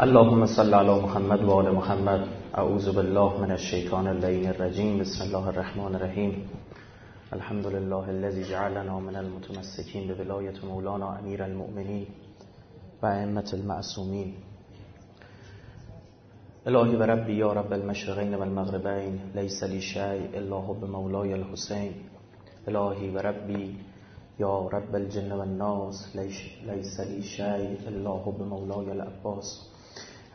اللهم صل على محمد و آل محمد. اعوذ بالله من الشیطان اللعین الرجیم. بسم الله الرحمن الرحیم. الحمد لله الذي جعلنا من المتمسكين بولایت مولانا امیر المؤمنین و ائمة المعصومین. الهی و ربی یا رب المشرقین و المغربین لیس لی شیء الا حب مولای الحسین. الهی و ربی یا رب الجن و الناس لیس لی شیء الا حب مولای العباس.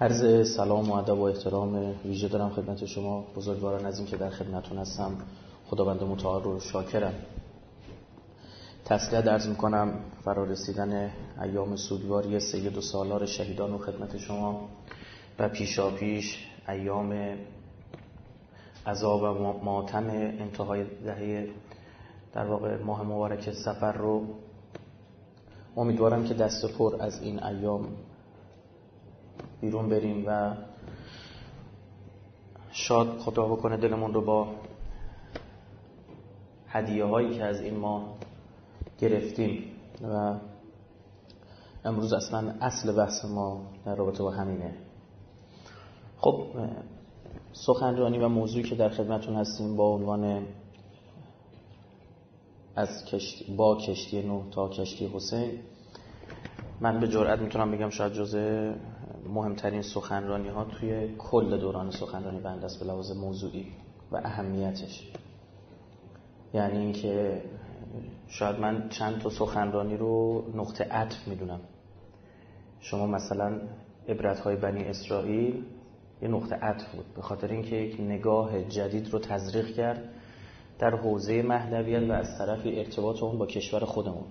عرض سلام و ادب و احترام. ویژه دارم خدمت شما. بزرگواران از که در خدمتون هستم. خداوند متعال رو شاکرم. تسلیت درز می‌کنم فرا رسیدن ایام سوگواری سید و سالار شهیدان و خدمت شما. و پیشا پیش ایام عذاب و ماتم انتهای دهه در واقع ماه مبارک سفر رو. امیدوارم که دست پر از این ایام بیرون بریم و شاد خدا بکنه دلمون رو با هدیه هایی که از این ما گرفتیم. و امروز اصلا اصل بحث ما در رابطه با همینه. خب سخنرانی و موضوعی که در خدمتون هستیم با عنوان از کشتی با کشتی نو تا کشتی حسین. من به جرئت می‌تونم بگم شاید جزء مهمترین سخنرانی ها توی کل دوران سخنرانی بنده است به لحاظ موضوعی و اهمیتش. یعنی اینکه شاید من چند تا سخنرانی رو نقطه عطف می‌دونم. شما مثلا عبرت های بنی اسرائیل یه نقطه عطف بود. به خاطر اینکه یک نگاه جدید رو تزریق کرد در حوزه مهدویت و از طرفی ارتباط اون با کشور خودمون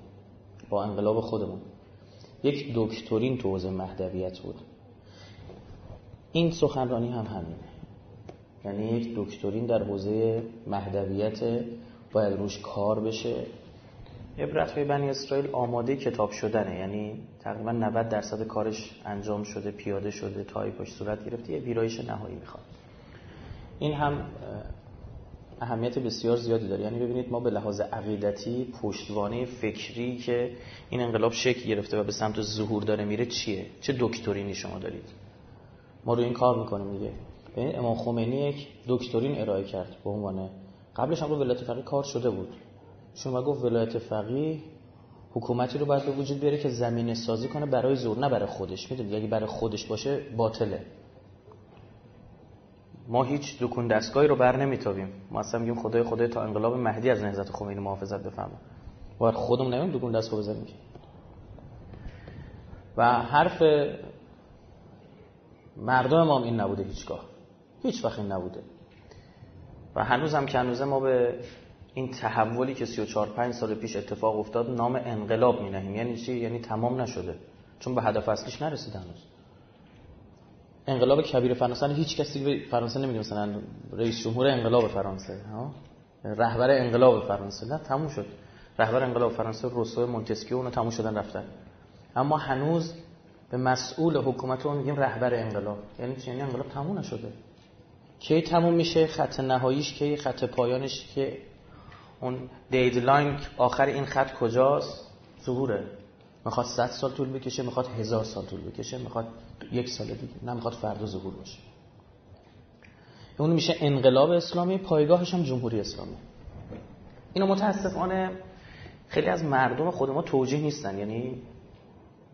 با انقلاب خودمون. یک دکترین تو حوزه مهدویت بود. این سخنرانی هم همینه. یعنی یک دکترین در حوزه مهدویت باید روش کار بشه. عبرت های بنی اسرائیل آماده کتاب شدنه. یعنی تقریبا 90 درصد کارش انجام شده پیاده شده تایپش صورت گرفته. یه ویرایش نهایی می‌خواد. این هم اهمیت بسیار زیادی داره. یعنی ببینید ما به لحاظ عقیدتی پشتوانه فکری که این انقلاب شکل گرفته و به سمت ظهور داره میره چیه؟ چه دکترینی شما دارید؟ ما رو این کار می‌کنیم دیگه. ببین امام خمینی یک دکترین ارائه کرد به عنوان قبلش هم رو ولایت فقیه کار شده بود. شما گفت ولایت فقیه حکومتی رو باید به وجود بیاره که زمینه سازی کنه برای زور نه برای خودش. می‌دونید؟ اگه برای خودش باشه باطله. ما هیچ دکون دستگاهی رو بر نمیتابیم. ما اصلا میگیم خدای خدای تا انقلاب مهدی از نهضت خمینی محافظت بفهمه باید خودمون نمیم دکون دستگاه بزنیم و حرف مردم ما این نبوده هیچگاه. هیچ وقت این نبوده. و هنوز هم که هنوزه ما به این تحولی که 34 5 سال پیش اتفاق افتاد نام انقلاب می نهیم یعنی چی؟ یعنی تمام نشده. چون به هدف اصلیش نرسید هنوز. انقلاب کبیر فرانسه هیچ کسی به فرانسه نمیگه مثلا رئیس جمهور انقلاب فرانسه رهبر انقلاب فرانسه نه تموم شد. رهبر انقلاب فرانسه روسو مونتسکیو اونو تموم شدن رفتن. اما هنوز به مسئول حکومت اون میگیم رهبر انقلاب. یعنی چی؟ یعنی انقلاب تموم نشده. کی تموم میشه؟ خط نهاییش کی؟ خط پایانش که اون دیدلاین آخر این خط کجاست؟ ظهوره. می‌خواد 100 سال طول بکشه می‌خواد هزار سال طول بکشه می‌خواد یک سال دیگه نه می‌خواد فردا ظهور باشه. اون میشه انقلاب اسلامی پایگاهش هم جمهوری اسلامی. اینو متاسفانه خیلی از مردم خود ما توجیه نیستن یعنی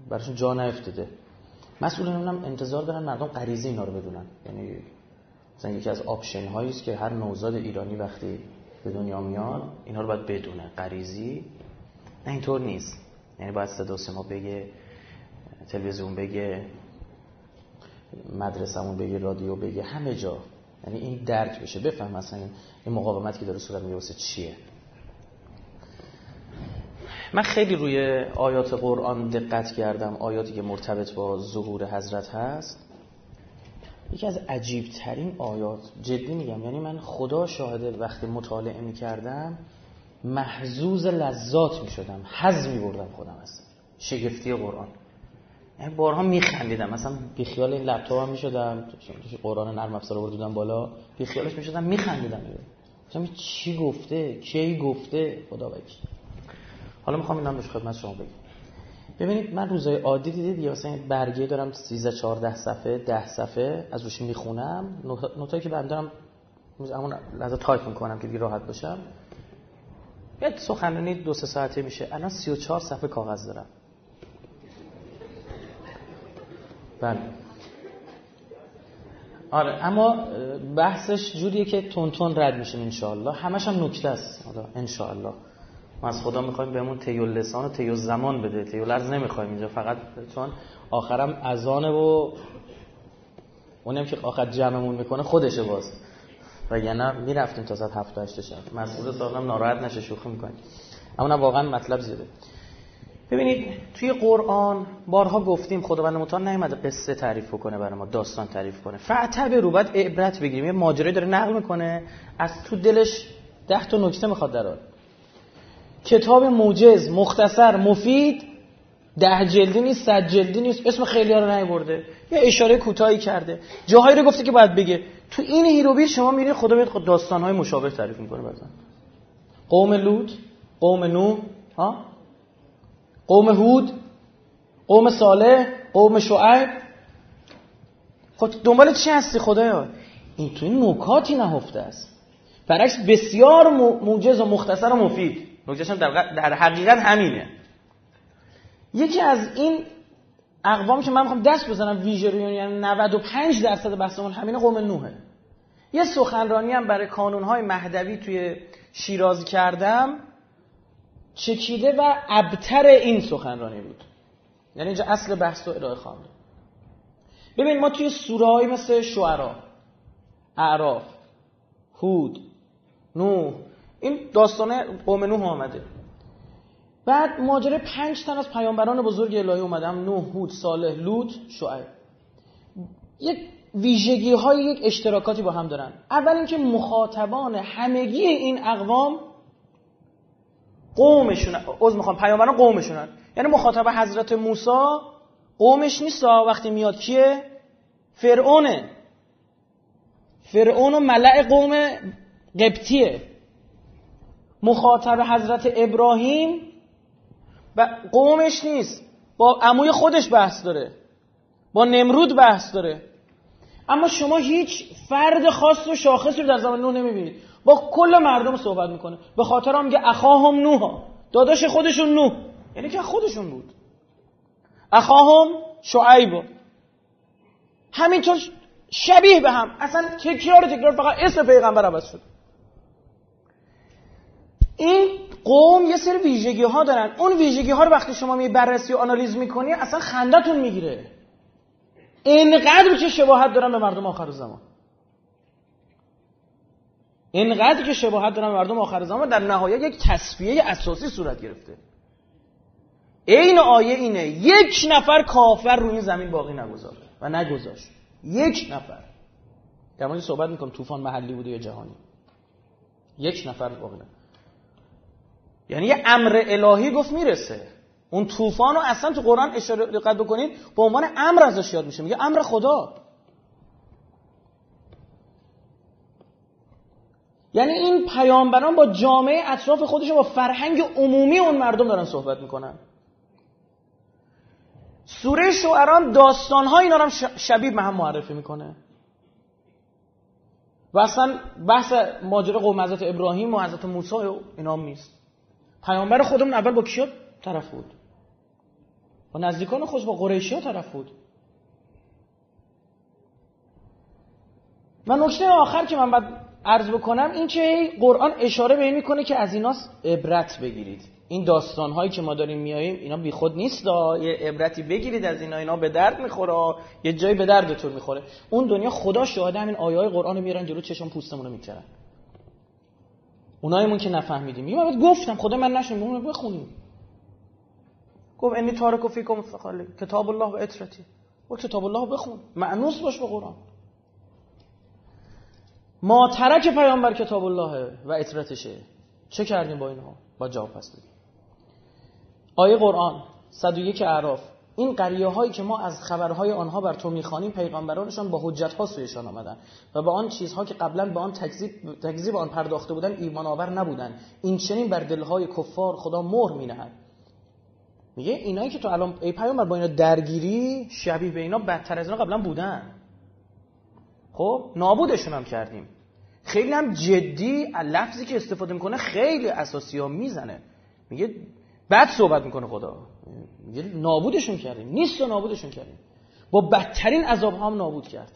براشون جا نیفتاده. مسئولان هم انتظار دارن مردم غریزی اینا رو بدونن. یعنی مثلا یکی از option هایی است که هر نوزاد ایرانی وقتی به دنیا میاد اینا رو باید بدونه. غریزی نه اینطور نیست. یعنی باید صدا سیما بگه تلویزیون بگه مدرسهمون بگه رادیو بگه همه جا. یعنی این درک بشه. بفهم مثلا این مقاومت که داره صورت میگه واسه چیه. من خیلی روی آیات قرآن دقت کردم آیاتی که مرتبط با ظهور حضرت هست. یکی از عجیب ترین آیات جدی میگم یعنی من خدا شاهده وقتی مطالعه می‌کردم محزوز لذات می‌شدم. حز میبردم خودم از شگفتی قرآن. بارها میخندیدم. مثلا بیخیال این لپتاپ هم می‌شدم. قرآن نرم افزار بردودم بالا. بیخیالش می‌شدم. میخندیدم. مثلا چی گفته؟ کی گفته؟ خدا وکیل. حالا می‌خوام اینم بهش خدمت شما بگم. ببینید من روزای عادی دیدید یا مثلا برگه دارم 13 14 صفحه 10 صفحه از روش می‌خونم. نوتایی که برمی‌دارم همون لحظه تایپ می‌کنم که دیگه راحت باشم. یک سخنرانی دو سه ساعته میشه. الان 34 صفحه کاغذ دارم. بله. آره اما بحثش جوریه که تون تون رد میشیم انشاءالله. همش هم نکته است. انشاءالله. ما از خدا می‌خوایم بهمون طی لسان و طی زمان بده. طی الارض نمی‌خوایم اینجا. فقط چون آخرم ازانه و اونم که آخر جمعمون می‌کنه خودشه باز. و یعنی می‌رفتیم تا ساعت هفت هشت شب. مسئول صاحبم ناراحت نشه شوخی می‌کنیم اما واقعا مطلب زیاده. ببینید توی قرآن بارها گفتیم خداوند متعال نیومده قصه تعریف کنه برای ما داستان تعریف کنه. فعتب رو باید عبرت بگیریم. یه ماجرایی داره نقل می‌کنه. از تو دلش ده تا نکته می‌خواد درار کتاب موجز مختصر مفید ده جلدی نیست صد جلدی نیست. اسم خیلی ها رو نیورده. یه اشاره کوتاهی کرده. جاهایی رو گفته که باید بگه. تو این هیروبیر شما میرید خدا میاد داستان های مشابه تعریف می‌کنه مثلا قوم لوط قوم نوح ها؟ قوم هود قوم صالح قوم شعیب. خود خب دنبال چی هستی خدایا؟ این تو این نکاتی نهفته است. برعکس بسیار موجز و مختصر و مفید. نکتهش در, در حقیقت همینه. یکی از این اقوام که من می‌خوام دست بزنم ویژه یعنی 95 درصد بحثمون همین قوم نوحه. یه سخنرانی هم برای کانونهای مهدوی توی شیراز کردم چکیده و ابتر این سخنرانی بود. یعنی اینجا اصل بحث رو ارائه خواهم ببین ما توی سوره مثل شعرا اعراف هود نوح این داستان قوم نوح آمده. بعد ماجره پنج تن از پیامبران بزرگ الهی اومدم نوح هود صالح لوط شعیب. یک ویژگی های یک اشتراکاتی با هم دارن. اول اینکه مخاطبان همگی این اقوام قومشون از می‌خوام پیامبران قومشونن. یعنی مخاطب حضرت موسی قومش نیست وقتی میاد کیه؟ فرعونه. فرعون و ملع قوم قبطیه. مخاطب حضرت ابراهیم و قومش نیست. با عموی خودش بحث داره. با نمرود بحث داره. اما شما هیچ فرد خاص و شاخصی رو در زمان نوح نمی‌بینید. با کل مردم صحبت می‌کنه. به خاطر هم میگه اخاهم نوح. داداش خودشون نوح. یعنی که خودشون بود. اخاهم شعیب. همینطور شبیه به هم. اصلا تکرار تکرار فقط اسم پیغمبر عوض شد. این قوم یه سری ویژگی ها دارن. اون ویژگی ها رو وقتی شما می بررسی و آنالیز می‌کنی اصلا خندتون می‌گیره. اینقدر چه شباهت دارن به مردم آخر زمان. اینقدر که شباهت دارن به مردم آخر زمان در نهایت یک تصفیه اساسی صورت گرفته. این آیه اینه یک نفر کافر روی زمین باقی نگذار و نگذاشت. یک نفر. در صحبت می‌کنم طوفان محلی بوده یا جهانی. یک نفر باقی نگذاشت. یعنی یه امر الهی گفت می‌رسه. اون طوفان رو اصلا تو قرآن اشاره دقت بکنید به عنوان امر ازش یاد میشه. میگه امر خدا. یعنی این پیامبران با جامعه اطراف خودشون با فرهنگ عمومی اون مردم دارن صحبت می‌کنن. سوره شعران داستانها اینا رو شبیه به هم معرفی می‌کنه. و اصلا بحث ماجرا قوم حضرت ابراهیم و حضرت موسی اینا نیست. پیامبر خودمون اول با کیا طرف بود؟ با نزدیکان خود با قریشی ها طرف بود. و نکته آخر که من باید عرض بکنم این که قرآن اشاره به این می‌کنه که از ایناست عبرت بگیرید. این داستان هایی که ما داریم میاییم اینا بی خود نیست یه عبرتی بگیرید از اینا. اینا به درد می‌خوره. یه جایی به دردتون می‌خوره. اون دنیا خدا شاهده همین آیه های قرآن رو میارن جلو چشم پوستمون رو میترن. اونایمون که نفهمیدیم. یه وقت گفتم خدا من نشون اون بخونیم. گفت انی تارک فیکم فقال کتاب الله و اطرتی و کتاب الله بخون. معنوس باش به قرآن. ما ترک پیامبر کتاب الله و اطرتشه چه کردیم با اینها؟ با جواب پس بدیم. آیه قرآن 101 اعراف. این قریه هایی که ما از خبرهای آنها بر تو می‌خوانیم پیغمبرانشان با حجت ها سویشان آمدن و با آن چیزها که قبلا به آن تکذیب تکذیب آن پرداخته بودن ایمان آور نبودن. این چنین بر دلهای کفار خدا مهر مینهد. میگه اینایی که تو الان ای پیامبر با اینا درگیری شبیه به اینا بدتر از اینا قبلا بودن. خب نابودشون هم کردیم. خیلی هم جدی لفظی که استفاده می‌کنه خیلی اساسی ها می‌زنه. میگه بد صحبت می‌کنه خدا. نابودشون کردیم. نیست و نابودشون کردیم. با بدترین عذاب هم نابود کرد.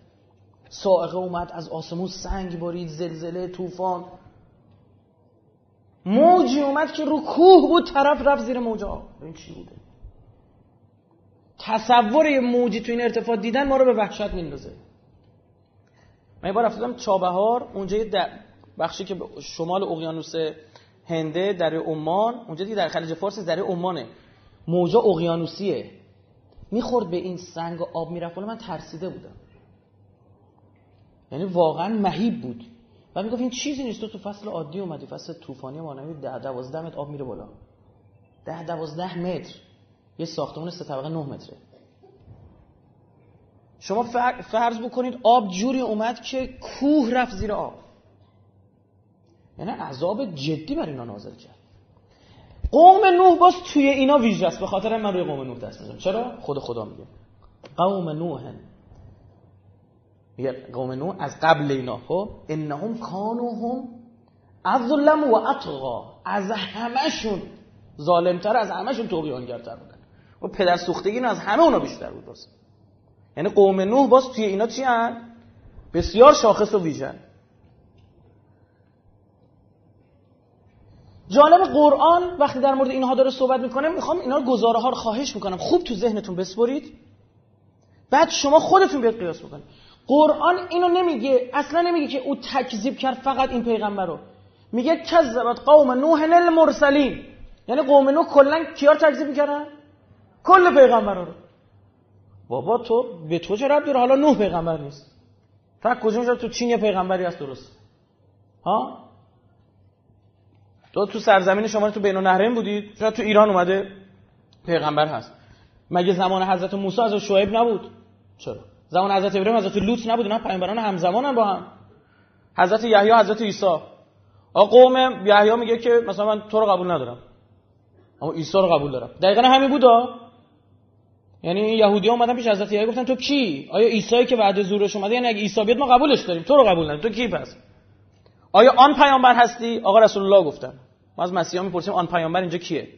سائقه اومد از آسمون سنگ بارید زلزله طوفان. موجی اومد که رو کوه بود طرف رفت زیر موجا این چی بوده. تصور یه موجی تو این ارتفاع دیدن ما رو به وحشت میندازه. من یه بار رفتم چابهار اونجا یه بخشی که شمال اقیانوس هنده در عمان. اونجا دیگه در خلیج فارس در عمانه. موجا اقیانوسیه. می‌خورد به این سنگ و آب می‌رفت من ترسیده بودم. یعنی واقعا مهیب بود. و می‌گفت این چیزی نیست. تو تو فصل عادی اومدی. فصل طوفانی مانوی ده دوازده متر آب میره بالا. ده دوازده متر. یه ساختمان سه طبقه نه متره. شما فرض بکنید آب جوری اومد که کوه رفت زیر آب. یعنی عذاب جدی بر اینا نازل کرد. قوم نوح باز توی اینا ویژه است به خاطر من روی قوم نوح دست می‌زنم. چرا؟ خود خدا میگه. قوم نوح. میگه قوم نوح از قبل اینا خب؟ انهم کانوا هم اظلم و اطغا از همشون ظالمتر از همشون طغیانگرتر بودن. و پدر سوختگی از همه اونا بیشتر بود باز. یعنی قوم نوح باز توی اینا چی هن؟ بسیار شاخص و ویژن جالب قرآن وقتی در مورد اینها داره صحبت می‌کنه می‌خوام اینا گزاره ها رو خواهش می‌کنم. خوب تو ذهنتون بسپرید. بعد شما خودتون بیاد قیاس بکنید. قرآن اینو نمیگه اصلا نمیگه که او تکذیب کرد فقط این پیغمبر رو. میگه کذبت قوم نوح المرسلین. یعنی قوم نوح کلا کیار تکذیب می‌کردن؟ کل پیغمبرا رو. بابا تو به تو چه رب داره؟ حالا نوح پیغمبر نیست. تا کجا تو چین یه پیغمبری هست درست. ها؟ تو تو سرزمین شما تو بین النهرین بودید شاید تو ایران اومده پیغمبر هست. مگه زمان حضرت موسی از شعیب نبود؟ چرا؟ زمان حضرت ابراهیم حضرت لوط نبود؟ اینا پیامبران همزمانن با هم. حضرت یحیی حضرت عیسی. آقا قوم یحیی میگه که مثلا من تو رو قبول ندارم. اما عیسی رو قبول دارم. دقیقا همین بودا یعنی یهودی ها اومدن پیش حضرت یحیی گفتن تو کی؟ آیا عیسی که بعد زورش اومده؟ یعنی اگه عیسی بیاد ما قبولش داریم. تو رو قبول نداریم. تو کی پس؟ آیا آن پیامبر هستی؟ آقا رسول الله گفتن. ما از مسیحا می‌پرسیم آن پیامبر اینجا کیه؟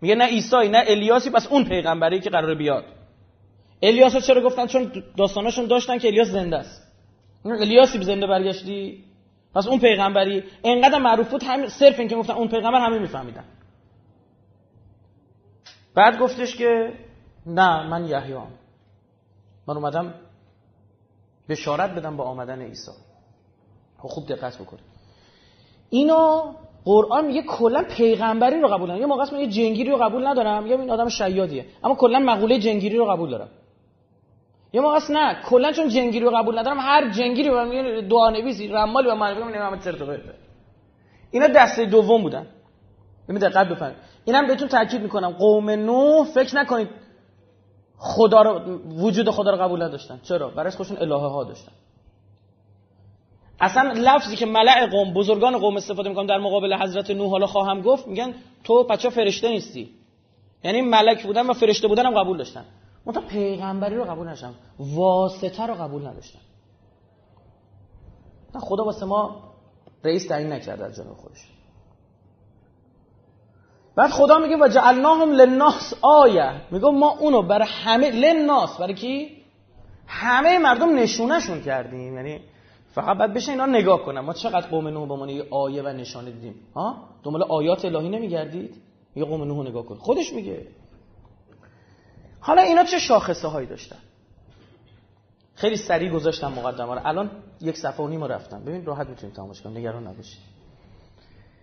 میگه نه عیسی نه الیاسی پس اون پیغمبری که قراره بیاد. الیاس چرا گفتن؟ چون داستاناشون داشتن که الیاس زنده است. الیاسی زنده برگشتی؟ پس اون پیغمبری انقدر معروف بود همین صرف این که گفتن اون پیغمبر همه میفهمیدن. بعد گفتش که نه من یحیی من اومدم بشارت بدم با آمدن عیسی. خب خوب دقت بکنید. اینو قرآن میگه کلا پیغمبری رو قبول ندارم یه موقع من یه جنگیری رو قبول ندارم. یا این آدم شیادیه. اما کلا مقوله جنگیری رو قبول دارم. یه موقع نه. کلا چون جنگیری رو قبول ندارم هر جنگیری رو میگه دعا نویسی رمالی و معرفی من نمی‌دونم چرت اینا دسته دوم بودن. ببین دقت بفرمایید اینم بهتون تاکید می‌کنم. قوم نو فکر نکنید خدا رو وجود خدا رو قبول نداشتن. چرا؟ برای خودشون الهه ها داشتن. اصلا لفظی که ملع قوم بزرگان قوم استفاده می‌کنن در مقابل حضرت نوح حالا خواهم گفت میگن تو بچه فرشته نیستی؟ یعنی ملک بودن و فرشته بودن هم قبول داشتن. تا پیغمبری رو قبول نشم واسطه رو قبول نداشتن نه خدا واسه ما رئیس تعیین نکرده از جانب خودش. بعد خدا میگه و جعلناهم للناس آیه. میگه ما اونو برای همه للناس برای کی؟ همه مردم نشونشون کردیم. یعنی فقط باید بشه اینا نگاه کنم. ما چقدر قوم نوح به یه آیه و نشانه دیدیم ها؟ دنبال آیات الهی نمیگردید؟ یه قوم نوح نگاه کن. خودش میگه. حالا اینا چه شاخصه هایی داشتن؟ خیلی سریع گذاشتم مقدمه رو. الان یک صفحه و نیم رفتم. ببین راحت می‌تونید تماشا کنید نگران نباشید.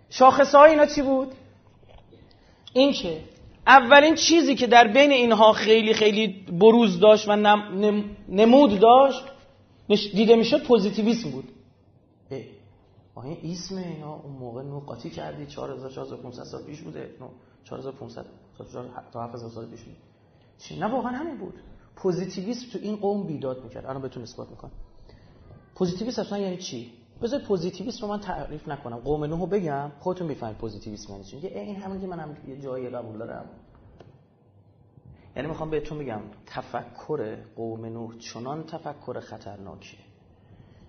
شاخصه های اینا چی بود؟ این که اولین چیزی که در بین اینها خیلی خیلی بروز داشت و نمود داشت دیده می‌شد پوزیتیویسم بود. آیا این اسم اینا. اون موقع نو قاطی کردی. 4000 4500 سال پیش بوده. 4500 تا 7000 سال پیش بوده چی؟ نه واقعا همین بود. پوزیتیویسم تو این قوم بیداد می‌کرد. الان بهتون اثبات می‌کنم. پوزیتیویسم اصلا یعنی چی؟ بذار پوزیتیویسم رو من تعریف نکنم. قوم نوحو بگم. خودتون می‌فهمید پوزیتیویسم یعنی چی. این همون که منم یه جایی قبول دارم. یعنی می‌خوام بهتون بگم تفکر قوم نوح چنان تفکر خطرناکیه.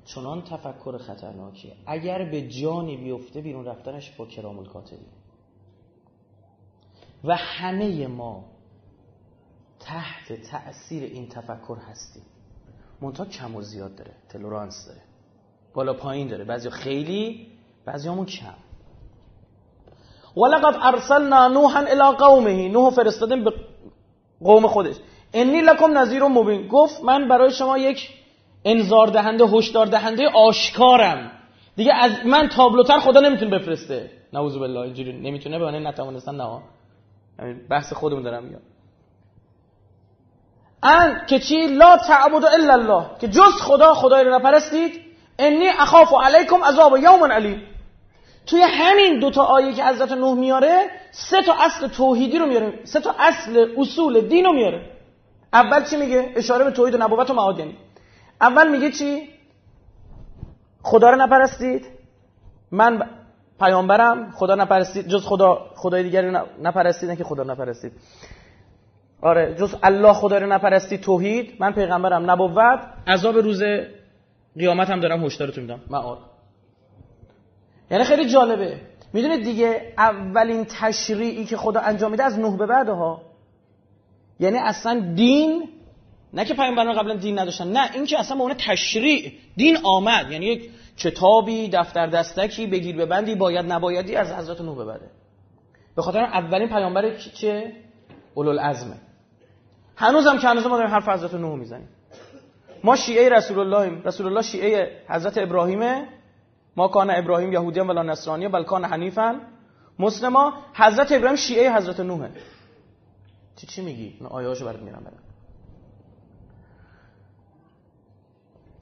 چنان تفکر خطرناکیه. اگر به جانی بیفته بیرون رفتنش با کرام الکاتبی و همه ما تحت تأثیر این تفکر هستیم. منتها کم و زیاد داره تلورانس داره. بالا پایین داره. بعضی خیلی بعضی همون کم ولقد ارسلنا نوحا الى قومه. نوح فرستادیم به قوم خودش. انی لکم نذیر مبین. گفت من برای شما یک انذار دهنده هشدار دهنده آشکارم. دیگه از من تابلوتر خدا نمی‌تونه بفرسته. نعوذ بالله اینجوری نمی‌تونه به نتوانستن نه یعنی بحث خودمون دارم میگم. ان که چی؟ لا تعبد الا الله. که جز خدا خدای رو نپرستید. انی اخاف علیکم عذاب یوم علیم. توی همین دوتا آیه که حضرت نوح میاره سه تا اصل توحیدی رو میاره. سه تا اصل اصول دین رو میاره. اول چی میگه؟ اشاره به توحید و نبوت و معاد. یعنی اول میگه چی؟ خدا رو نپرستید. من پیامبرم خدا نپرستید. جز خدا خدای دیگری نپرستید نه که خدا نپرستید. آره جز الله خدا رو نپرستید توحید. من پیغمبرم نبوت. عذاب روز قیامت هم دارم هشدارتون میدم. معاد. یعنی خیلی جالبه. می‌دونید دیگه اولین تشریعی که خدا انجام میده از نوح به بعد ها یعنی اصلا دین نه که پیامبران قبلا دین نداشتن نه این که اصلا به اون تشریع دین آمد. یعنی یک کتابی دفتر دستکی بگیر ببندی باید نبایدی از حضرت نوح ببره به خاطر اولین پیامبر چه؟ اولوالعزمه هنوز هم که هنوز ما داریم حرف حضرت نوح می‌زنیم. ما شیعه رسول الله رسول الله شیعه حضرت ابراهیمه. ما کان ابراهیم یهودی ولا نصرانی بل کان حنیفا مسلما حضرت ابراهیم شیعه حضرت نوحه. چی چی میگی؟ من آیه‌اشو برات میارم برم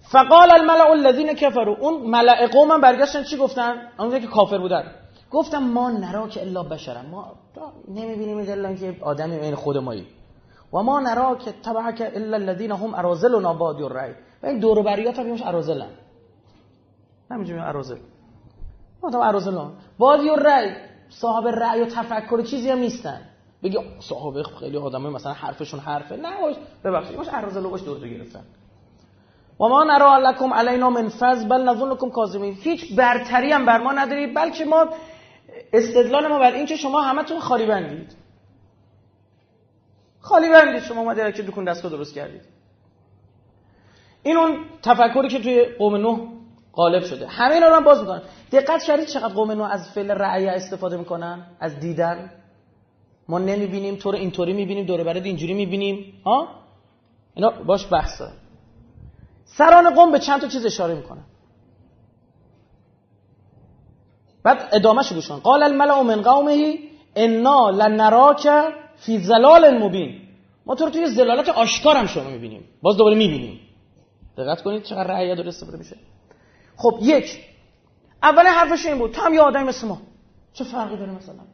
فقال الملأ الذين كفروا اون ملأ قوم برگشتن چی گفتن؟ اونجا که کافر بودن. گفتم ما نرا که الا بشرم ما نمی‌بینیم الا که آدمی این خود مایی. و ما نرا که تبعک الا الذين هم ارازلنا بادی الرأی و این دور بریات هم ارازلن همینجوری ارازل ما تو ارازلان بادی الرأی صاحب رأی و تفکر چیزی هم نیستن. بگی صاحب خیلی آدمای مثلا حرفشون حرفه. نه باش ببخشید. باش ارازل باش دور گرفتن. و ما نرا لکم علینا من فضل بل نظنکم کاظمین هیچ برتری هم بر ما ندارید بلکه ما استدلال ما بر این که شما همتون خالی بندید. خالی بندید. شما اومدید که دکون دستگاه درست کردید. این اون تفکری که توی قوم نوح غالب شده. همه اینا رو هم باز می‌کنن. دقت کردید چقدر قوم نوح از فعل رعیه استفاده می‌کنن؟ از دیدن. ما نمی‌بینیم تو رو اینطوری می‌بینیم دوره برد اینجوری می‌بینیم. ها؟ اینا باش بحث. سران قوم به چند تا چیز اشاره می‌کنن. بعد ادامه گوش قال الملأ من قومه انا لنراک فی ظلال مبین. ما تو رو توی زلالت آشکار هم شما می‌بینیم. باز دوباره می‌بینیم. دقت کنید چقدر رعیه داره استفاده میشه. خب یک اول حرفش این بود تو هم یه آدمی مثل ما. چه فرقی داره مثلا؟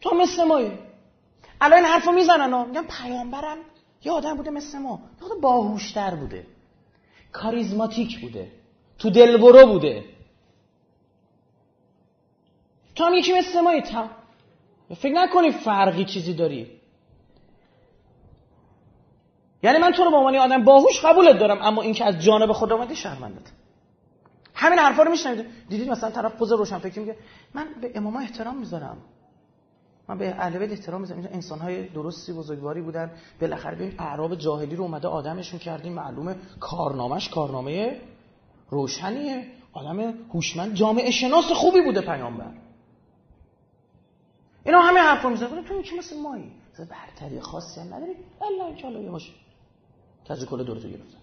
تو مثل مایی. الان این حرفو می‌زنن ها. پیامبرم یه آدم بوده مثل ما. یه آدم باهوشتر بوده. کاریزماتیک بوده. تو دلبرو بوده. تو هم یکی مثل مایی تا. فکر نکنی فرقی چیزی داری. یعنی من تو رو به عنوان آدم باهوش قبولت دارم اما این که از جانب خود اومدی شرمندت همین حرفا رو میشنوید؟ دیدید مثلا طرف پوز روشن فکر میگه من به اماما احترام می‌ذارم. من به اهل بیت احترام می‌ذارم. انسان های درستی بزرگواری بودن. بالاخره به اعراب جاهلی رو اومده آدمشون کردیم معلومه کارنامش کارنامه روشنیه. آدم هوشمند. جامعه شناس خوبی بوده پیامبر. اینا همه حرفا می‌زنن. تو چی مثل مایی. برتری خاصی هم نداری. الا ان شاء الله کج کل دورتو گرفتن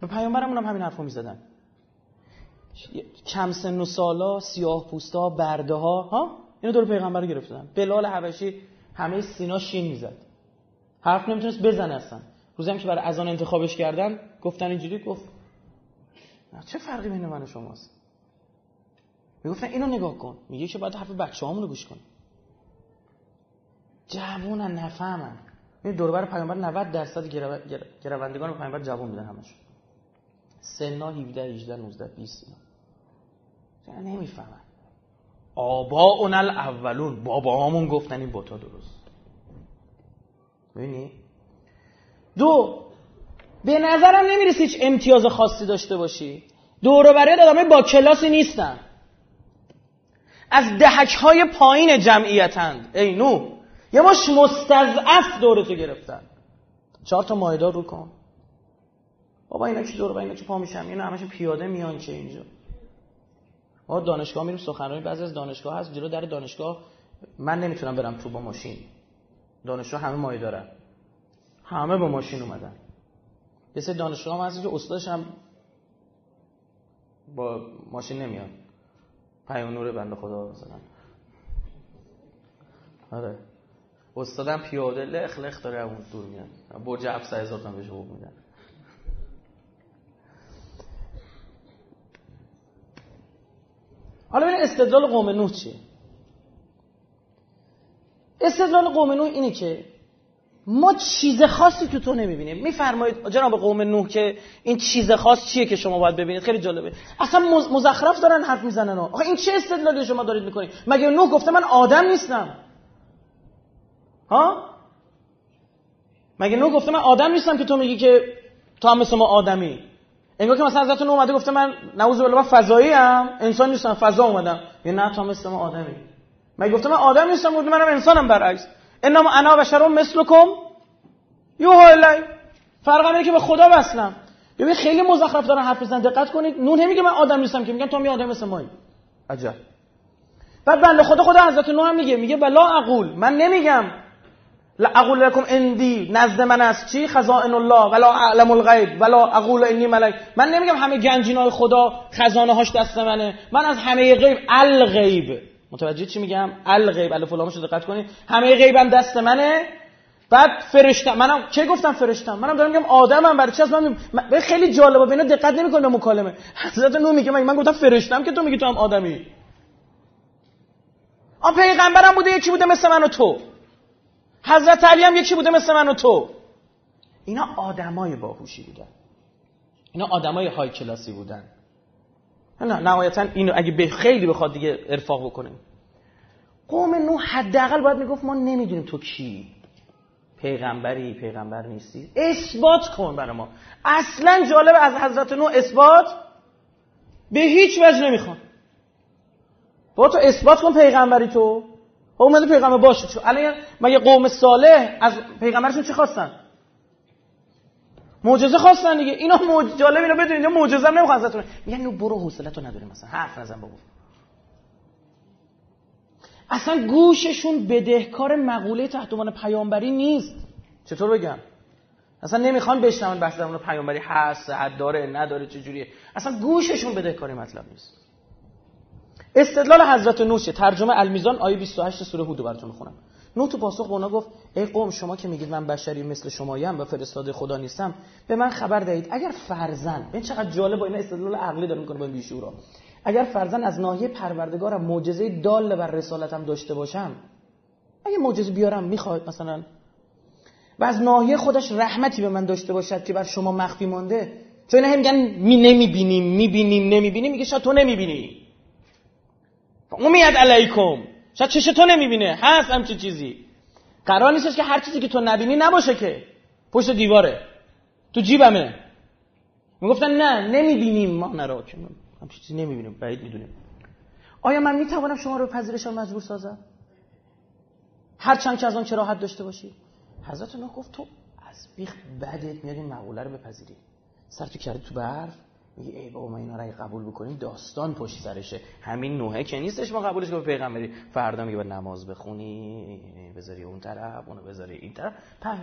به پیامبرمون هم همین حرفو می‌زدن. کم سن و سالا سیاه پوستا برده ها؟ ها اینو دور پیغمبر گرفتن. بلال حبشی همه سینا شین می‌زد. حرف نمی‌تونست بزنه اصلا. روزی هم که برای اذان انتخابش کردن گفتن اینجوری گفت چه فرقی بین من و شماست؟ می‌گفتن اینو نگاه کن. میگه که باید حرف بچه رو گوش کن جوونن نفهمن. این دوربر پیامبر 90 درصد گروندگان پیامبر جوان بودن همش سنا 17 18 19 20 اینا. نمی‌فهمن؟ آبا اون الاولون. بابا همون گفتن این بوتا درست. ببینی دو به نظرم نمی‌رسی هیچ امتیاز خاصی داشته باشی. دور برای آدمای با کلاسی نیستن. از دهک های پایین جمعیتند ای نو یه ماش مستضعف دورتو گرفتن. چهار تا مایدار رو کن. بابا اینا که دور با اینا که پا میشم اینا همش پیاده میان چه اینجا؟ ما دانشگاه میریم سخنرانی بعضی از دانشگاه هست جلو در دانشگاه. من نمی‌تونم برم تو با ماشین. دانشجو همه مایه دارن همه با ماشین اومدن. یه سری دانشگاه هم هست که استادش هم با ماشین نمیاد پیانور بنده خدا مثلا. آره. استادم پیاده لخ لخ داره اون دور میاد. برج 700 هزار تومن بهش حقوق میدن. حالا ببین استدلال قوم نوح چیه؟ استدلال قوم نوح اینه که ما چیز خاصی تو تو نمی‌بینیم. میفرمایید جناب قوم نوح که این چیز خاص چیه که شما باید ببینید؟ خیلی جالبه. اصلا مزخرف دارن حرف می‌زنن آخه این چه استدلالی شما دارید می‌کنید؟ مگه نوح گفته من آدم نیستم؟ ها؟ مگه نوح گفته من آدم نیستم که تو میگی که تو هم مثل ما آدمی؟ انگار که مثلا حضرت نوح اومده گفته من نعوذ بالله من فضایی ام انسان نیستم فضا اومدم. یه نه تو مثل ما آدمی. مگه گفته من آدم نیستم؟ گفته منم انسانم برعکس. انما انا بشر مثلکم یوها الی فرق اینه که به خدا وصلم. ببین خیلی مزخرف دارن حرف بزنن دقت کنید. نون نمیگه من آدم نیستم که. میگن تو می آدم مثل مایی. عجب. بعد بنده خدا خدا حضرت نوح هم میگه. میگه بلا اقول. من نمیگم. اقول لكم اندی نزد من است. چی؟ خزائن الله. ولا اعلم الغیب. ولا اقول انی ملک من نمیگم همه گنجینای خدا خزانه هاش دست منه. من از همه غیب الغیب. متوجه چی میگم؟ الغیب. الف لامش دقت کنید. همه غیبم دست منه. بعد فرشتم. منم چه گفتم فرشتم؟ منم دارم میگم آدمم. برای چی از من, من خیلی جالبه. به اینا دقت نمی‌کنه به مکالمه. حضرت نو میگه من, من گفتم فرشتم که تو میگی تو هم آدمی. آ پیغمبرم بوده یکی بوده مثل من و تو. حضرت علی هم یکی بوده مثل من و تو. اینا آدمای باهوشی بودن. اینا آدمای های کلاسی بودن. نه نهایتا اینو اگه به خیلی بخواد دیگه ارفاق بکنیم. قوم نو حداقل باید می‌گفت ما نمی‌دونیم تو کی. پیغمبری پیغمبر نیستی. اثبات کن برای ما. اصلا جالب از حضرت نو اثبات به هیچ وجه نمی‌خوان با تو اثبات کن پیغمبری تو. خب اومده پیغمبر باشه. چون الان مگه قوم صالح از پیغمبرشون چی خواستن؟ معجزه خواستن دیگه. اینا موج... جالب اینا بدونید اینا معجزه هم نمی‌خوان ازتون. میگن نو برو حوصله‌تو نداری مثلا. حرف نزن بابا. اصلا گوششون بدهکار مقوله تحت عنوان پیامبری نیست. چطور بگم؟ اصلا نمی‌خوان بشنون بحث در پیامبری هست حد داره نداره چجوریه اصلا گوششون بدهکاری مطلب نیست. استدلال حضرت نوح ترجمه المیزان آیه 28 سوره هود براتون می‌خونم. نوح تو پاسخ به اونا گفت ای قوم شما که میگید من بشری مثل شمایم و فرستاده خدا نیستم به من خبر دهید. اگر فرزن این چقدر جالب با این استدلال عقلی داره می‌کنه با این بیشورا اگر فرزن از ناحیه پروردگارم معجزه دال بر رسالتم داشته باشم اگه معجزه بیارم می‌خواد مثلا. و از ناحیه خودش رحمتی به من داشته باشد که بر شما مخفی مانده. چون اینا میگن می نمی‌بینیم می‌بینیم نمی‌بینیم. میگه شاید تو نمی‌بینی. امیت علیکم. شاید چش تو نمی‌بینه. هست همچی چیزی. قرار نیستش که هر چیزی که تو نبینی نباشه که. پشت دیواره. تو جیبمه. می‌گفتن نه نمی‌بینیم ما. نرا همچی چیزی نمی‌بینیم. بعید می‌دونیم. آیا من می‌توانم شما رو پذیرشان مجبور سازم؟ هرچند که از آن چراحت داشته باشی. حضرت نوح گفت تو از بیخ بدت میاد این مقوله رو بپذیری. سر تو کردی تو برف. میگه ای بابا ما اینا رو قبول بکنیم داستان پشت سرشه. همین نوحه که نیستش ما قبولش کنیم پیغمبری فردا میگه باید نماز بخونی بذاری اون طرف اونو بذاری این طرف.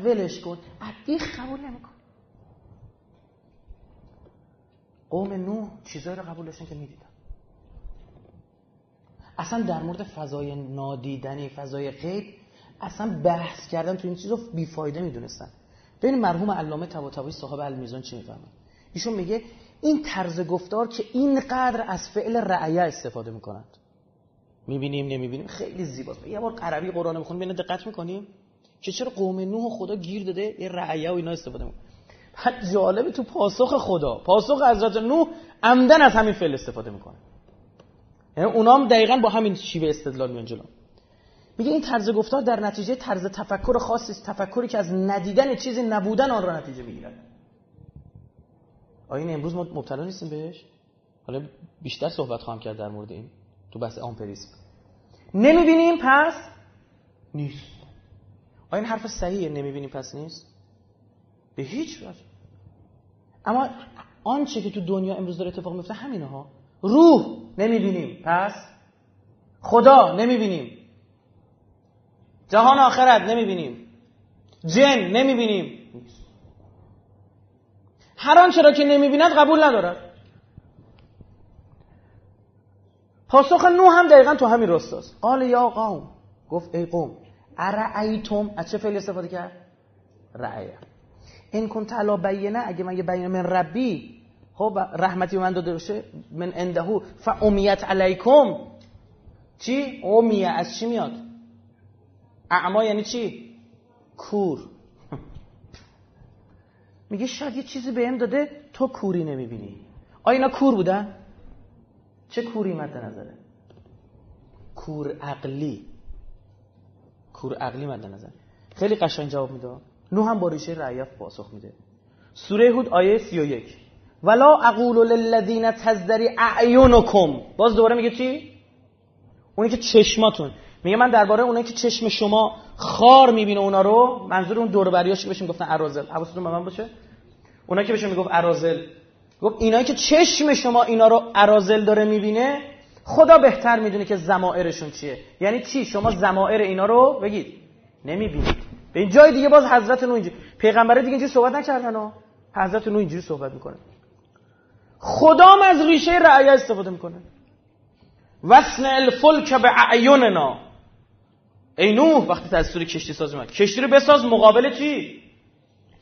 ولش کن. بیخ قبول نمیکن قوم نوح چیزایی رو قبول داشتن که می‌دیدن. اصلا در مورد فضای نادیدنی فضای غیب اصلا بحث کردن تو این چیز رو بیفایده می‌دونستن. ببین مرحوم علامه طباطبایی صاحب المیزان چی می‌فهمه؟ ایشون میگه این طرز گفتار که اینقدر از فعل رعیه استفاده می‌کنند می‌بینیم نمی‌بینیم. خیلی زیباست. یه بار عربی قرآن می‌خونیم ببین دقت می‌کنیم که چرا قوم نوح خدا گیر داده یه رعیه و اینا استفاده می‌کنه. بعد جالبه تو پاسخ خدا پاسخ حضرت نوح عمدن از همین فعل استفاده می‌کنه. یعنی اونام دقیقا با همین شیوه استدلال میان جلو. میگه این طرز گفتار در نتیجه طرز تفکر خاصی است تفکری که از ندیدن چیزی نبودن آن را نتیجه می‌گیرد. آیا این امروز ما مبتلا نیستیم بهش؟ حالا بیشتر صحبت خواهم کرد در مورد این تو بحث آمپریسم. نمی‌بینیم پس نیست. آیا این حرف صحیحه؟ نمی‌بینیم پس نیست؟ به هیچ وجه. اما آنچه که تو دنیا امروز داره اتفاق میفته همینه ها. روح نمی‌بینیم پس خدا نمی‌بینیم. جهان آخرت نمی‌بینیم. جن نمی‌بینیم. هر آنچه را که نمی‌بیند قبول ندارد پاسخ نو هم دقیقا تو همین راستاست قال یا قوم گفت ای قوم ارعیتم از چه فعلی استفاده کرد؟ رعیه این کن علا بینه اگه من یه بیانه من ربی خب رحمتی من داده باشه من اندهو فامیت علیکم. چی؟ امیه از چی میاد؟ اعما یعنی چی؟ کور. میگه شاید یه چیزی به این داده تو کوری نمی‌بینی. آیا اینا کور بودن؟ چه کوری مد نظره؟ کور عقلی. کور عقلی مد نظر. خیلی قشنگ جواب میده. نو هم با ریشه رعیف پاسخ میده. سوره هود آیه 31 ولا اقول للذین تزدری اعینکم. باز دوباره میگه چی؟ اونی که چشماتون. میگه من درباره اونایی که چشم شما خار می‌بینه اونا رو منظور اون دور بریاش که بهشون گفتن؟ ارازل. حواستون به من باشه؟ اونایی که بهشون می‌گفت ارازل. گفت اینایی که چشم شما اینا رو ارازل داره می‌بینه خدا بهتر می‌دونه که زمائرشون چیه. یعنی چی؟ شما زمائر اینا رو بگید. نمی‌بینید. به این جای دیگه باز حضرت نو اینجوری پیغمبره دیگه اینجوری صحبت نکردن ها. حضرت نو اینجوری صحبت می‌کنه. خدا از ریشه رعیه استفاده می‌کنه. وصن الفلک به اعیننا ای نوح وقتی سوری کشتی ساز اومد کشتی رو بساز مقابل چی؟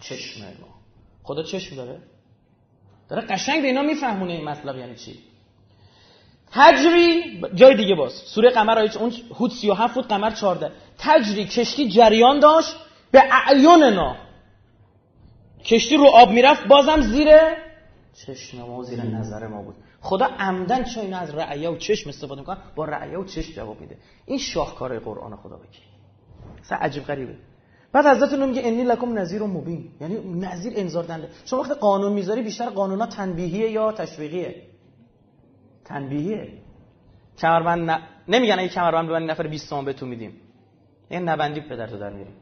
چشم ما خدا چشم داره؟ داره قشنگ به اینا میفهمونه این مطلب یعنی چی. تجری جای دیگه باز. سوره قمر آیه اون هود 37 بود قمر 14 تجری کشتی جریان داشت به اعیننا کشتی رو آب می‌رفت بازم زیر چشم ما زیر نظر ما بود. خدا عمدن چون اینا از رعیه و چشم استفاده می‌کنن با رعیه و چشم جواب میده. این شاهکارهای قرآن خدا بگی اصلا عجیب غریبه. بعد حضرت نو میگه انی لکم نذیر مبین. یعنی نذیر انذار دنده شما وقتی قانون می‌ذاری بیشتر قانونا تنبیهیه یا تشویقیه؟ تنبیهیه. کمربند ن... نمیگن اگه کمربند ببندی نفر 20 تومن بهتون میدیم. این نبندی پدرتو در میاریم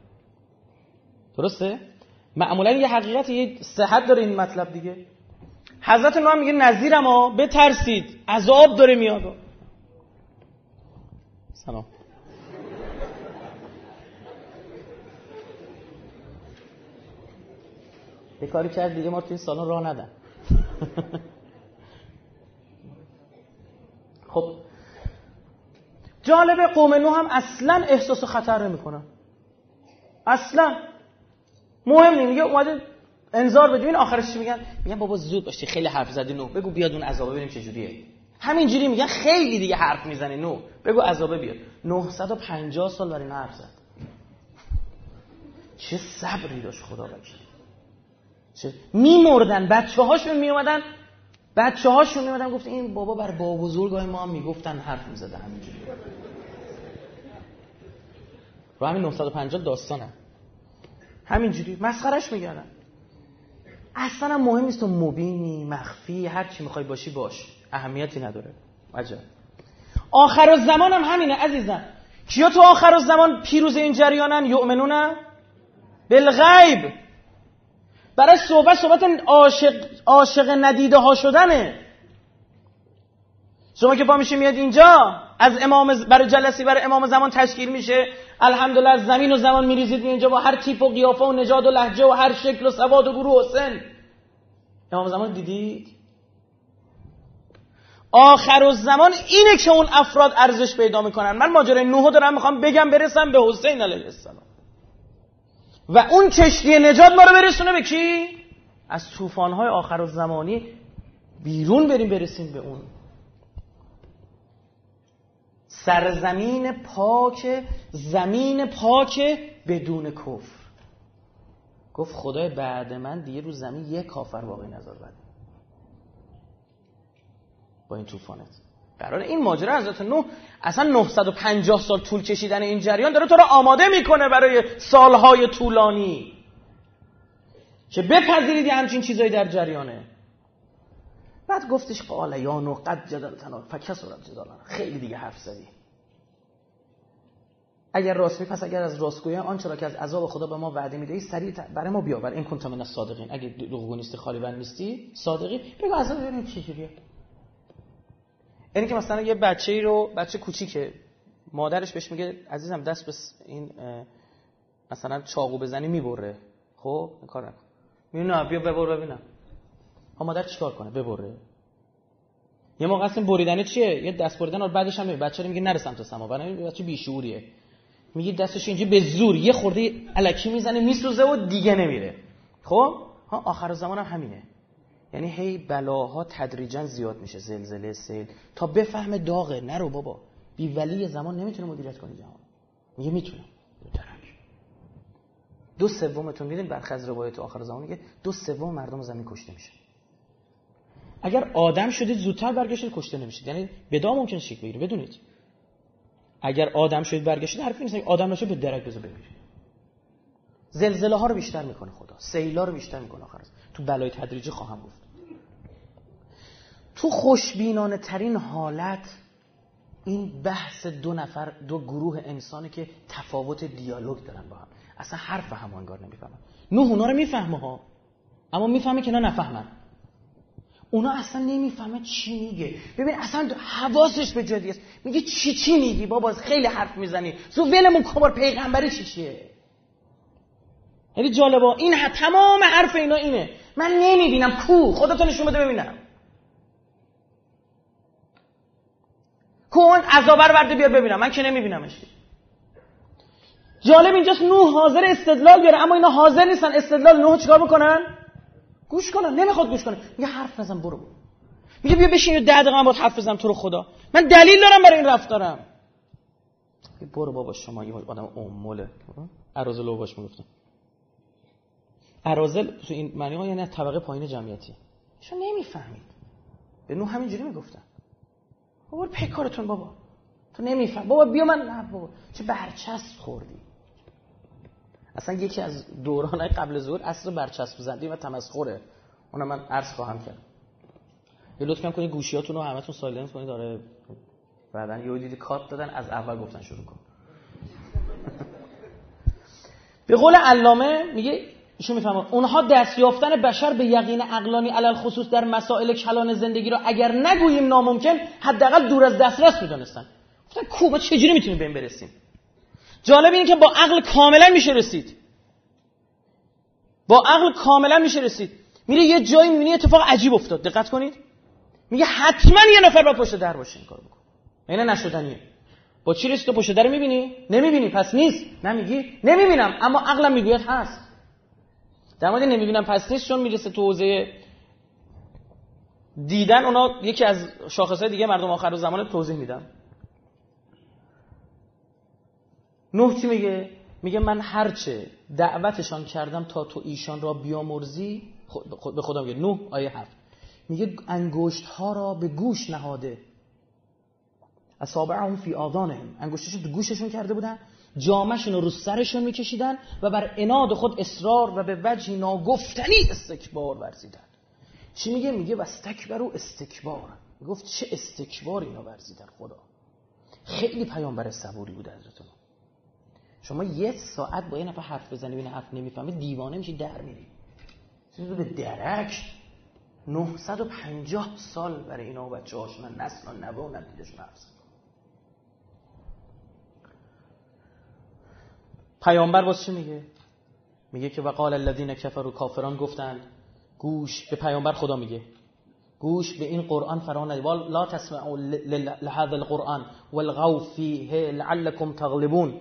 درسته؟ معمولا یه حقیقت یه صحت داره این مطلب دیگه. حضرت نو میگه نظیرم ها بترسید عذاب داره میاد. سلام. یه کاری کرد دیگه ما تو این سالن راه ندن. خب. جالب قوم نو هم اصلا احساس خطر نمی‌کنن. اصلا. مهم نیست میگه اومده انذار بده. این آخرش چی میگن؟ میگن بابا زود باشی خیلی حرف زدی نو. بگو بیاد اون عذاب ببینیم چه جوریه همینجوری میگن خیلی دیگه حرف می‌زنی نو. بگو عذاب بیاد. 950 سال برای این حرف زد. چه صبری داشت خدا وکیل چه میمردن بچه هاشون میومدن بچه هاشون میمدن گفت این بابا بر بابا بزرگ های ما می‌گفتن حرف می‌زده همینجوری. رو همین 950 داستانه. همینجوری. مسخرش میگردن اصلا مهم نیست تو مبینی مخفی هر چی می‌خوای باشی باش. اهمیتی نداره. عجب. آخر و زمان هم همینه عزیزم. کیا تو آخر و زمان پیروز این جریانن؟ یؤمنون بالغیب. برای صحبت صحبت عاشق, عاشق ندیده ها شدنه. شما که پا میشه میاد اینجا از امام برای جلسی برای امام زمان تشکیل میشه. الحمدلله از زمین و زمان میریزید اینجا با هر تیپ و قیافه و نجاد و لحجه و هر شکل و سواد و گروه و سن امام زمان دیدید؟ آخر و زمان اینه که اون افراد ارزش پیدا می‌کنن. من ماجرای نوح دارم می‌خوام بگم برسم به حسین علیه السلام. و اون کشتی نجات ما رو برسونه به کی؟ از طوفان‌های آخر و زمانی بیرون بریم برسیم به اون. سرزمین پاک زمین پاک بدون کفر. گفت خدای بعد من دیگه رو زمین یک کافر باقی نذار بعد با این طوفانت. قرار این ماجرا حضرت نوح اصلا 950 سال طول کشیدن این جریان داره تو رو آماده می‌کنه برای سالهای طولانی. که بپذیرید همچین چیزایی در جریانه؟ بعد گفتش قال یا قد جدلتنا فکسرت جدالنا خیلی دیگه حرف زدی. اگر راست می پس اگر از راستگویی آنچه را که از عذاب خدا به ما وعده می‌دهی سریع برای ما بیاور. این کنت من صادقین. اگه دروغگو نیستی خالی بند نیستی صادقی. بگو عذاب ببینیم چه جوریه. یعنی که مثلا یه بچه‌ای رو بچه کوچیکه. مادرش بهش میگه عزیزم دست به این مثلا چاقو بزنی می‌بره. خب؟ این کار نکن. میگه نه بیا ببر ببینم. مادر چیکار کنه؟ ببره. یه موقع اصلا بریدن چیه؟ یه دست بریدن بعدش هم بچه میگه نرسم تا سما. برای بچه بیشعوریه میگه دستش اینجا به زور یه خورده الکی می‌زنه میسوزه و دیگه نمیره. خب؟ ها آخر زمان هم همینه. یعنی هی بلاها تدریجا زیاد میشه. زلزله سیل. تا بفهم داغه. نرو بابا. بی ولی زمان نمی‌تونه مدیریت کنه جهان. میگه می‌تونم. دو سومتون میدین برخز روایت آخر زمان میگه دو سوم مردم زمین کشته میشه. اگر آدم شدید زودتر برگشتید کشته نمیشید. یعنی بدا ممکن شیک بگیره بدونید. اگر آدم شدید برگشتید حرفی نیست. آدم نشه به درک بزن بمیرید زلزله ها رو بیشتر می‌کنه خدا. سیلا رو بیشتر می‌کنه آخر تو بلای تدریجی خواهم گفت. تو خوشبینانه ترین حالت این بحث دو نفر دو گروه انسانی که تفاوت دیالوگ دارن با هم. اصلا حرف هم انگار نمی‌فهمن. نوح اونا رو می‌فهمه ها. اما می‌فهمه که نه نفهمن. اونا اصلا نمی‌فهمه چی میگه. ببین اصلا حواسش به جدی است. میگه چی چی میگی؟ بابا خیلی حرف می‌زنی. زو ولمون کبار پیغمبری چی چیه؟ یعنی جالبا این تمام حرف اینا اینه. من نمی‌بینم. کو؟ خودتون نشون بده ببینم. کن عذاب رو برده بیار ببینم. من که نمیبینمش. جالب اینجاست نوح حاضر استدلال بیاره. اما اینا حاضر نیستن استدلال نوح چیکار بکنن؟ گوش کنن نمی‌خواد گوش کنه. میگه حرف نزن برو. میگه بیا بشین یه ده دقیقه باید حرف بزنم تو رو خدا. من دلیل دارم برای این رفتارم. برو بابا شما یه آدم اموله ارازل رو باش می‌گفتم. ارازل تو این معنی ها یعنی طبقه پایین جمعیتی. شما نمی‌فهمید. به نوح همینجوری می‌گفتن بابا پیکارتون بابا. تو نمیفهم بابا بیا من نه بابا. چه برچسب خوردی. اصلا یکی از دوران قبل ظهر اصل برچسب زدی و تمسخره. اونم من عرض خواهم کرد. یه لطفا کنید گوشیاتون رو همتون سایلنت کنید. داره بعدا یه دیدی کات دادن از اول گفتن شروع کن. به قول علامه میگه ایشون می‌فهمه اونها دست یافتن بشر به یقین عقلانی علل خصوص در مسائل کلان زندگی رو اگر نگوییم ناممکن حداقل دور از دسترس می‌دونستن. گفتن کو ما چجوری می‌تونیم به این برسیم؟ جالب اینه که با عقل کاملا میشه رسید. با عقل کاملا میشه رسید. میره یه جایی می‌بینی اتفاق عجیب افتاد. دقت کنید. میگه حتما یه نفر با پشت در باشه این کارو بکن اینه نشدنیه. با چی رسید پشت در می‌بینی؟ نمی‌بینی. پس نیست. نمیگی نمی‌بینم. اما عقلم می‌گوید هست. در مورد نمی‌بینم پس نیست چون می‌رسه تو حوزه دیدن اونا یکی از شاخصهای دیگه مردم آخر زمان توضیح میدم. نوح چی میگه؟ میگه من هرچه دعوتشان کردم تا تو ایشان را بیامرزی به خدا میگه. نوح آیه هفت. میگه انگشت ها را به گوش نهاده. اصابعهم فی آذانهم. انگشتشون تو گوششون کرده بودن جامشون رو سرشون میکشیدن و بر اناد خود اصرار و به وجه ناگفتنی استکبار ورزیدن. چی میگه؟ میگه و استکبر و استکبار. گفت چه استکبار اینا ورزیدن خدا. خیلی پیامبر صبوری بود حضرت شما یه ساعت با یه نفر حرف بزنی بین حرف نمی‌فهمه دیوانه میشی در میری. به درک 950 سال برای اینا و بچه من نسل و نبه و ندیدش نفس پیامبر باز چی میگه؟ میگه که وقال الذین کفروا کافران گفتند گوش به پیامبر خدا میگه. گوش به این قرآن فرا لا تسمعوا لهذا القرآن والغوا فیه لعلكم تغلبون.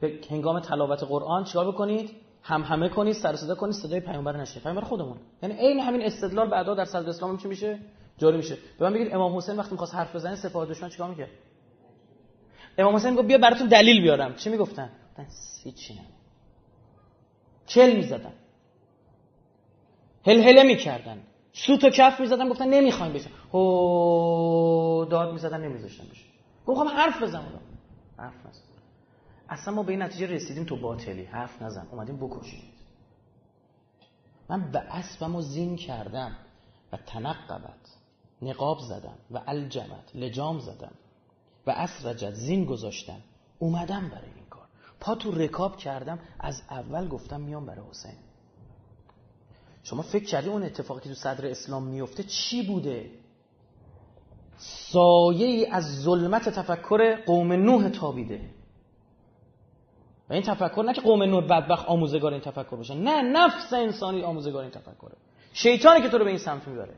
به هنگام تلاوت قرآن چیکار بکنید؟ هم همه کنید سر صدا کنید صدای پیامبر نشه پیامبر خودمون. یعنی عین همین استدلال بعدا در صدر اسلام چی میشه؟ جاری میشه. به من بگید امام حسین وقتی می‌خواست حرف بزنه سپاه دشمن چیکار می‌کرد؟ امام حسین گفت بیا براتون دلیل بیارم. چی می‌گفتن؟ هیچی نه کل می‌زدن. هلهله می‌کردن. سوت و کف می‌زدن. گفتن نمی‌خوایم بشه. هو داد می‌زدن نمیذاشتن بشه. گفتم حرف بزن. حرف نزن اصلا ما به این نتیجه رسیدیم تو باطلی. حرف نزن. اومدیم بکشیم من به اسبم و زین کردم و تنقبت نقاب زدم و الجمت لجام زدم و اسرجت زین گذاشتم. اومدم برای این کار. پا تو رکاب کردم. از اول گفتم میام برای حسین. شما فکر کردی اون اتفاقی که تو صدر اسلام میفته چی بوده؟ سایه ای از ظلمت تفکر قوم نوح تابیده. و این تفکر نه که قوم نوح بدبخت آموزگار این تفکر باشن نه نفس انسانی آموزگار این تفکره. شیطانی که تو رو به این سمت می‌بره.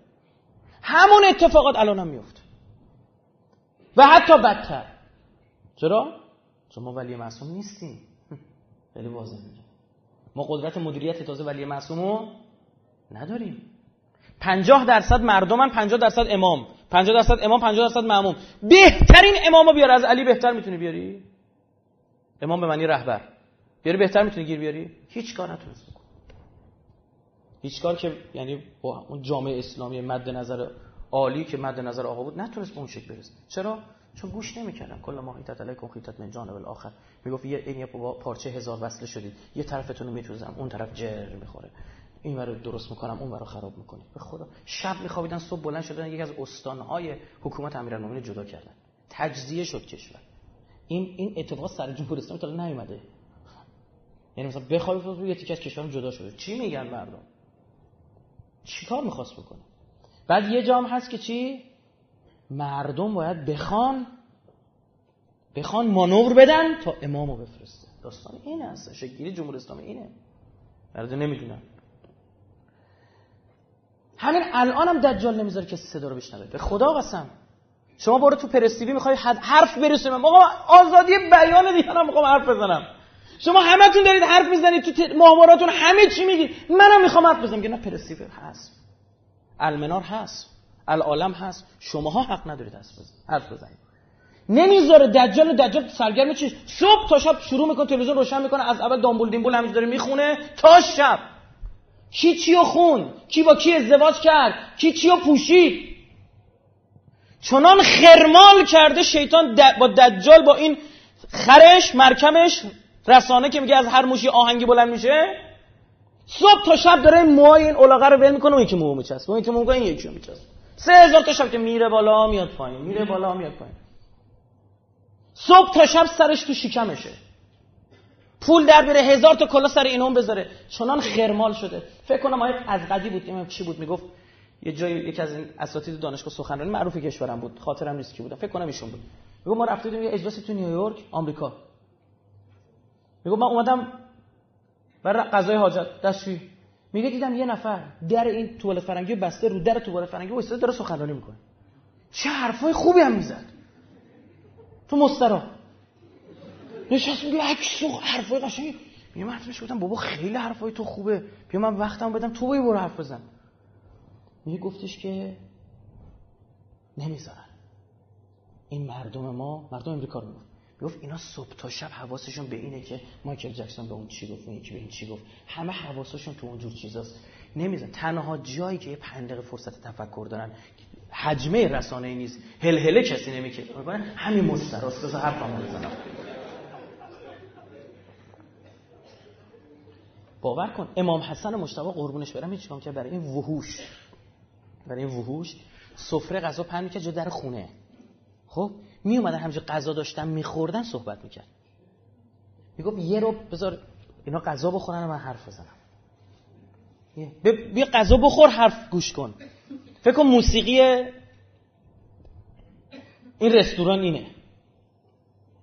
همون اتفاقات الان هم میفته. و حتی بدتر. چرا؟ چون ما ولی معصوم نیستیم. خیلی واضح میگم ما قدرت مدیریت تازه ولی معصومو نداریم. پنجاه درصد مردمن پنجاه درصد امام. پنجاه درصد امام پنجاه درصد معموم. بهترین امامو بیار از علی بهتر می‌تونی بیاری؟ امام به معنی رهبر. بیاری بهتر می‌تونی گیر بیاری؟ هیچ کار نتونست بکن هیچ کار که یعنی با اون جامعه اسلامی مد نظر عالی که مد نظر آقا بود نتونست به اون شکل برسه. چرا؟ چون گوش نمی‌کردن کل ما حیتت علیکم خیتت من جانب الاخر. می‌گفت یه این یه پارچه هزار وصله شدید یه طرفتون رو میتوزم. اون طرف جر می‌خوره. این رو درست می‌کنم اون رو خراب می‌کنید به خدا. شب میخوابیدن صبح بلند شدن یکی از استانهای حکومت امیرالمومنین جدا کردن. تجزیه شد کشور. این این اتفاق سر جمهوری اسلامی تا نیومده. یعنی مثلا بخوابید یه تیکه از کشورم جدا شده. چی میگن مردم؟ چیکار می‌خواست بکنه؟ بعد یه جام هست که چی؟ مردم باید بخوان بخوان مانور بدن تا امامو بفرسته. داستان این هست شکلی جمهوری اسلامی اینه. مردم نمی‌دونن. همین الانم هم دجال نمی‌ذاره که صدا رو بشنوه. به خدا قسم. شما برو تو پرستیوی می‌خوای حرف برسه من آقا آزادی بیان دیگه می‌خوام حرف بزنم. شما همتون دارید حرف می‌زنید تو ماهواراتون همه چی میگید. منم می‌خوام حرف بزنم. که نه پرستیوی هست. المنار هست. العالم هست. شماها حق ندارید حرف بزنید. نمی‌ذاره. دجال و دجال سرگرم چی؟ صبح تا شب شروع می‌کنه تلویزیون روشن می‌کنه از اول دامبول دیمبول همینجوری داره می‌خونه تا شب. کی چیو خون؟ کی با کی ازدواج کرد؟ کی چیو پوشید؟ چنان خرمال کرده شیطان با دجال با این خرش مرکمش رسانه که میگه از هر موشی آهنگی بلند میشه صبح تا شب داره موهای این اولاغه رو ول می‌کنه اون یکی مو میچسبه اون یکی مو این یکی میچسبه. سه هزار تا شب که میره بالا میاد پایین میره بالا میاد پایین. صبح تا شب سرش تو شکمشه. پول در بره هزار تا کلا سر اینون بذاره. چنان خرمال شده. فکر کنم آیه از قدی بود چی بود می‌گفت یه جای یکی از این اساتید دانشگاه سخنرانی معروف کشورم بود. خاطرم نیست کی بود فکر کنم ایشون بود. میگم ما رفتیم یه اجلاسی تو نیویورک آمریکا. میگم من اومدم برای قضای حاجت. دستشویی میگه دیدم یه نفر در این توالت فرنگی بسته رو در توالت فرنگی وایساده داره سخنرانی می‌کنه. چه حرفای خوبی هم می‌زد. تو مسترا نشست میگه عکس و حرفای قشنگ میگه من حرفش گفتم بابا خیلی حرفای تو خوبه. بیا من وقتم بدم تو برو حرف بزن. میگه گفتش که نمی‌ذارن. این مردم ما مردم امریکا رو می‌گفت. گفت اینا صبح تا شب حواسشون به اینه که مایکل جکسون به اون چی گفت اون یکی به این چی گفت. همه حواسشون تو اونجور چیزاست. نمیزن تنها جایی که یه پنج فرصت تفکر دارن حجمه رسانه نیست. هلهله کسی نمی‌کنه همین مستراست بذار حرفمو بزنم. باور کن امام حسن مشتبه قربونش برم. هیچ که برای این وحوش. برای وحوش سفره غذا پهن می‌کرد جا در خونه. خب می اومدن همینجا غذا داشتن میخوردن صحبت می‌کرد. می‌گفت یه رو بذار اینا غذا بخورن من حرف بزنم. بیا غذا بخور حرف گوش کن. فکر کن موسیقی این رستوران اینه.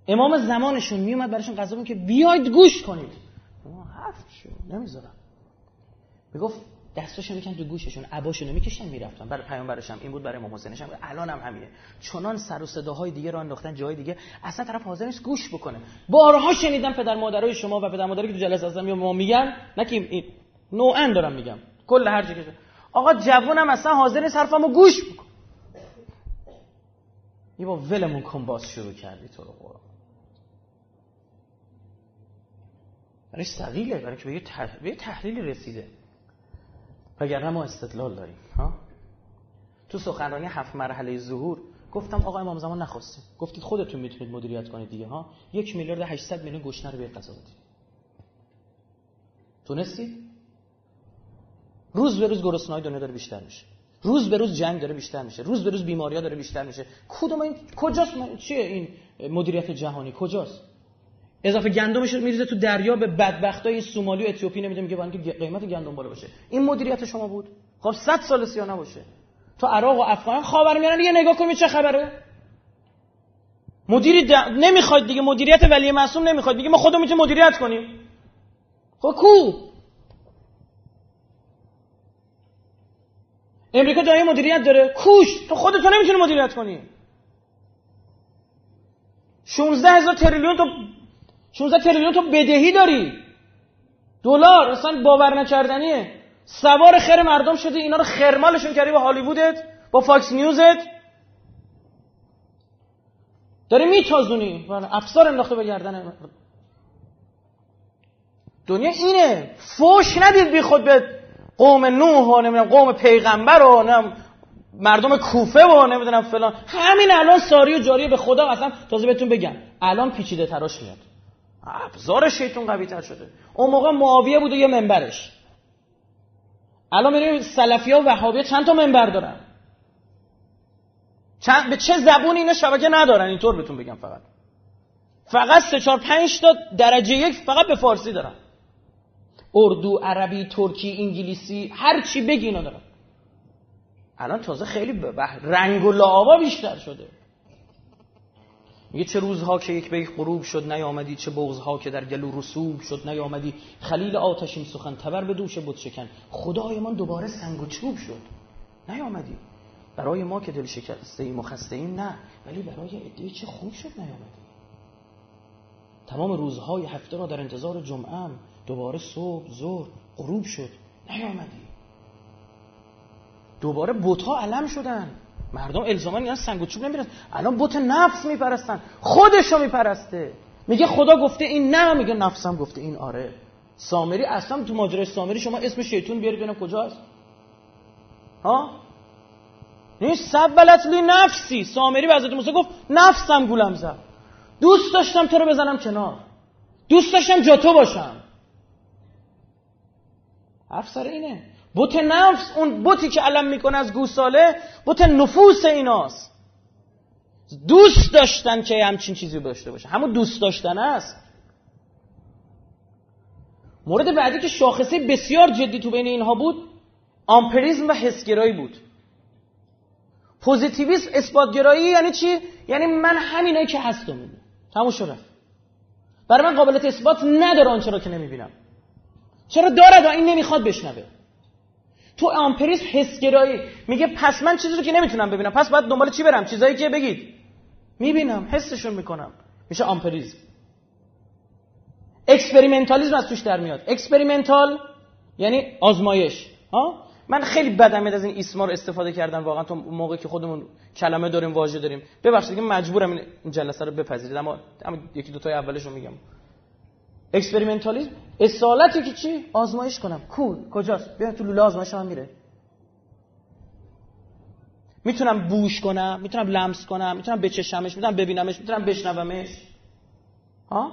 امام زمانشون میومد براشون غذا که بیاید گوش کنید. حرف شو نمی‌ذارم. می‌گفت دستاشو میکن تو گوششون عباشونو می‌کشن می‌رفتن. برای پیامبرش هم این بود برای امام حسینش هم الان هم همینه. چنان سر و صداهای دیگه رو انداختن جای دیگه. اصلا طرف حاضر نیست گوش بکنه. بارها شنیدم پدر مادرای شما و پدر مادری که تو جلسه هستن یا ما میگن. نکیم این نوعا دارم میگم. کل هر جا آقا جوونم اصلا حاضر نیست حرفمو گوش بکن. یه با ولمون کن باز شروع کردی تو رو قرآن. برای سقیله برای که به یه تحلیلی رسیده. وگرنه ما استدلال داریم ها؟ تو سخنرانی هفت مرحله ظهور گفتم آقا امام زمان نخواستیم گفتید خودتون می‌تونید مدیریت کنید دیگه ها؟ یک میلیارد 800 میلیون گشنه رو به غذا بدید تونستید؟ روز به روز گرسنه‌های دنیا داره بیشتر میشه. روز به روز جنگ داره بیشتر میشه. روز به روز بیماری ها داره بیشتر میشه. کدوم این کجاست؟ چیه این مدیریت جهانی؟ کجاست؟ اضافه گندمش میریزه تو دریا به بدبختای سومالی و اتیوپی نمیده میگه برای قیمت گندم بالا باشه. این مدیریت شما بود. خب 100 سال سیا نباشه تو عراق و افغان خاورمیانه یه نگاه کنید چه خبره. مدیری د... نمی‌خواد دیگه مدیریت ولی معصوم نمی‌خواد. دیگه ما خودمون می‌تونیم مدیریت کنیم. خب کو؟ امریکا داره مدیریت داره. کوش! تو خودتون نمی‌تونی مدیریت کنی. 16 هزار تریلیون تو 16 تریلیون تو بدهی داری. دلار اصلا باور نکردنیه. سوار خر مردم شده اینا رو خرمالشون کردی با هالیوودت با فاکس نیوزت. داری میتازونی. افسار انداخته به گردن دنیا اینه. فوش ندید بی خود به قوم نوح و نمی‌دونم قوم پیغمبر و نمی‌دونم مردم کوفه و نمی‌دونم فلان. همین الان ساری و جاری به خدا اصلا تازه بهتون بگم. الان پیچیده تراش میاد. ابزار شیطون قوی تر شده. اون موقع معاویه بود و یه منبرش. الان میریم سلفی ها و وهابی چند تا منبر دارن؟ چند... به چه زبون اینا شبکه ندارن؟ اینطور بهتون بگم فقط. فقط سه چهار پنج تا درجه یک فقط به فارسی دارن. اردو عربی ترکی انگلیسی هر چی بگی اینا دارن. الان تازه خیلی به رنگ و لعابا بیشتر شده. میگه چه روزها که یک بیخ غروب شد نیامدی چه بغزها که در گلو رسوب شد نیامدی. خلیل آتشین سخن تبر به دوش بود شکن. خدایمان دوباره سنگ و چوب شد. نیامدی. برای ما که دل شکسته ایم و خسته ایم نه. ولی برای عده چه خوب شد نیامدی. تمام روزهای هفته را در انتظار جمعه دوباره صبح ظهر غروب شد. نیامدی. دوباره بوتا علم شدن. مردم الزاما اینا سنگ و چوب نمیرن. الان بت نفس میپرستن. خودشو میپرسته. میگه خدا گفته این نه میگه نفسم گفته این آره. سامری اصلا تو ماجرای سامری شما اسم شیطون بیارید ببینم کجاست. ها؟ این سبلت لی نفسی. سامری به حضرت موسی گفت نفسم گولم زد. دوست داشتم تو رو بزنم کنار. دوست داشتم جا تو باشم. حرف سر اینه. بوت نفس اون بوتی که علم می‌کنه از گوساله بوت نفوس ایناست. دوست داشتن که همچین چیزی داشته باشه. همون دوست داشتن است. مورد بعدی که شاخصه بسیار جدی تو بین اینها بود آمپریزم و حسگرایی بود. پوزیتیویسم اثباتگرایی یعنی چی؟ یعنی من همینایی که هستم می‌بینم. تموم شده برای من قابلیت اثبات نداره آنچه را که نمی‌بینم. چرا داره و این نمی‌خواد بشنوه. تو آمپریسم حسگرایی. میگه پس من چیزی رو که نمی‌تونم ببینم. پس باید دنبال چی برم؟ چیزایی که بگید. می‌بینم حسشون می‌کنم. میشه آمپریزم experimentalism از توش در میاد. experimental یعنی آزمایش. ها؟ من خیلی بدم از این اسما رو استفاده کردم واقعا تو موقعی که خودمون کلمه داریم واژه داریم. ببخشید که مجبورم این جلسه رو بپذیرید اما یکی دو تای اولش رو میگم. اکسپریمنتالیسم اصالتی که چی؟ آزمایش کنم. کول کجاست؟ بیا تو لوله آزمایش هم میره. می‌تونم بوش کنم می‌تونم لمس کنم می‌تونم بچشمش می‌تونم ببینمش می‌تونم بشنومش. ها؟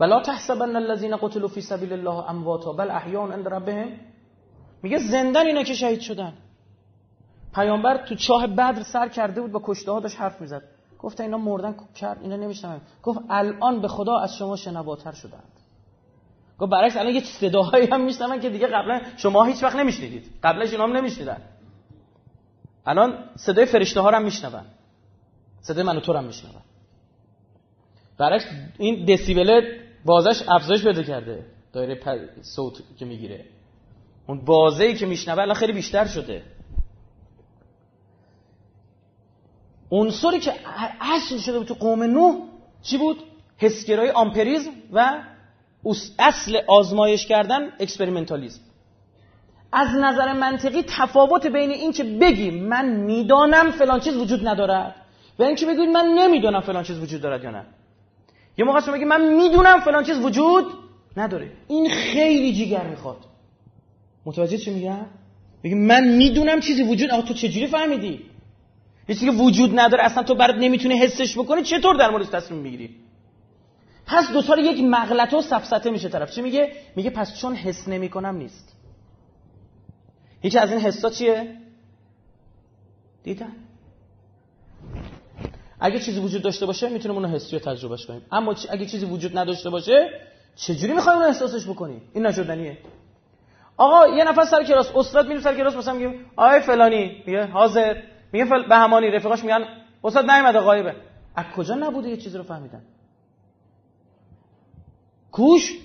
ولا تحسبن الذين قتلوا في سبيل الله امواتا بل احياء عند ربهم. میگه زندن اینا که شهید شدن. پیامبر تو چاه بدر سر کرده بود با کشته ها داشت حرف می‌زد. گفت اینا مردن کرد اینا نمیشنن گفت الان به خدا از شما شنواتر شدند گفت برعکس الان یه صداهایی هم میشنون که دیگه قبلا شما هیچ وقت نمیشنیدید. قبلش اینا هم نمیشنیدن. الان صدای فرشته ها رو هم میشنون. صدای من و تو هم میشنون. برعکس این دسیبل بازش افزایش پیدا کرده. دایره صوت که می‌گیره. اون بازه که میشنوه الان خیلی بیشتر شده. عنصری که اصل شده بود تو قوم نوح چی بود؟ حسگرایی آمپریزم و اصل آزمایش کردن experimentalism. از نظر منطقی تفاوت بین این که بگیم من می‌دانم فلان چیز وجود ندارد و این که بگید من نمی‌دانم فلان چیز وجود دارد یا نه. یه موقع شما من می‌دونم فلان چیز وجود نداره. این خیلی جیگر می‌خواد. متوجه چی میگم؟ میگه من می‌دونم چیزی وجود آقا تو چجوری فهمیدی؟ یه چیزی که وجود نداره اصلا تو برات نمی‌تونی حسش بکنی چطور در موردش تصمیم می‌گیری؟ پس دو سال یک مغلطه و سفسته میشه طرف. چی میگه؟ میگه پس چون حس نمی‌کنم نیست. یکی از این حسا چیه؟ دیدن. اگه چیزی وجود داشته باشه می‌تونیم اونو حسی و تجربهش کنیم. اما اگه چیزی وجود نداشته باشه چجوری می‌خوایم اونو احساسش بکنیم این نشدنیه آقا یه نفر سر کلاس استاد میره سر کلاس مثلا میگه آقای فلانی میگه حاضر. میگه فل... بهمانی رفیقاش میگن استاد نیومده غایبه. از کجا نبوده یه چیزی رو فهمیدن؟ کوش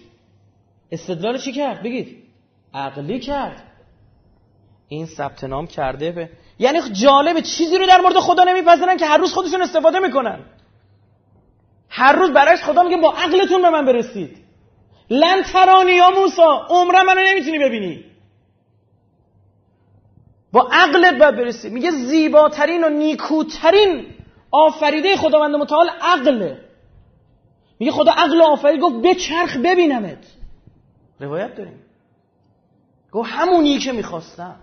استدلال چی کرد؟ بگید. عقلی کرد. این ثبت نام کرده به یعنی جالبه چیزی رو در مورد خدا نمیپذیرن که هر روز خودشون استفاده می‌کنن. هر روز برایش خدا میگه با عقلتون به من برسید. لن ترانی یا موسا عمره منو نمی‌تونی ببینی. با عقلت باید برسی. میگه زیباترین و نیکوترین آفریده خداوند متعال عقله. میگه خدا عقل آفرید گفت به چرخ ببینمت. روایت داریم. گفت همونی که می‌خواستم.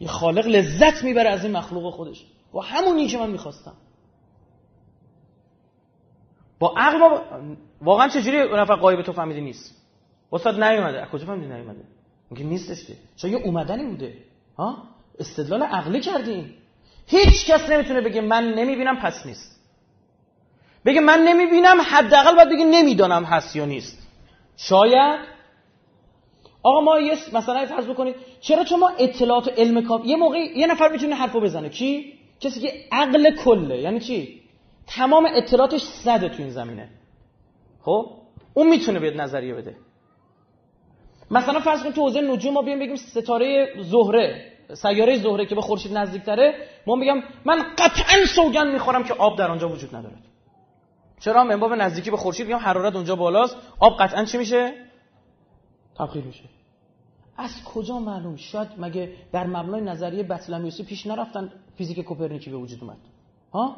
یه خالق لذت می‌بره از این مخلوق خودش. و همونی که من می‌خواستم. با عقل ما واقعا چجوری نفر قایب تو فهمیدی نیست؟ استاد نیومده. از کجا فهمیدی نیومده؟ میگه نیستش که. چون یه اومدنی بوده. ها؟ استدلال عقلی کردیم. هیچ کس نمی‌تونه بگه من نمی‌بینم پس نیست. بگه من نمی‌بینم حداقل باید بگه نمی‌دانم هست یا نیست. شاید. آقا ما یه مثلا فرض بکنید. چرا چون ما اطلاعات و علم کاف یه موقع یه نفر می‌تونه حرفو بزنه. کی؟ کسی که عقل کله. یعنی چی؟ تمام اطلاعاتش صده تو این زمینه. خب؟ اون می‌تونه بیاد نظریه بده. مثلا فرض کنید تو حوزه نجوم ما بیایم بگیم ستاره زهره سیاره زهره که به خورشید نزدیکتره. ما میگم من قطعا سوگن می‌خورم که آب در آنجا وجود نداره چرا؟ من باب نزدیکی به خورشید میگم حرارت اونجا بالاست. آب قطعا چی میشه؟ تبخیر میشه. از کجا معلوم؟ شاید مگه بر مبنای نظریه بطلمیوسی پیش نرفتن فیزیک کوپرنیکی به وجود اومد. ها؟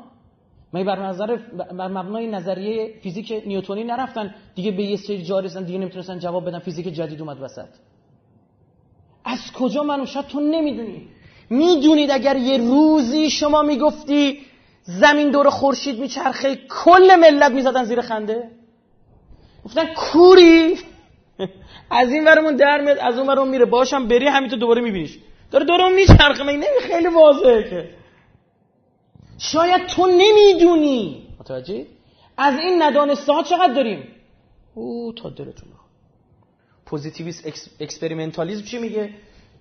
مگه بر نظر بر مبنای نظریه فیزیک نیوتونی نرفتن. دیگه به یه سری جا رسن دیگه نمی‌تونستن جواب بدن. فیزیک جدید اومد وسط. از کجا معلوم شاید تو نمی‌دونی. می‌دونید اگر یه روزی شما می‌گفتی زمین دور خورشید میچرخه کل ملت می‌زدن زیر خنده؟ گفتن کوری؟ از این ورمون در از اون ورمون میره. باشم بری همینطور دوباره میبینیش. داره دورم میچرخه. مگه نمی خیلی واضحه که. شاید تو نمی‌دونی. متوجه از این ندانسته ها چقدر داریم؟ او تا دلتون پوزیتیویست experimentalism چی میگه؟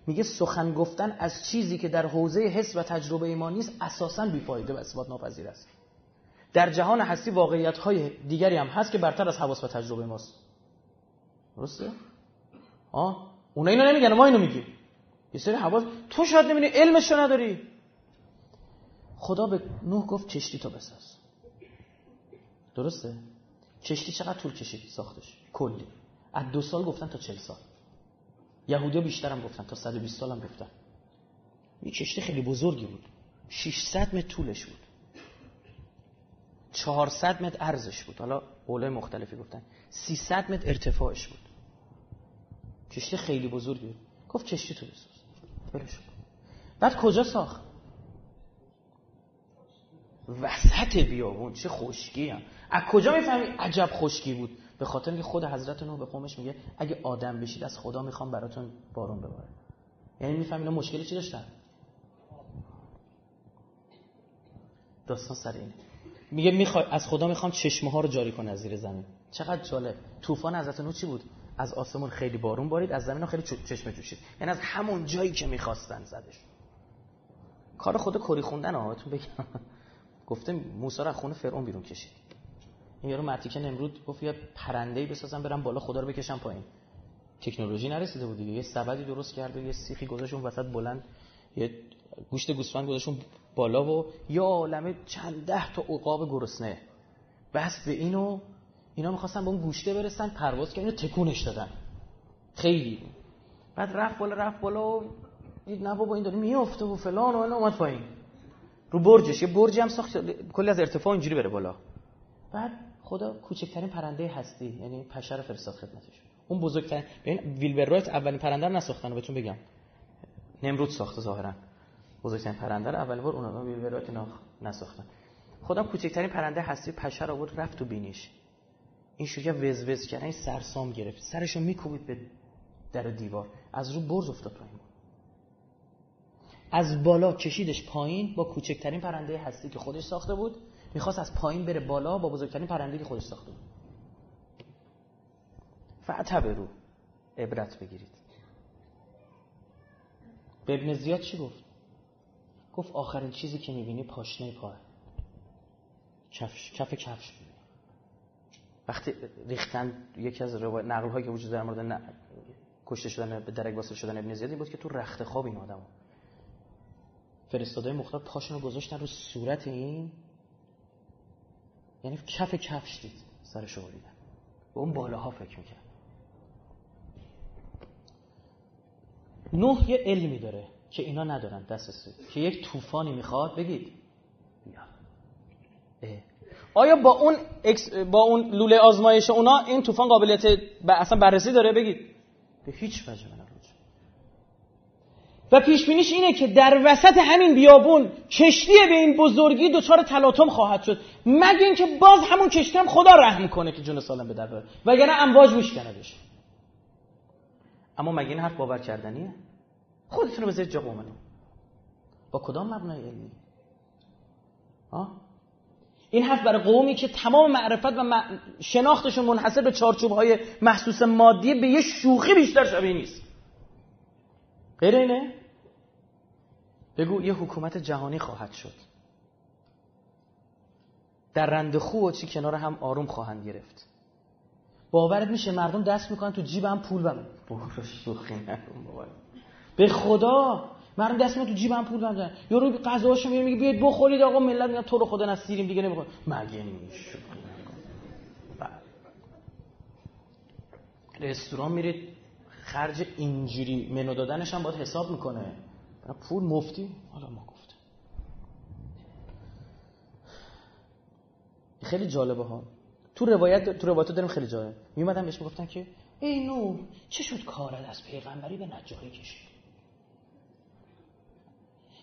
میگه سخن گفتن از چیزی که در حوزه حس و تجربه ما نیست اساسا بیفایده و اثبات ناپذیر است. در جهان هستی واقعیت های دیگری هم هست که برتر از حواس و تجربه ماست. درسته؟ آه؟ اونا اینو نمیگن ما اینو میگیم. یه سری حواس تو شاید نمی‌دونی علمش نداری. خدا به نوح گفت کشتی تو بساز. درسته؟ کشتی چقدر طول کشید ساختش؟ کلی. از دو سال گفتن تا چل سال. یهودیا بیشتر هم گفتن تا 120 سال هم گفتن. این کشتی خیلی بزرگی بود. 600 متر طولش بود. 400 متر عرضش بود. حالا قوله مختلفی گفتن. 300 متر ارتفاعش بود. کشتی خیلی بزرگی بود. گفت کشتی تو بساز. بعد کجا ساخت؟ وسط بیابون چه خشکی هم از کجا می‌فهمی عجب خشکی بود؟ به خاطر اینکه خود حضرت نوح به قومش میگه اگه آدم بشید از خدا می‌خوام براتون بارون بباره یعنی می‌فهمی اینا مشکلی چی داشتن؟ داستان سر اینه. میگه می‌خوای از خدا می‌خوام چشمه ها رو جاری کنه از زیر زمین. چقدر جالب. طوفان حضرت نوح چی بود؟ از آسمون خیلی بارون بارید از زمین خیلی چشمه جوشید. یعنی از همون جایی که می‌خواستن زدش. کار خود کری خوندن آهاتون بگم. گفته موسی رو از خونه فرعون بیرون کشید. این یارو مرتیکه نمرود گفت یه پرنده‌ای بسازم برم بالا خدا رو بکشم پایین. تکنولوژی نرسیده بود دیگه. یه سبدی درست کرد و یه سیخی گذاشت اون وسط بلند یه گوشت گوسفند گذاشت بالا و یا عالمه چند ده تا عقاب گرسنه. بس به اینو اینا می‌خواستن به اون گوشته برسن پرواز کردن اینو تکونش دادن. خیلی. بعد رفت بالا رفت بالا و نه بابا این داره میفته و فلان و اینا اومد پایین. رو برجش یه برجی هم ساخت کلی از ارتفاع اینجوری بره بالا. بعد خدا کوچکترین پرنده هستی یعنی پشه رو فرستاد خدمتش اون بزرگترین ببین ویلبر رایت اولین پرنده رو نساختن بهتون بگم. نمرود ساخته ظاهرا. بزرگترین پرنده رو اول بار اونا ویلبر رایت نساختن. خودم کوچکترین پرنده هستی پشه آورد رفت تو بینیش. این شوکه وز وز کردن این سرسام گرفت. سرشو میکوبید به در دیوار. از رو برز افتاد پایین. از بالا کشیدش پایین با کوچکترین پرنده هستی که خودش ساخته بود. می‌خواست از پایین بره بالا با بزرگترین پرنده که خودش ساخته بود. فعتبرو عبرت بگیرید. به ابن زیاد چی گفت؟ گفت آخرین چیزی که می‌بینی پاشنه پاه کفش کف کفش. وقتی ریختن یکی از نقل هایی که وجود در مورد کشته شدن به درک واسه شدن ابن زیاد بود که تو رخت خواب این آدم فرستاده مختار پاشون رو گذاشتن رو صورت این؟ یعنی کف کفش دید سرش رو به اون بالاها فکر می‌کرد. نوح یه علمی داره که اینا ندارن دسترسی که یک طوفانی می‌خواد بگید. آیا با اون با اون لوله آزمایش اونا این طوفان قابلیت اصلا بررسی داره؟ بگید. به هیچ وجه و پیش بینیش اینه که در وسط همین بیابون کشتی به این بزرگی دچار تلاطم خواهد شد. مگه اینکه باز همون کشتی هم خدا رحم کنه که جون سالم به در بره وگرنه امواج میشکندش اما مگه این حرف باور کردنیه؟ خودتون رو بذارید جا با کدام مبنای علمی؟ ها این حرف برای قومی که تمام معرفت و شناختشون منحصر به چارچوب های محسوس مادیه به یه شوخی بیشتر شبیه نیست. غیر اینه؟ بگو یه حکومت جهانی خواهد شد. در رند خو و چی کنار هم آروم خواهند گرفت. باورت میشه مردم دست می‌کنن تو جیب هم پول بم به خدا! مردم دست می‌کنن تو جیب هم پول بم یارو غذاشو میگه میگه بیاید بخورید آقا ملت میگن تو رو خدا نسیریم دیگه نمی‌خواد. مگه میشه؟ رستوران میرید خرج اینجوری منو دادنش هم باید حساب می‌کنه. پول مفتی؟ حالا ما گفته خیلی جالبه ها. تو روایت تو روایت داریم خیلی جالبه میومدن بهش می‌گفتن که ای نو چه شد کارت از پیغمبری به نجاری کشید؟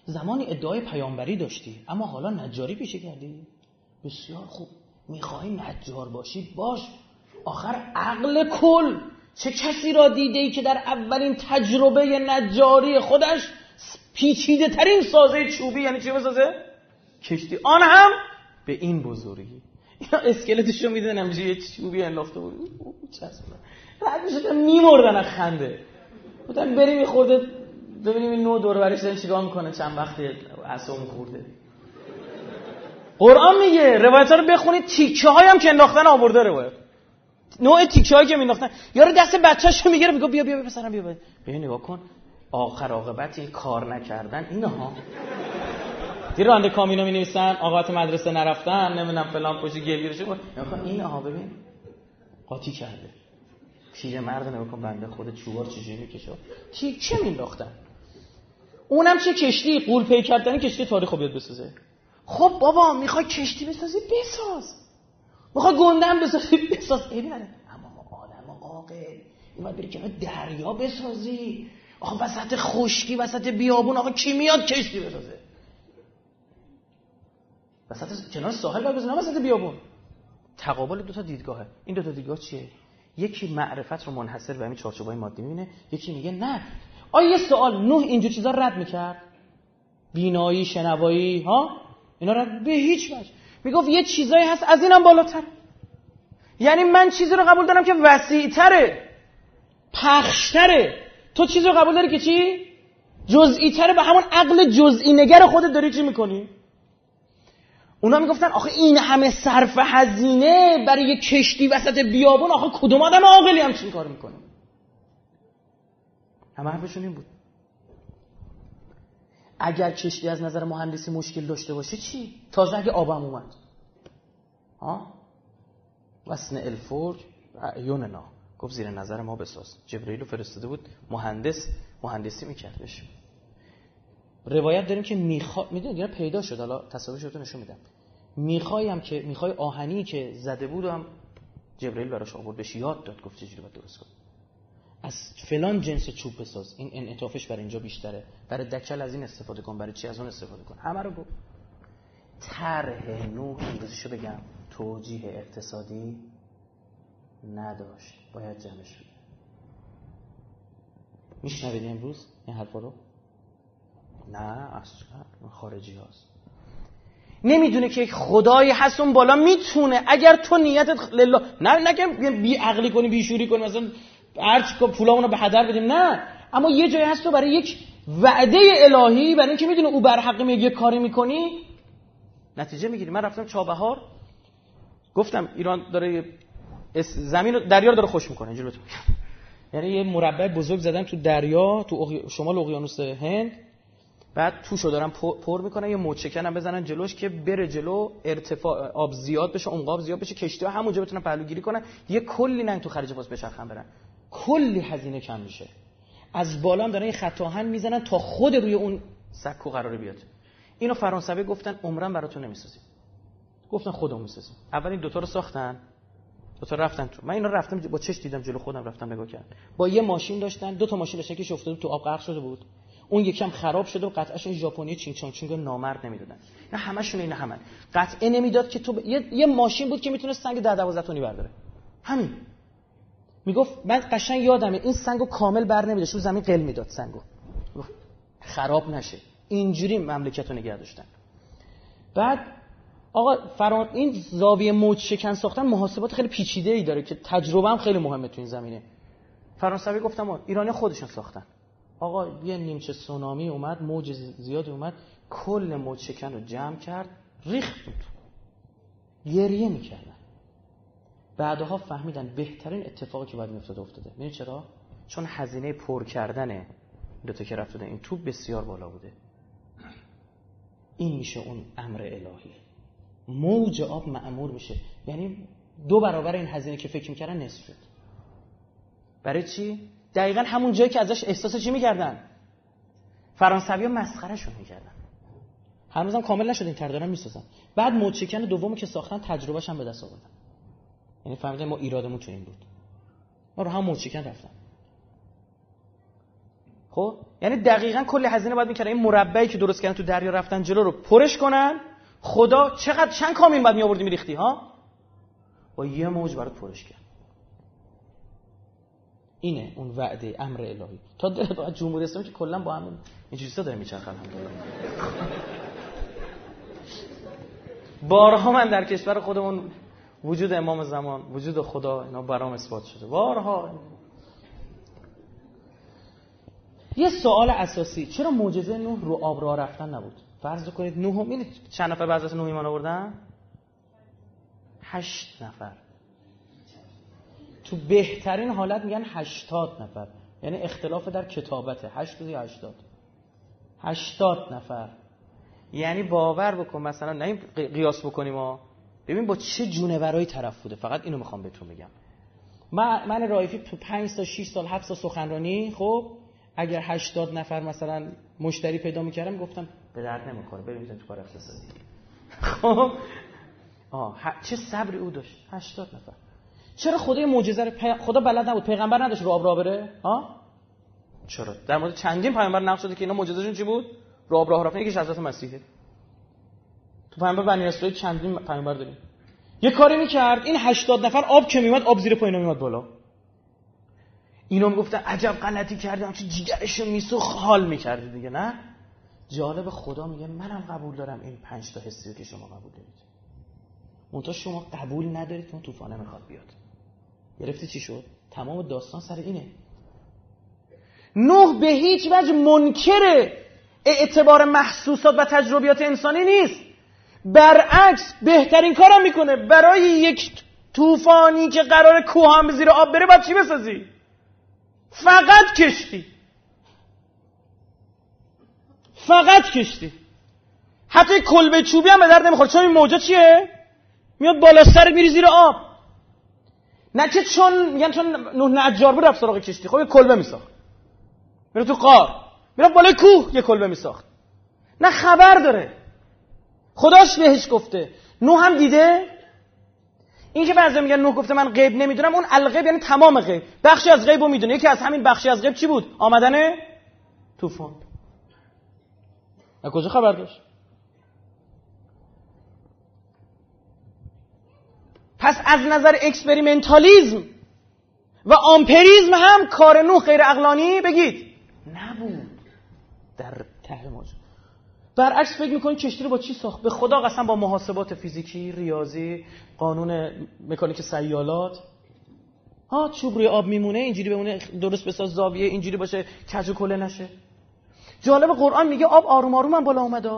زمانی ادعای پیامبری داشتی اما حالا نجاری پیشه کردی. بسیار خوب می‌خوای نجار باشی باش. آخر عقل کل چه کسی را دیده ای که در اولین تجربه نجاری خودش پیچیده ترین سازه چوبی یعنی چی بسازه؟ کشتی. آن هم به این بزرگی. اینا اسکلتش رو میدن همیشه یه چوبی انداخته بود. رد می‌شدن میمردن از خنده. بودن بریم یه خورده ببینیم این نوع دور برش دارن چیکار می‌کنه. چند وقتی اصلا خورده. قرآن میگه روایت ها رو بخونید تیکه هم که انداختن آورده روایت. نوع تیکه هایی که مینداختن یارو دست بچه‌شو می‌گیره میگه بیا بیا پسرم بیا. بیا نگاه کن. آخر عاقبت کار نکردن. اینها. دیر رانده کامینو می نویسن آقات مدرسه نرفتن نمی‌دونم فلان پشت کن این ها ببین. قاطی کرده. پیر مرد نگاه کن بنده خود چوبار چجوری می‌کشه. تیکه مینداختن؟ اونم چه کشتی؟ قول پی کردن کشتی تاریخ بیاد بسازه. خب بابا می‌خوای کشتی بسازی؟ بساز. می‌خوای گندم بسازی؟ بساز. ای اما ما آدم عاقل. این باید بری کنار دریا بسازی. آقا وسط خشکی وسط بیابون آقا کی میاد کشتی بسازه؟ وسط کنار ساحل باید بزنه وسط بیابون. تقابل دو تا دیدگاهه. این دو تا دیدگاه چیه؟ یکی معرفت رو منحصر به همین چارچوبای مادی می‌بینه یکی میگه نه. آیا یه سوال نوح اینجور چیزا رد می‌کرد؟ بینایی شنوایی ها؟ اینا رد به هیچ وجه. می‌گفت یه چیزایی هست از اینم بالاتر. یعنی من چیزی رو قبول دارم که وسیعتره پخشتره. تو چیزی رو قبول داری که چی؟ جزئی تره به همون عقل جزئی نگر خودت داری چی می‌کنی؟ اونا می‌گفتن آخه این همه صرف هزینه برای یه کشتی وسط بیابون آخه کدوم آدم عاقلی هم چین کار می‌کنه همه حرفشون این بود اگر کشتی از نظر مهندسی مشکل داشته باشه چی؟ تازه اگه آبم اومد ها؟ وسن الفور یوننا گفت زیر نظر ما بساز. جبرئیل رو فرستاده بود مهندس مهندسی میکردش. روایت داریم که میخوا می‌دونید اینا پیدا شد حالا تصاویرش رو نشون میدم. می‌خوای هم که می‌خوای آهنی که زده بود هم جبرئیل براش آورد بهش یاد داد گفت چجوری باید درست کن فلان جنس چوب بساز. این انعطافش برای اینجا بیشتره. برای دکل از این استفاده کن برای چی از اون استفاده کن. همه رو گفت. طرح نوح امروزیشو بگم. توجیه اقتصادی. نداشت. باید جمعش بگم میشنوید امروز این حرفا رو؟ نه اصلا خارجی هاست. نمی‌دونه که خدایی هست اون بالا می‌تونه. اگر تو نیتت لله نه نگم بی عقلی کنی بی شوری کنی مثلا هرچ پولامونو به هدر بدیم. نه. اما یه جایی هست تو برای یک وعده الهی برای اینکه می‌دونه او بر حق یه کاری می‌کنی. نتیجه می‌گیری. من رفتم چابهار. گفتم ایران داره زمین دریا رو داره خوش می‌کنه اینجوری یعنی یه مربع بزرگ زدن تو دریا تو شمال اقیانوس هند. بعد توشو دارن پر می‌کنن یه موچکن هم بزنن جلوش که بره جلو ارتفاع آب زیاد بشه عمق زیاد بشه کشتی ها همونجا بتونن پهلوگیری کنن. یه کلی ننگ تو خرج پاس بچرخن برن. کلی هزینه کم میشه. از بالا هم دارن یه خط آهن می‌زنن تا خود روی اون سکو قراره بیاد. اینو فرانسوی گفتن عمرن براتون نمی‌سازیم. گفتن خودمون می‌سازیم. اول این دوتا رو ساختن. دوتا رفتن تو من اینا رفتم با چش دیدم جلو خودم رفتم نگاه کردم. با یه ماشین داشتن دو تا ماشین داشتن که افتاده تو آب غرق شده بود. اون یکم خراب شده و قطعش ژاپنی چین چون چونگ نامرد نمی‌دادن. نه همشون اینا همن قطعه نمی‌داد که تو یه... یه ماشین بود که می‌تونه سنگ 10 12 تونی برداره. همین. می‌گفت من قشنگ یادمه این سنگو کامل بر نمیداشت. رو زمین قل می‌داد سنگو. خراب نشه. اینجوری مملکت رو نگه داشتن. بعد آقا فران این زاویه موج شکن ساختن محاسبات خیلی پیچیده ای داره که تجربه هم خیلی مهمه تو این زمینه. فرانسوی گفتم ایرانی خودشون ساختن. آقا یه نیمچه سونامی اومد موج زیادی اومد کل موج شکن رو جمع کرد ریخت بود گریه می‌کردن. بعدها فهمیدن بهترین اتفاقی که باید میافتاده افتاده. می‌دونی چرا؟ چون هزینه پر کردن دوتا که رفت این توپ بسیار بالا بوده. این میشه اون امر الهی. موج آب معمور میشه. یعنی دو برابر این هزینه که فکر می‌کردن نصف شد. برای چی؟ دقیقا همون جایی که ازش احساس چی می‌کردن؟ فرانسوی ها مسخرشون می‌کردن. هنوزم کامل نشد این دارن می‌سازن. بعد موچکن دومو که ساختن تجربهش هم به دست آوردن. یعنی فهمیدن ما ایرادمون تو این بود. ما رو هم موچکن رفتن. خب؟ یعنی دقیقا کلی هزینه باید می‌کردن. این مربعی که درست کردن تو دریا رفتن جلو رو پرش کنن. خدا چقدر چند کامین بعد میآوردی میریختی ها؟ با یه موج برات پرش کرد. اینه اون وعده امر الهی. تا دل جمهوری اسلامی که کلا با همین این چیزا داره میچرخه الحمدلله. بارها من در کشور خودمون وجود امام زمان وجود خدا اینا برام اثبات شده. بارها. یه سوال اساسی چرا معجزه نوح رو آب راه رفتن نبود؟ فرض کنید نوح هم چند نفر بعد از نوح ایمان آوردن؟ هشت نفر. تو بهترین حالت میگن هشتاد نفر. یعنی اختلاف در کتابته. هشت روزی هشتاد؟ هشتاد نفر. یعنی باور بکن مثلا نه قیاس بکنیم ما ببین با چه جونورایی طرف بوده. فقط اینو می‌خوام بهتون بگم. من من رایفی تو 5 تا 6 سال 7 سال سخنرانی خب اگر 80 نفر مثلا مشتری پیدا می‌کردم گفتم به درد نمی‌خوره. ببینید تو کار اقتصادی. خب؟ آه چه صبری او داشت. 80 نفر. چرا خدای معجزه رو خدا بلد نبود پیغمبر نداشت رو آب راه بره؟ ها چرا؟ در مورد چندین پیامبر نقش شده که اینا معجزهشون چی بود؟ رو آب راه رفتن. یکیش حضرت مسیحه. تو پیامبر بنی اسرائیل چندین پیامبر داریم. یه کاری می‌کرد این 80 نفر آب که میومد آب زیر پایینا میومد بالا. اینا می‌گفتن عجب غلطی کردم چه جیگرشو میسو حال می‌کردی دیگه نه؟ جالب خدا میگه منم قبول دارم این پنج تا حسی که شما قبول دارید. اونتا شما قبول ندارید اون طوفانه می‌خواد بیاد. گرفتی چی شد؟ تمام داستان سر اینه. نوح به هیچ وجه منکر اعتبار محسوسات و تجربیات انسانی نیست. برعکس بهترین کارم می‌کنه. برای یک طوفانی که قرار کوه هم زیر آب بره باید چی بسازی؟ فقط کشتی. فقط کشتی. حتی کلبه چوبی هم به درد نمی‌خوره. چون این موجا چیه؟ میاد بالا سر میری زیر آب. نه که چون میگن چون نه نجار بود رفت سراغ کشتی. خب یه کلبه میساخت. میره تو قار. میره بالای کوه یه کلبه میساخت. نه خبر داره. خداش بهش گفته. نو هم دیده؟ این که بعضی میگن نوح گفته من غیب نمی‌دونم اون الغیب یعنی تمام غیب. بخشی از غیب رو می‌دونه. یکی از همین بخشی از غیب چی بود؟ آمدن طوفان. از کجا خبر داشت؟ پس از نظر experimentalism و آمپریزم هم کار نوح غیر عقلانی بگید. نبود. در ته ماجرا برعکس فکر می‌کنید کشتی رو با چی ساخت؟ به خدا قسم با محاسبات فیزیکی ریاضی قانون مکانیک سیالات. ها چوب روی آب میمونه اینجوری بمونه درست بساز زاویه اینجوری باشه کج و کله نشه. جالب قرآن میگه آب آروم آروم هم بالا اومده.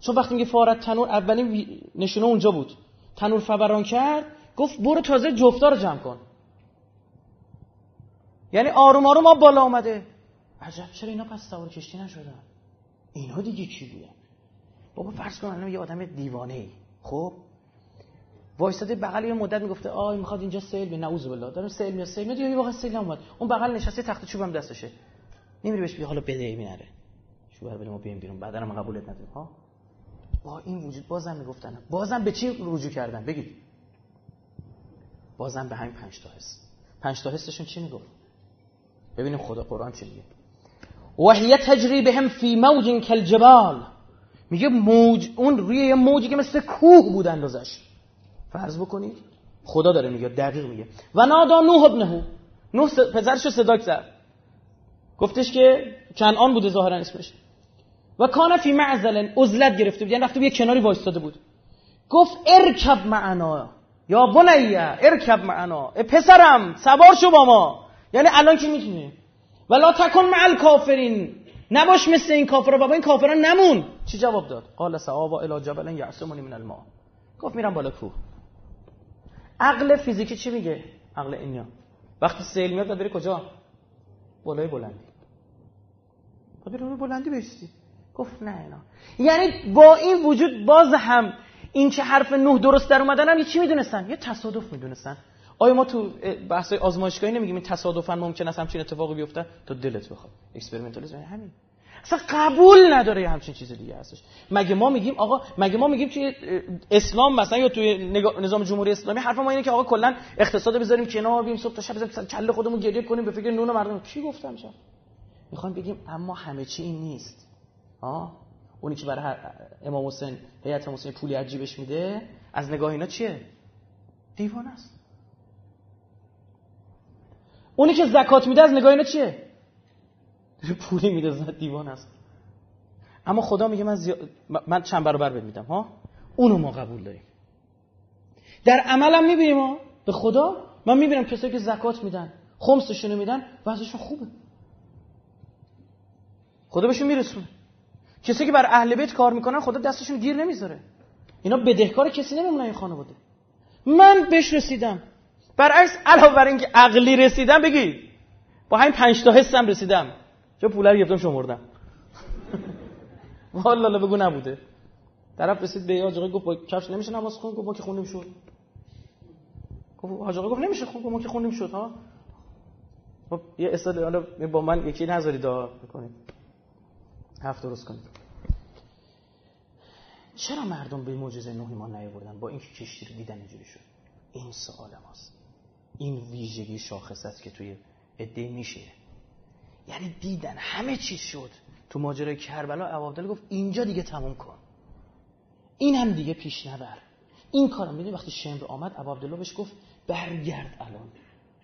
چون وقتی میگه فارت تنور اولین نشونه اونجا بود. تنور فبران کرد گفت برو تازه جفتا رو جمع کن. یعنی آروم آروم آب بالا اومده. عجب چرا اینا پس سوار کشتی نشدن؟ اینا دیگه کی بودن؟ بابا فرض کن الان یه آدم دیوانه ای خب؟ وایساده بغل یه مدت می‌گفته آی می‌خواد اینجا سیل به نعوذ بالله. دارم سیل میاد سیل میاد یه واقعا سیل اومد اون بغل نشسته تخت چوبم دستشه. نمیری بهش بگی حالا بده ای نره شو بر ما بیام بیرون. بعدا ما قبولت نداریم ها؟ با این وجود بازم می‌گفتن. بازم به چی رجوع کردن؟ بگید. بازم به همین پنج تا حس. پنج تا حسشون چی می‌گفت؟ ببینیم خدا قرآن چی میگه. وحیه تجری بهم فی موج کالجبال. میگه موج اون روی یه موجی که مثل کوه بود اندازش. فرض بکنید. خدا داره میگه دقیق میگه. و نادا نوح ابنه. نوح پسرش رو صدا کرد گفتش که کنعان بوده ظاهرا اسمش. و کان فی معزل عزلت گرفته بود. یعنی رفته یه کناری وایستاده بود. گفت ارکب معنا. یا بنیه ارکب معنا. پسرم سوار شو با ما. یعنی الان کی می‌تونه ولا تکن مع الکافرین. نباش مثل این کافرها بابا این کافران نمون. چی جواب داد؟ قال سعابا الی جبل یعصمنی من الماء. گفت میرم بالا کوه. عقل فیزیکی چی میگه؟ عقل اینیا وقتی سیل میاد بره کجا؟ بالای بلندی. با بره بلندی بیستی گفت نه اینا. یعنی با این وجود باز هم این که حرف نه درست در اومدن هم یه چی می‌دونستن؟ یه تصادف می‌دونستن. آیا ما تو بحث آزمایشگاهی نمیگیم این تصادفا ممکن است همچین اتفاقی بیفته؟ تو دلت بخواد. اکسپریمنتالیسم. یعنی همین. اصلا قبول نداره همچین چیز دیگه هستش. مگه ما میگیم آقا مگه ما میگیم توی اسلام مثلا یا توی نظام جمهوری اسلامی حرف ما اینه که آقا کلا اقتصاد بذاریم کنار بیم صبح تا شب بزنیم کله خودمون گریه کنیم به فکر نون مردم. کی گفتم شب می‌خوام بگیم اما همه چی این نیست. ها اونی که برای امام حسین هیئت حسین پولی عجیبش میده از نگاه اینا چیه؟ دیوانه است. اونی که زکات میده از نگاه اینا چیه؟ پولی میده زد دیوان است. اما خدا میگه من, من چند برابر بهت میدم ها؟ اونو ما قبول داریم. در عملم می‌بینیم ها؟ به خدا؟ من می‌بینم کسایی که زکات میدن خمسشونو میدن وضعشون خوبه. خدا بهشون میرسونه. کسی که بر اهل بیت کار می‌کنن خدا دستشون گیر نمی‌ذاره. اینا بدهکار کسی نمیمونن این خانواده. من بهش رسیدم. برعکس علاوه بر اینکه عقلی رسیدم بگید با همین پنج تا حسم رسیدم. چه پوله رو گرفتم شمردم والا بگو نبوده. طرف رسید به حاج گفت با کفش نمیشه نماز خون گفت ما که خونیم شد گفت حاج گفت نمیشه خون گفت ما که خونیم شد ها. خب یه استاد حالا با من یکی نذاری دعا بکنید. هفت درست کنید چرا مردم به معجزه نوح ایمان نیاوردن؟ با اینکه کشتی رو دیدن اینجوری شد. این سوال ماست. این ویژگی شاخص است که توی عده میشه. یعنی دیدن همه چیز شد. تو ماجرای کربلا عبدالله گفت اینجا دیگه تموم کن. این هم دیگه پیش نبر این کارم می‌دونی وقتی شمر آمد عبدالله بهش گفت برگرد الان.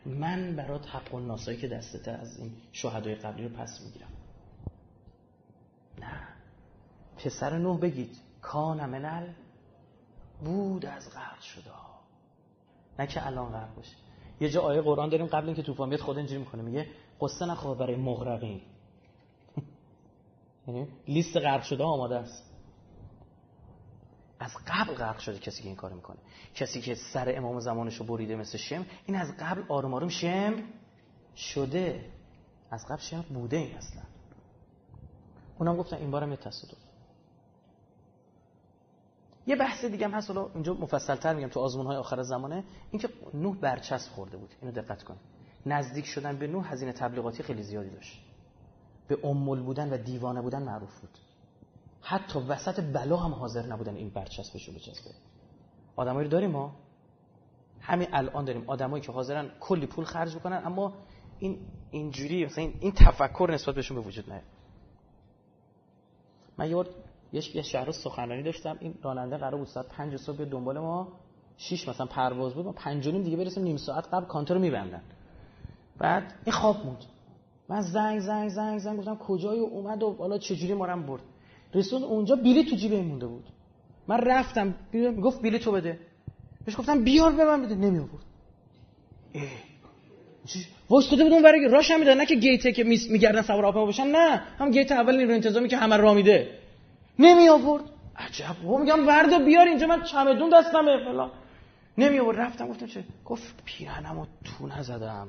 من برات حق و ناسایی که دستته از این شهدای قبلی رو پس می‌گیرم. نه. پسر نوح بگید کان منل بود از غرق شده نه که الان غرق باشه. یه جا آیه قرآن داریم قبل اینکه طوفان بیاد خود اینجوری می‌کنه. میگه قصه نخواه برای مغرقین. یعنی لیست غرق شده آماده است. از قبل غرق شده کسی که این کار می‌کنه. کسی که سر امام زمانشو بریده مثل شم این از قبل آروم آروم شم شده. از قبل شم بوده این اصلا. اونم گفتن این بارم یه تصادف. یه بحث دیگه هم هست حالا اینجا مفصل تر میگم تو آزمون های آخر زمانه. اینکه نوح برچسب خورده بود اینو دقت کن نزدیک شدن به نوح هزینه تبلیغاتی خیلی زیادی داشت. به امول بودن و دیوانه بودن معروف بود. حتی وسط بلا هم حاضر نبودن این برچسبشو بچسبه. آدمایی رو داریم ما. همین الان داریم. آدمایی که حاضرن کلی پول خرج بکنن اما این اینجوری مثلا این تفکر نسبت بهشون به وجود نیاد. من یه یه شهر سخنرانی داشتم. این راننده قرار بود ساعت 5 صبح دنبال ما. 6 مثلا پرواز بود. ما 5 دیگه برسیم نیم ساعت قبل کانتر رو میبندن. بعد این خواب موند. من زنگ زنگ زنگ زنگ گفتم کجایی اومد و حالا چجوری ما رو برد. رسون اونجا بلیط تو جیبم مونده بود. من رفتم. می‌گفت بلیط تو بده. بهش گفتم بیار به من بده. نمی آورد واسطه بودم برای راش هم نه که گیته که میگردن سوار آپا باشن نه. هم گیت اول نیرو انتظامی که همه را میده. نمی آورد عجب. و میگم وردا بیار اینجا من چمدون دستمه فلان. نمی آورد رفتم گفتم چه؟ گفت پیرهنمو تو نزدم.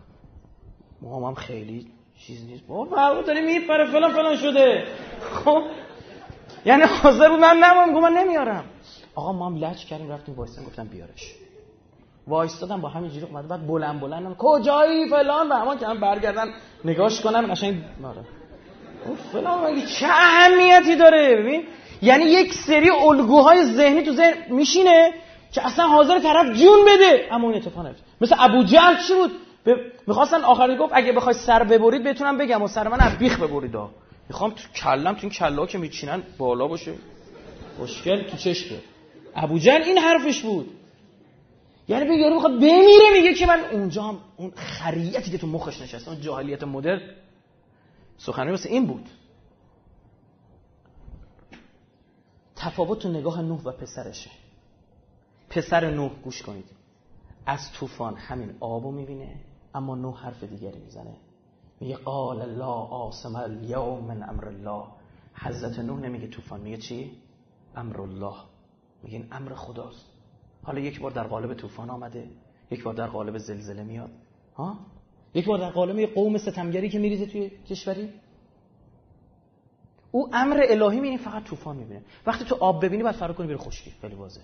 هم خیلی چیز نیست. بابا فرقو داری میپره فلان فلان شده. خب. یعنی حاضر بود من نمام گفتم من نمیارم آقا ما هم لچ کردیم رفتیم وایسن گفتم بیارش. وایستادم با همین جوری اومد بعد بلند بلندم کجایی فلان؟ و همون که هم برگردن نگاش کنم قشنگ ماره فلان مگه چه اهمیتی داره؟ ببین یعنی یک سری الگوهای ذهنی تو ذهن میشینه که اصلا حاضر طرف جون بده. اما اون اتفاق نمیفته مثل ابو جهل چی بود؟ می‌خواستن آخری گفت اگه بخوای سر ببرید بتونم بگم و سر من از بیخ ببرید ها. می‌خوام تو کلم تو این کلا که میچینن بالا باشه. مشکل تو چشمه. ابو جهل این حرفش بود. یعنی به یارو می‌خواد بمیره میگه که من اونجا هم اون خریتی که تو مخش نشسته اون جاهلیت مدر سخنرانی واسه این بود. تفاوت تو نگاه نوح و پسرشه. پسر نوح گوش کنید. از طوفان همین آبو می‌بینه اما نوح حرف دیگری می‌زنه. میگه قال لا آسم الیوم من امر الله. حضرت نوح نمیگه طوفان میگه چی؟ امر الله. میگه امر خداست. حالا یک بار در قالب طوفان آمده یک بار در قالب زلزله میاد. ها؟ یک بار در قالب قوم ستمگری که میریزه توی کشوری. او امر الهی می‌بینی فقط طوفان می‌بینه. وقتی تو آب ببینی باید فرق کنی بری خشکی. خیلی واضحه.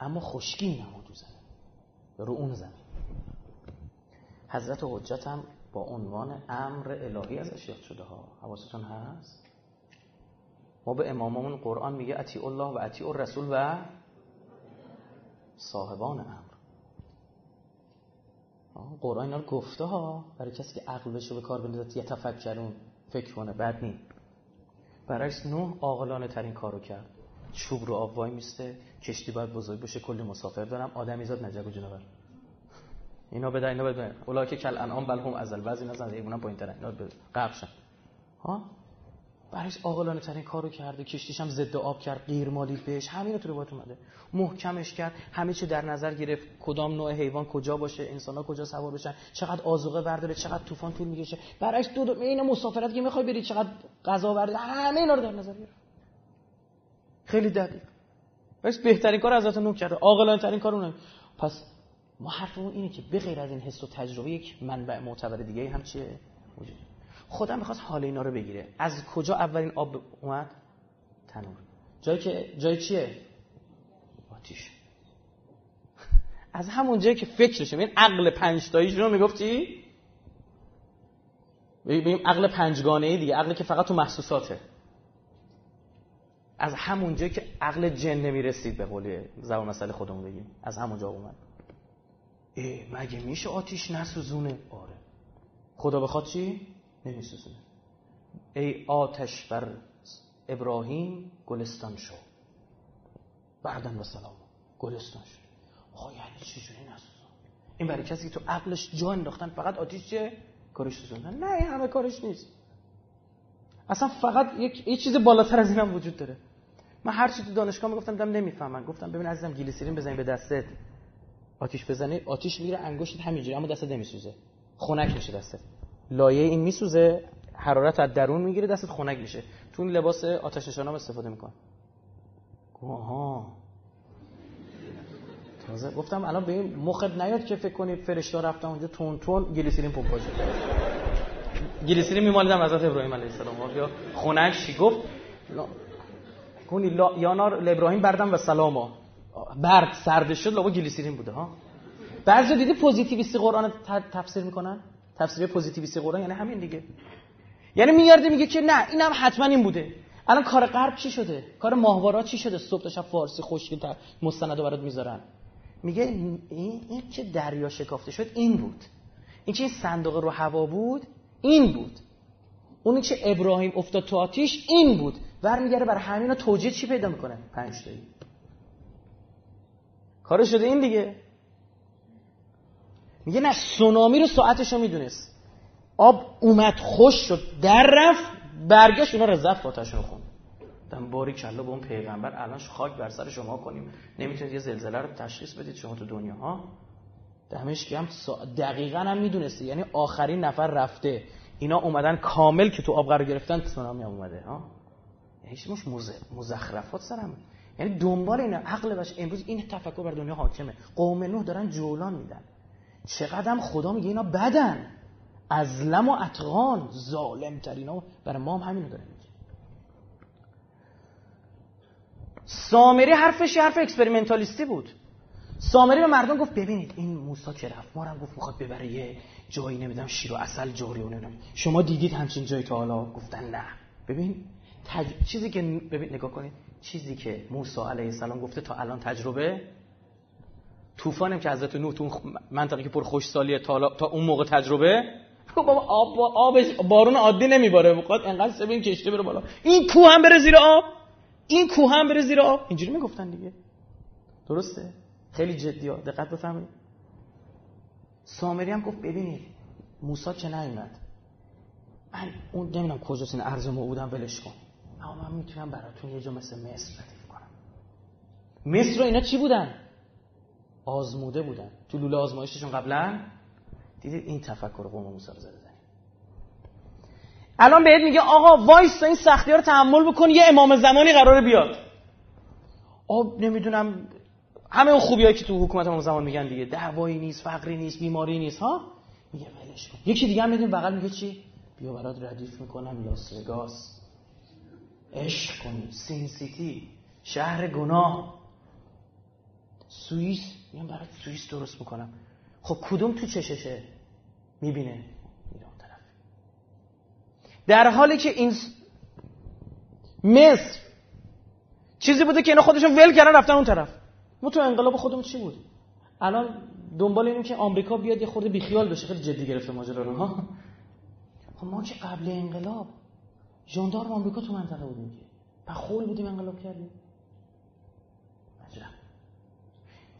اما خشکی نمودو زنه. رو اون زمین حضرت حجت هم با عنوان امر الهی از اشیاء شده ها. حواستون هست؟ ما به اماممون قرآن میگه اطیع الله و اطیع الرسول و صاحبان امر قرآن اینا رو گفته ها. برای کسی که عقل بشه به کار بندازه یه تفکرون فکر کنه بد نی برعکس نوح عاقلانه ترین کارو کرد. چوب رو آب وای میسته. کشتی باید بزرگ باشه کلی مسافر دارم. آدمی زاد نجب و جنور اینا بده اینا بده اولا که کل انعام بل هم ازل بعضی نزن. اینا پایین ترن اینا غرق شن. ها برایش عاقلانه ترین کارو کرده کشتیش هم ضد آب کرد غیر مالی بهش. همین تو روایت اومده. محکمش کرد همه چی در نظر گرفت. کدام نوع حیوان کجا باشه انسان ها کجا سوار بشن چقدر آذوقه برداره چقدر طوفان طول می‌کشه. برایش دو, دو این مسافرت که می‌خوای بری چقدر غذا برداره همه اینا رو در نظر گرفت. خیلی دقیق. پس بهترین کار حضرت نوح کرده عاقلانه ترین کار اونه. پس ما حرفمون اینه که بغیر از این حس و تجربه یک منبع معتبر دیگه هم چیه؟ وجود خدا می‌خواست حال اینا رو بگیره. از کجا اولین آب اومد؟ تنور. جایی که جای چیه؟ آتیش. از همون جایی که فکرشه این عقل پنج تاییش رو می‌گفتی؟ ببین عقل پنجگانه ای دیگه عقلی که فقط تو محسوساته. از همون جایی که عقل جن نمی‌رسید به قول زبان مسئله خودمون بگیم. از همونجا اومد. ای مگه میشه آتیش نسوزونه؟ آره. خدا بخواد چی؟ نمیسوزونه. ای آتش بر ابراهیم گلستان شو. بعدن و سلام. گلستان شو. آقا یعنی چجوری نسوزون. این برای کسی که تو عقلش جا انداختن فقط آتیش چه کارش سوزوندن. نه این همه کارش نیست. اصلا فقط یک یه چیز بالاتر از اینم وجود داره. من هر چی تو دانشگاه می‌گفتم دم نمی‌فهمن گفتم ببین عزیزم گلیسرین بزنی به دستت. آتیش بزنی آتیش میره انگشتت همینجوری اما دستت نمیسوزه. خنک میشه دستت. لایه این میسوزه حرارت از درون می‌گیره دستت خنک میشه. تو این لباس آتش نشانم استفاده میکن آها. تازه گفتم الان به این مخت نیاد که فکر کنی فرشته رفتن اونجا تون تون گلیسرین پمپاژ گلیسرین میمالیدم حضرت ابراهیم علیه السلام. یا خنک شی گفت؟ کنی لا... یانار ابراهیم بردم و سلاما برد سرد شد لابا گلیسرین بوده ها. بعضی دیدی پوزیتیویستی قرآن تفسیر می‌کنن؟ تفسیر پوزیتیویستی قرآن یعنی همین دیگه. یعنی میگرده میگه که نه اینم حتما این بوده. الان کار غرب چی شده؟ کار ماهوارا چی شده؟ صبح تا شب فارسی خوشگل مستندو برات می‌ذارن. میگه این, این که دریا شکافته شد؟ این بود. این که این صندوق رو هوا بود؟ این بود. اونی که ابراهیم افتاد تو آتیش؟ این بود. برمیگره برای همین توجیه چی پیدا می‌کنه؟ پنج تایی کار شده این دیگه. میگه نه سونامی رو ساعتش رو می‌دونست. آب اومد خوش شد در رفت برگشت اونا رزت آتش رو خوند دم باری کلا به اون پیغمبر الان خاک بر سر شما کنیم. نمی‌تونید یه زلزله رو تشخیص بدید شما تو دنیا ها؟ دمشقی هم دقیقا هم می‌دونسته یعنی آخرین نفر رفته. اینا اومدن کامل که تو آب قرار گرفتن سونامی هم اومده ها؟ یعنی مش مزخرفات سرم. یعنی دنبال اینه عقل باشه امروز این تفکر بر دنیا حاکمه. قوم نوح دارن جولان میدن. چقدر خدا میگه اینا بدن. ازلم و اتقان ظالم ترین برای ما هم همینو داره میگه. سامری حرفش حرف اکسپریمنتالیستی بود. سامری به مردم گفت ببینید این موسی که رفت؟ ما هم گفت می‌خواد ببره یه جایی نمی‌دونم شیر و اصل جاری و شما دیدید همچین جایی تا حالا؟ گفتن نه. ببین تج... چیزی که ببین نگاه کنید. چیزی که موسی علیه السلام گفته تا الان تجربه طوفانم که حضرت نوح تو منطقه که پر خوشسالیه تا, تا اون موقع تجربه. خب بابا آب آبش بارون عادی نمیباره. می‌خواد انقدر سبین کشته بره بالا. این کوه هم بره زیر آب. این کوه هم بره زیر آب. اینجوری می‌گفتن دیگه. درسته؟ خیلی جدی ها. دقت بفرمایید. سامری هم گفت ببینید موسی که نیومد. من اون نمی‌دونم کجاست این ارز بودم ولش کن. اما من می‌تونم براتون یه جا مثل مصر ردیف کنم. مصر رو اینا چی بودن؟ آزموده بودن. تو لوله آزمایششون قبلا دیدید این تفکر قوم موسی رو زده الان بهت میگه آقا وایس این سختی رو تحمل بکن یه امام زمانی قراره بیاد. آب نمی‌دونم همه اون خوبیایی که تو حکومت امام زمان میگن دیگه دعوایی نیست فقری نیست بیماری نیست ها؟ میگه ولش کن. یکی دیگه هم می‌دونی بغل میگه چی؟ بیا برات ردیف می‌کنم لاس وگاس عشق کنی سین سیتی شهر گناه. سوئیس میگم برات سوئیس درست می‌کنم خب کدوم تو چششه؟ می‌بینه. در حالی که این مصر چیزی بوده که اینا خودشون ول کردن رفتن اون طرف. ما تو انقلاب خودمون چی بود؟ الان دنبال اینیم که آمریکا بیاد یه خورده بیخیال بشه. خیلی جدی گرفته ماجرا رو ها؟ خب ما که قبل انقلاب ژاندارم آمریکا تو منطقه بودیم که. خول بودیم انقلاب کردیم.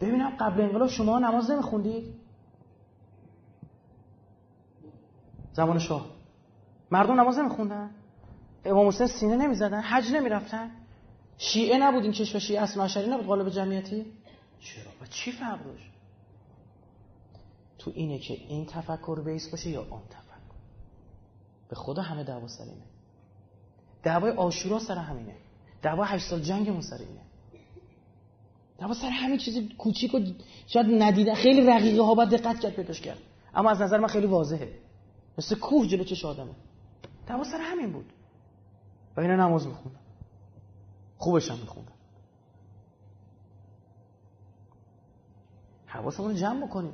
ببینم قبل انقلاب شما نماز نمیخوندید؟ زمان شاه. مردم نماز نمیخوندن؟ امام حسین سینه نمی‌زدن؟ حج نمی‌رفتن؟ شیعه نبود این کشف شیعه اصلا عشری نبود قالب جمعیتی؟ چرا؟ و چی فرق داشت؟ تو اینه که این تفکر بیس باشه یا آن تفکر؟ به خدا همه دعوا سر اینه. دعوای آشورا سر همینه. دعوا هشت سال جنگمون سر اینه. دعوا سر همین چیزی کوچیک و شاید ندیده خیلی رقیقه ها باید دقت کرد پیداش کرد. اما از نظر من خیلی واضحه. مثل کوه جلو چش آدمه. دعوا سر همین بود. و اینا نماز میخوندن خوبش هم میخوندن حواسمون جمع بکنیم.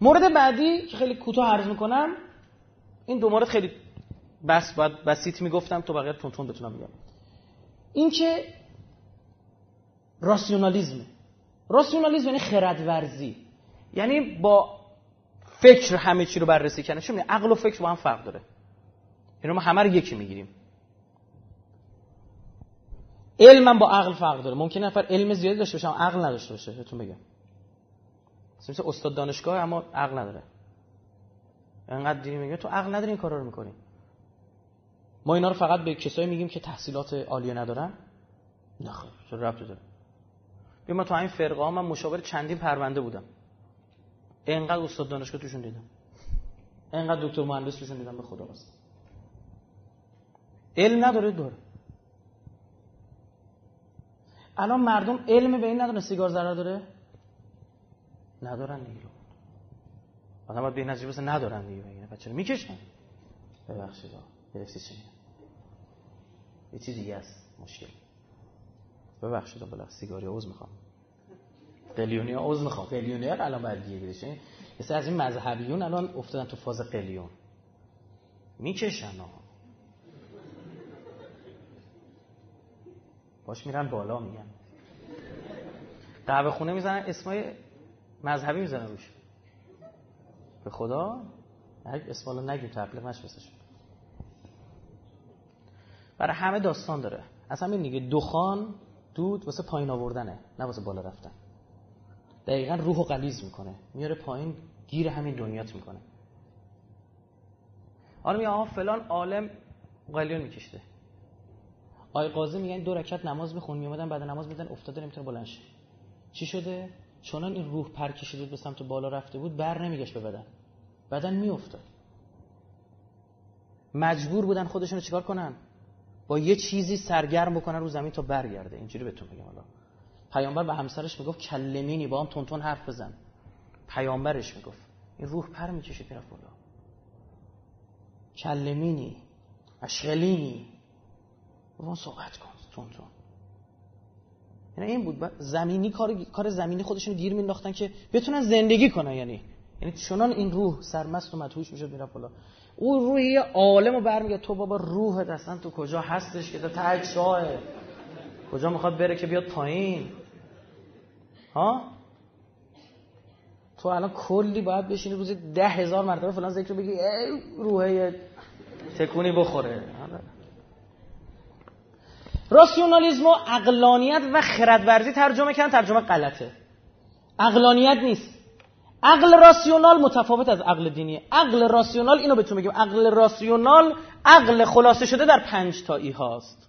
مورد بعدی که خیلی کوتاه عرض می‌کنم این دو مورد خیلی بس باید بسیط می‌گفتم تو بقیه تون بتونم میگم این که راسیونالیزم. راسیونالیزم یعنی خردورزی. یعنی با فکر همه چی رو بررسی کنه چون عقل و فکر با هم فرق داره. اینو ما همه رو یکی می‌گیریم. علم با عقل فرق داره. ممکن نفر علم زیادی داشته باشه عقل نداشته باشه. بهتون بگم. مثل استاد دانشگاه اما عقل نداره. انقدر دیگه میگه تو عقل نداری این کارا رو می‌کنی. ما اینا رو فقط به کسایی میگیم که تحصیلات عالیه ندارن؟ نه خب چه ربطی داره؟ بیا من تو این فرقه ها من مشاور چندین پرونده بودم. انقدر استاد دانشگاه توشون دیدم. انقدر دکتر مهندس توشون دیدم به خدا واسه علم نداره داره. الان مردم علم به این نداره سیگار ضرر داره؟ ندارن دیگه. آدم باید به این نتیجه ندارن دیگه. بچه رو می‌کشن؟ ببخشید گرفتی چی یه چیز دیگه است مشکل. ببخشید بلا سیگاری عوض می‌خوام. قلیونی عوض می‌خوام. قلیونی ها الان باید دیگه گیرشه یه از این مذهبیون الان افتادن تو فاز قلیون. می‌کشن ها. باش میرن بالا میگن. قهوه خونه می‌زنن اسمای مذهبی می‌زنن روش. به خدا؟ اسم حالا نگیم تقلیق نشوستش برای همه داستان داره. اصلا این دیگه دخان دود واسه پایین آوردنه نه واسه بالا رفتن. دقیقا روح و قلیز می‌کنه. میاره پایین گیر همین دنیات می‌کنه. آره میگه آها فلان عالم قلیون میکشته. آی قاضی میگن دو رکعت نماز میخون میومدن بعد نماز میدن افتاده نمی‌تونه بلند شه. چی شده؟ چون این روح پر کشیده به سمت بالا رفته بود بر نمیگشت به بدن. بدن میافتاد. مجبور بودن خودشون رو چیکار کنن؟ با یه چیزی سرگرم بکنن رو زمین تا برگرده. اینجوری بهتون میگم حالا. پیامبر به همسرش می‌گفت کلمینی با هم تونتون حرف بزن. پیامبرش می‌گفت. این روح پر می‌کشید می‌رفت بالا. کلمینی اشغلینی با صحبت کن تونتون. یعنی این بود. زمینی کار کار زمینی خودشون گیر مینداختن که بتونن زندگی کنن یعنی. یعنی چنان این روح سرمست و مدهوش می‌شد میره بالا. او روح یه عالمو برمیگه تو بابا روحت اصلا تو کجا هستش که ته شاه کجا می‌خواد بره که بیاد پایین؟ ها؟ تو الان کلی باید بشینی روزی ده هزار مرتبه فلان ذکر بگی ای روحه تکونی بخوره. راسیونالیزم و اقلانیت و خردورزی ترجمه کردن ترجمه غلطه. اقلانیت نیست. عقل راسیونال متفاوت از عقل دینی. عقل راسیونال اینو بهتون بگم عقل راسیونال عقل خلاصه شده در پنج تایی هاست.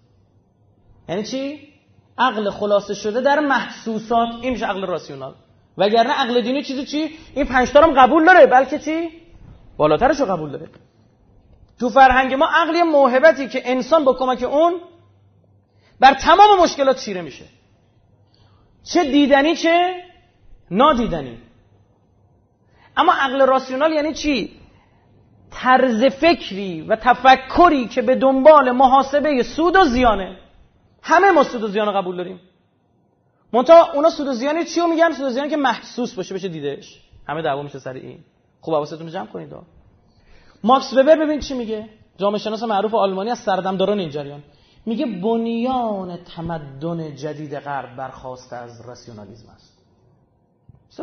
یعنی چی؟ عقل خلاصه شده در محسوسات. این میشه عقل راسیونال. وگرنه عقل دینی چیزی چی؟ این پنج تا قبول داره بلکه چی؟ بالاترش رو قبول داره. تو فرهنگ ما عقلی موهبتی که انسان با کمک اون بر تمام مشکلات چیره میشه. چه دیدنی چه نادیدنی. اما عقل راسیونال یعنی چی؟ طرز فکری و تفکری که به دنبال محاسبه سود و زیانه. همه ما سود و زیان قبول داریم. منتها اونا سود و زیانی چی رو میگن؟ سود و زیانی که محسوس باشه بشه دیدش همه دعوا میشه سر این. خوب حواستون جمع کنید ماکس وبر ببین چی میگه. جامعه شناس معروف آلمانی از سردمداران این جریان. میگه بنیان تمدن جدید غرب برخواسته از راسیونالیسم است.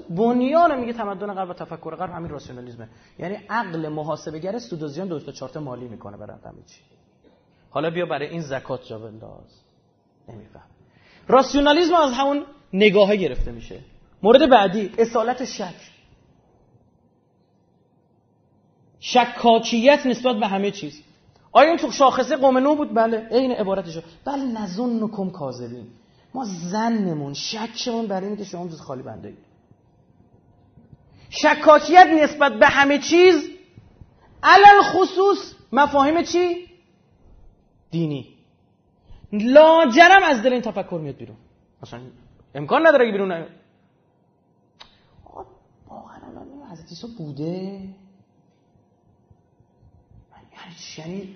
بنیان میگه تمدن غرب و تفکر غرب همین راسیونالیسمه یعنی عقل محاسبه سود و زیان دو تا مالی می‌کنه برای همه چی؟ حالا بیا برای این زکات جا بنداز. نمیفهم راسیونالیسم از همون نگاهه گرفته میشه. مورد بعدی اصالت شک. شکاکیت نسبت به همه چیز. آیا این تو شاخصه قوم نو بود؟ بله عین عبارتشو بله نزون نکم کاذبین. ما زنمون شکشمون برای که شما جز خالی بنده شکاکیت نسبت به همه چیز علل خصوص مفاهیم چی؟ دینی. لاجرم از دل این تفکر میاد بیرون. مثلا امکان نداره که بیرون واقعا الان حضرت عیسی بوده؟ یعنی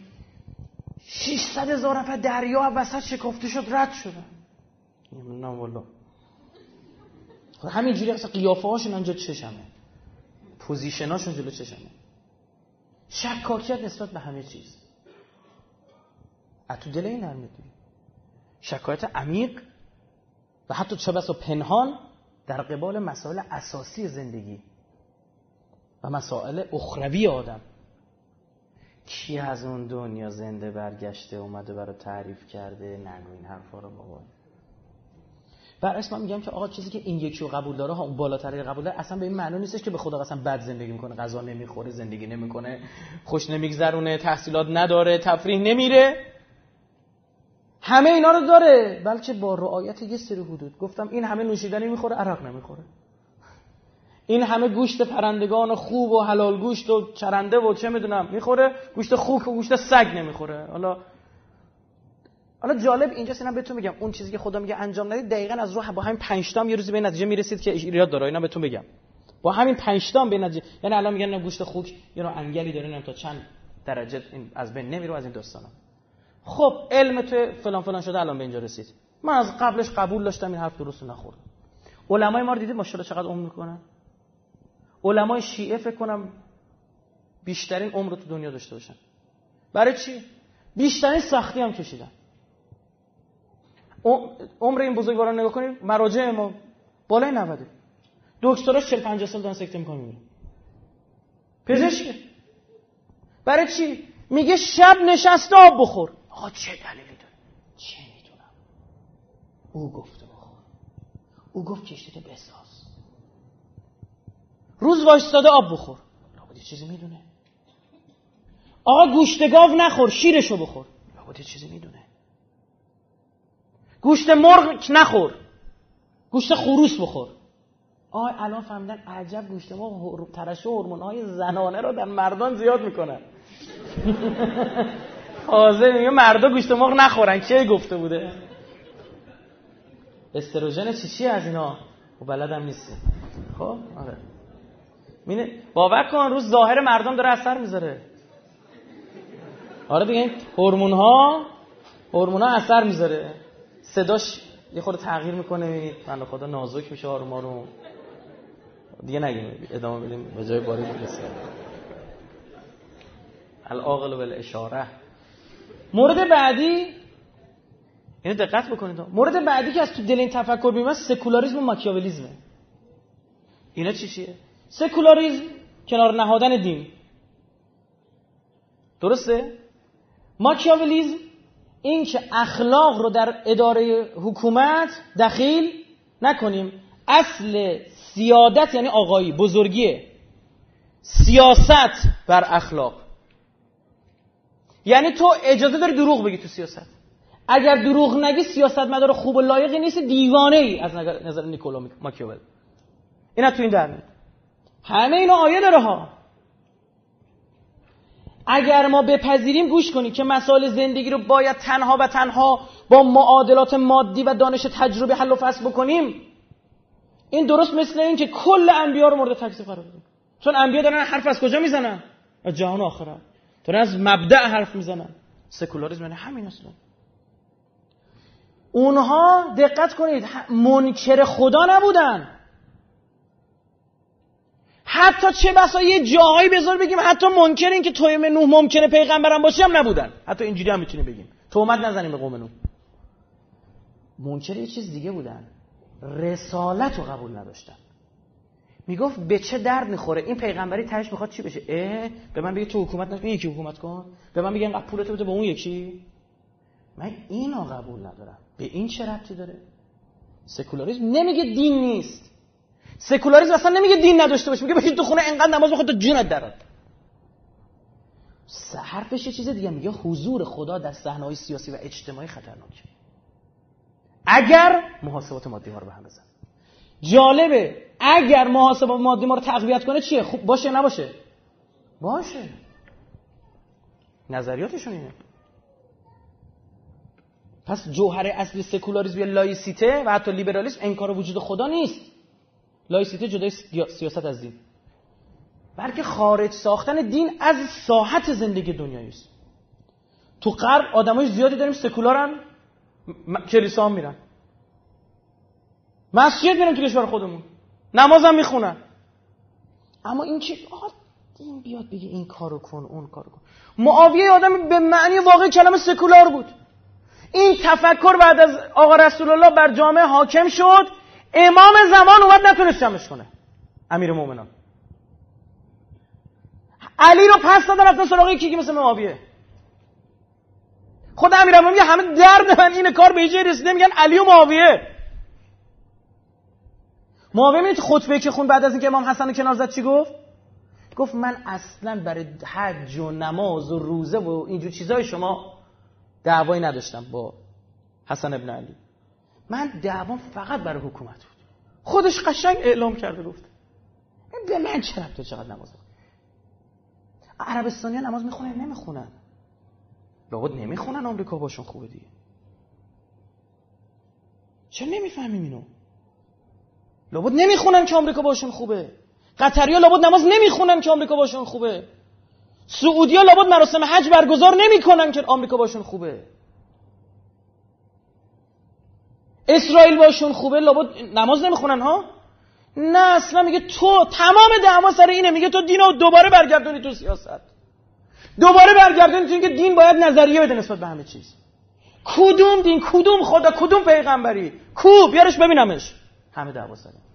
600 هزار نفر دریا وسط شکافته شد رد شدن نه والا. خب همینجوری اصلا قیافه هاشون انجا چشمه. پوزیشناشون جلو چشمه. شکاکیت نسبت به همه چیز. تو دل این نرمید شکایت عمیق و حتی چه بسا پنهان در قبال مسائل اساسی زندگی و مسائل اخروی آدم. کی از اون دنیا زنده برگشته اومده برای تعریف کرده نگو این حرفا رو بابا. بر من میگم که آقا چیزی که این یکی رو قبول داره ها اون بالاتری قبول داره اصلا به این معنی نیستش که به خدا اصلا بد زندگی می‌کنه غذا نمی‌خوره زندگی نمی‌کنه خوش نمیگذرونه تحصیلات نداره تفریح نمیره. همه اینا رو داره بلکه با رعایت یه سری حدود. گفتم این همه نوشیدنی می‌خوره عرق نمی‌خوره. این همه گوشت پرندگان خوب و حلال گوشت و چرنده و چه می‌دونم می‌خوره گوشت خوک و گوشت سگ نمی‌خوره. حالا حالا جالب اینجاست اینا بهتون میگم. اون چیزی که خدا میگه انجام ندید دقیقا از رو با همین 5 تا یه روزی به نتیجه می‌رسید که ایراد داره. اینا بهتون بگم. با همین 5 تا به نتیجه یعنی الان میگن گوشت خوک یه نوع انگلی داره نه تا چند درجه این از بین نمیره از این داستانا. خب علم تو فلان فلان شده الان به اینجا رسید. من از قبلش قبول داشتم این حرف درست نخورد. علمای ما رو دیدید؟ ماشاءالله چقدر عمر می‌کنن. علمای شیعه فکر کنم بیشترین عمر تو دنیا داشته باشن. برای چی؟ بیشترین سختی هم کشیدن. عمر این بزرگواران نگاه کنید مراجع ما بالای 90 دکتراش 40 50 سال دارن سکته می‌کنن میمیرن پزشک. برای چی؟ میگه شب نشسته آب بخور. آقا چه دلیلی داره؟ چه می‌دونم. او گفته بخور. او گفت کشتیتو بساز. روز وایستاده آب بخور. لابد چیزی می‌دونه. آقا گوشت گاو نخور شیرشو بخور. لابد چیزی می‌دونه. گوشت مرغ نخور. گوشت خروس بخور. آه الان فهمیدن عجب گوشت ما ترشح هورمون های زنانه رو در مردان زیاد می‌کنن. حاضر میگه مردا گوشت مرغ نخورن. کی گفته بوده؟ استروژن چی چی از اینا؟ و خب بلدم نیستی خب آره. مینه باور کن روز ظاهر مردم داره اثر می‌ذاره. آره دیگه هورمون ها هورمون ها اثر می‌ذاره. صداش یه خورده تغییر می‌کنه می‌بینید من خدا نازک میشه آروم آروم. دیگه نگیم ادامه بدیم. به جای باری برسه العاقل و اشاره مورد بعدی اینو دقت بکنید. مورد بعدی که از تو دل این تفکر میاد سکولاریسم و ماکیاولیزمه. اینا چی چیه؟ سکولاریسم کنار نهادن دین. درسته؟ ماکیاولیزم این که اخلاق رو در اداره حکومت دخیل نکنیم. اصل سیادت یعنی آقایی بزرگیه. سیاست بر اخلاق. یعنی تو اجازه داری دروغ بگی تو سیاست. اگر دروغ نگی سیاست مدار خوب و لایقی نیست دیوانه ای از نظر نیکولا ماکیاول. اینا تو این در همه اینا آیه داره ها. اگر ما بپذیریم گوش کنید که مسائل زندگی رو باید تنها و تنها با معادلات مادی و دانش تجربه حل و فصل بکنیم. این درست مثل این که کل انبیا رو مورد تکذیب قرار بدیم چون انبیا دارن حرف از کجا می‌زنن؟ از جهان آخرت دارن از مبدع حرف می‌زنن. سکولاریسم یعنی همین اصلا. اونها دقت کنید منکر خدا نبودن. حتی چه بسا یه جاهایی بذار بگیم حتی منکر این که تویم نوح ممکنه پیغمبرم باشه هم نبودن. حتی اینجوری هم می‌تونیم بگیم. تومت نزنیم به قوم نوح. منکر یه چیز دیگه بودن. رسالت رو قبول نداشتن. می‌گفت به چه درد می‌خوره؟ این پیغمبری تهش می‌خواد چی بشه؟ اه به من بگه تو حکومت نکن یکی حکومت کن. به من بگه اینقدر پولتو بده به اون یکی. من اینو قبول ندارم. به این چه ربطی داره؟ سکولاریسم. نمیگه دین نیست. سکولاریسم اصلا نمیگه دین نداشته باشه میگه بشین تو خونه انقدر نماز بخون تا جونت درد حرفش یه چیز دیگه میگه حضور خدا در صحنه‌های سیاسی و اجتماعی خطرناکه. اگر محاسبات مادی ما رو به هم بزنه. جالبه اگر محاسبات مادی ما رو تقویت کنه چیه؟ خوب باشه نباشه؟ باشه. نظریاتشون اینه. پس جوهر اصلی سکولاریسم یا لایسیته و حتی لیبرالیسم انکار وجود خدا نیست. لایسیته جدایی سیاست از دین. بلکه خارج ساختن دین از ساحت زندگی دنیایی است. تو غرب آدمای زیادی داریم سکولارن کلیسا هم میرن. مسجد میرن تو کشور خودمون. نمازم می‌خونن. اما این چی؟ آقا دین بیاد بگه این کارو کن اون کارو کن. معاویه آدم به معنی واقع کلمه سکولار بود. این تفکر بعد از آقا رسول الله بر جامعه حاکم شد. امام زمان اومد نتونست جمعش کنه. امیر مومنان علی رو پس دادن رفتن سراغ یکی که مثل معاویه خود امیرالمومنین همه درد من این کار به جای رسیده. میگن علی و معاویه معاویه میگه خطبه که خون بعد از اینکه امام حسن کنار زد چی گفت؟ گفت من اصلا برای حج و نماز و روزه و اینجور چیزای شما دعوایی نداشتم با حسن ابن علی. من دعوام فقط برای حکومت بود. خودش قشنگ اعلام کرده گفت. به من چه ربطه چقدر نماز عربستانی نماز می‌خونن نمی‌خونن. لابد نمی‌خونن آمریکا باشون خوبه دیگه. چه نمی‌فهمیم اینو؟ لابد نمی‌خونن که آمریکا باشون خوبه. قطریا لابد نماز نمی‌خونن که آمریکا باشون خوبه. سعودیا لابد مراسم حج برگزار نمی‌کنن که آمریکا باشون خوبه. اسرائیل باشون خوبه لابد نماز نمی‌خونن ها؟ نه اصلا میگه تو تمام دعوا سر اینه میگه تو دینو دوباره برگردونی تو سیاست. دوباره برگردونی تو اینکه دین باید نظریه بده نسبت به همه چیز. کدوم دین؟ کدوم خدا؟ کدوم پیغمبری؟ کو؟ بیارش ببینمش. همه دعوا زدن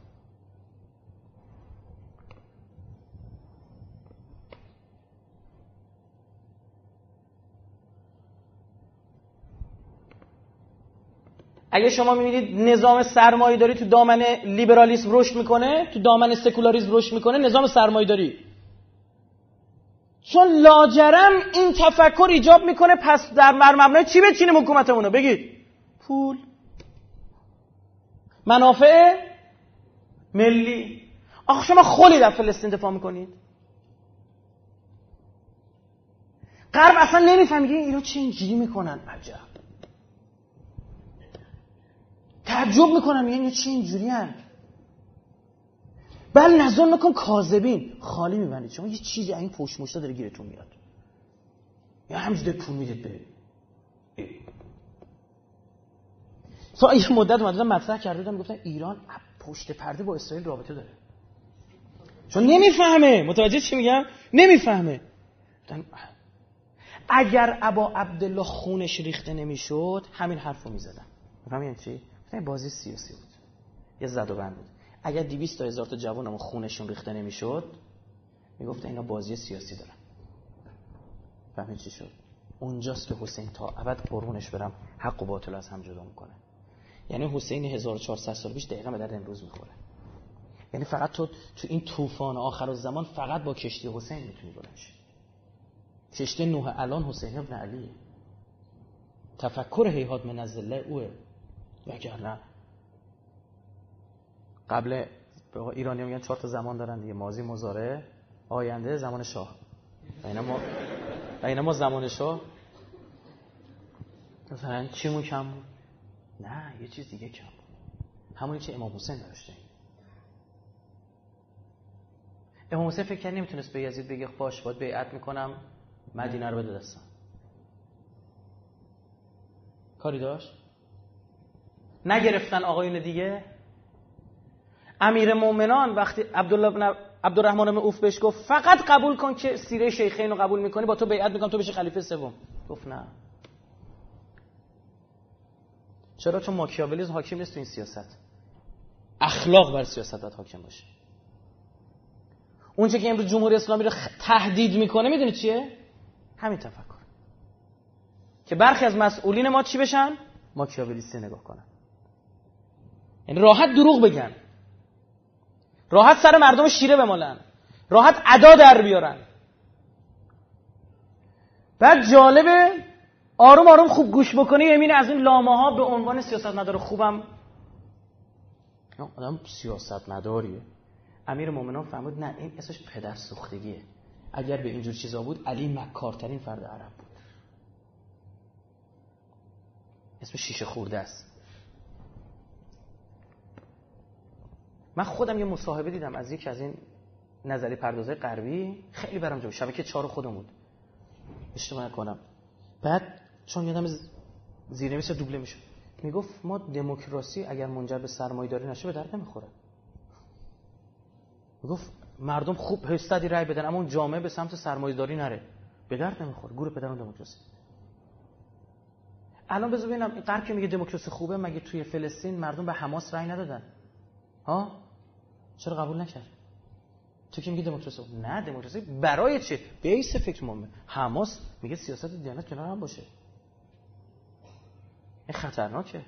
اگه شما می‌بینید نظام سرمایه داری تو دامن لیبرالیسم رشد می‌کنه تو دامن سکولاریسم رشد می‌کنه نظام سرمایه داری. چون لاجرم این تفکر ایجاب می‌کنه پس در مبنای چی بچینیم حکومتمونو؟ بگید. پول. منافع ملی. آخه شما خلی در فلسطین دفاع می‌کنید. غرب اصلا نمیفهم میگه اینا چه اینجوری می‌کنن؟ عجب. تعجب می‌کنم یعنی چه اینجوری هن؟ بل نظر نکن کاذبین. خالی میبندید. شما یه چیزی این پشت مشتا داره گیرتون میاد. یا همینجوری پول می‌دید به تا یه مدت اومدن مطرح کرده بودم گفتن ایران پشت پرده با اسرائیل رابطه داره. چون نمی‌فهمه. متوجه چی میگم؟ نمی‌فهمه. اگر ابا عبدالله خونش ریخته نمی‌شد همین حرفو می‌زدن. می‌فهمی چی؟ بازی سیاسی بود. یه زد و بند بود. اگر 200 تا هزار تا جوانمون خونشون ریخته نمی‌شد می‌گفت اینا بازی سیاسی دارن. فهمید چی شد؟ اونجاست که حسین تا ابد قربونش برم حق و باطل از هم جدا می‌کنه. یعنی حسین 1400 سال پیش دقیقا به درد امروز می‌خوره. یعنی فقط تو تو این طوفان آخر زمان فقط با کشتی حسین می‌تونی بلند کشتی نوح الان حسین ابن علیه تفکر هیهات من از اوه. وگرنه قبل ایرانی میگن چهار تا زمان دارن دیگه. ماضی مزاره آینده زمان شاه. اینا ما اینا ما زمان شاه. مثلا چیمون کم بود؟ نه یه چیز دیگه کم بود. همونی که امام حسین داشته امام حسین فکر کرد نمی‌تونست به یزید بگه باش باید بیعت می‌کنم مدینه رو بده دستم کاری داشت؟ نگرفتن آقایون دیگه؟ امیر مومنان وقتی عبدالله عبدالرحمن بن اوف بهش گفت فقط قبول کن که سیره شیخین رو قبول می‌کنی با تو بیعت می‌کنم تو بشی خلیفه سوم. گفت نه. چرا؟ چون ماکیاولیزم حاکم نیست تو این سیاست. اخلاق بر سیاست باید حاکم باشه. اونچه که امروز جمهوری اسلامی رو تهدید می‌کنه می‌دونی چیه؟ همین تفکر. که برخی از مسئولین ما چی بشن؟ ماکیاولیستی نگاه کنن. یعنی راحت دروغ بگن. راحت سر مردم شیره بمالن. راحت ادا در بیارن. بعد جالبه آروم آروم خوب گوش بکنی یمین از این لامه ها به عنوان سیاست مدار خوبم آدم سیاست مداریه امیر مومنان فهمید نه این اسمش پدر سوختگیه. اگر به اینجور چیزا بود علی مکارترین فرد عرب بود. اسم شیشه خورده است. من خودم یه مصاحبه دیدم از یک از این نظری پردازه غربی. خیلی برام جو شبکه چهار خودم بود. اشتباه نکنم. بعد چون یادم زیر نویس دوبله میشه می‌گفت ما دموکراسی اگر منجر به سرمایه‌داری نشه به درد نمی‌خوره. می‌گفت مردم خوب هستادی رای بدن اما اون جامعه به سمت سرمایه‌داری نره. به درد نمی‌خوره. گور پدران دموکراسی. الان بذار ببینم غرب که میگه دموکراسی خوبه مگه توی فلسطین مردم به حماس رای ندادن؟ ها؟ چرا قبول نکرد؟ تو که میگی دموکراسی؟ نه دموکراسی برای چه بیس فکر مهمه. حماس میگه سیاست دیانت کنار هم باشه. این خطرناکه.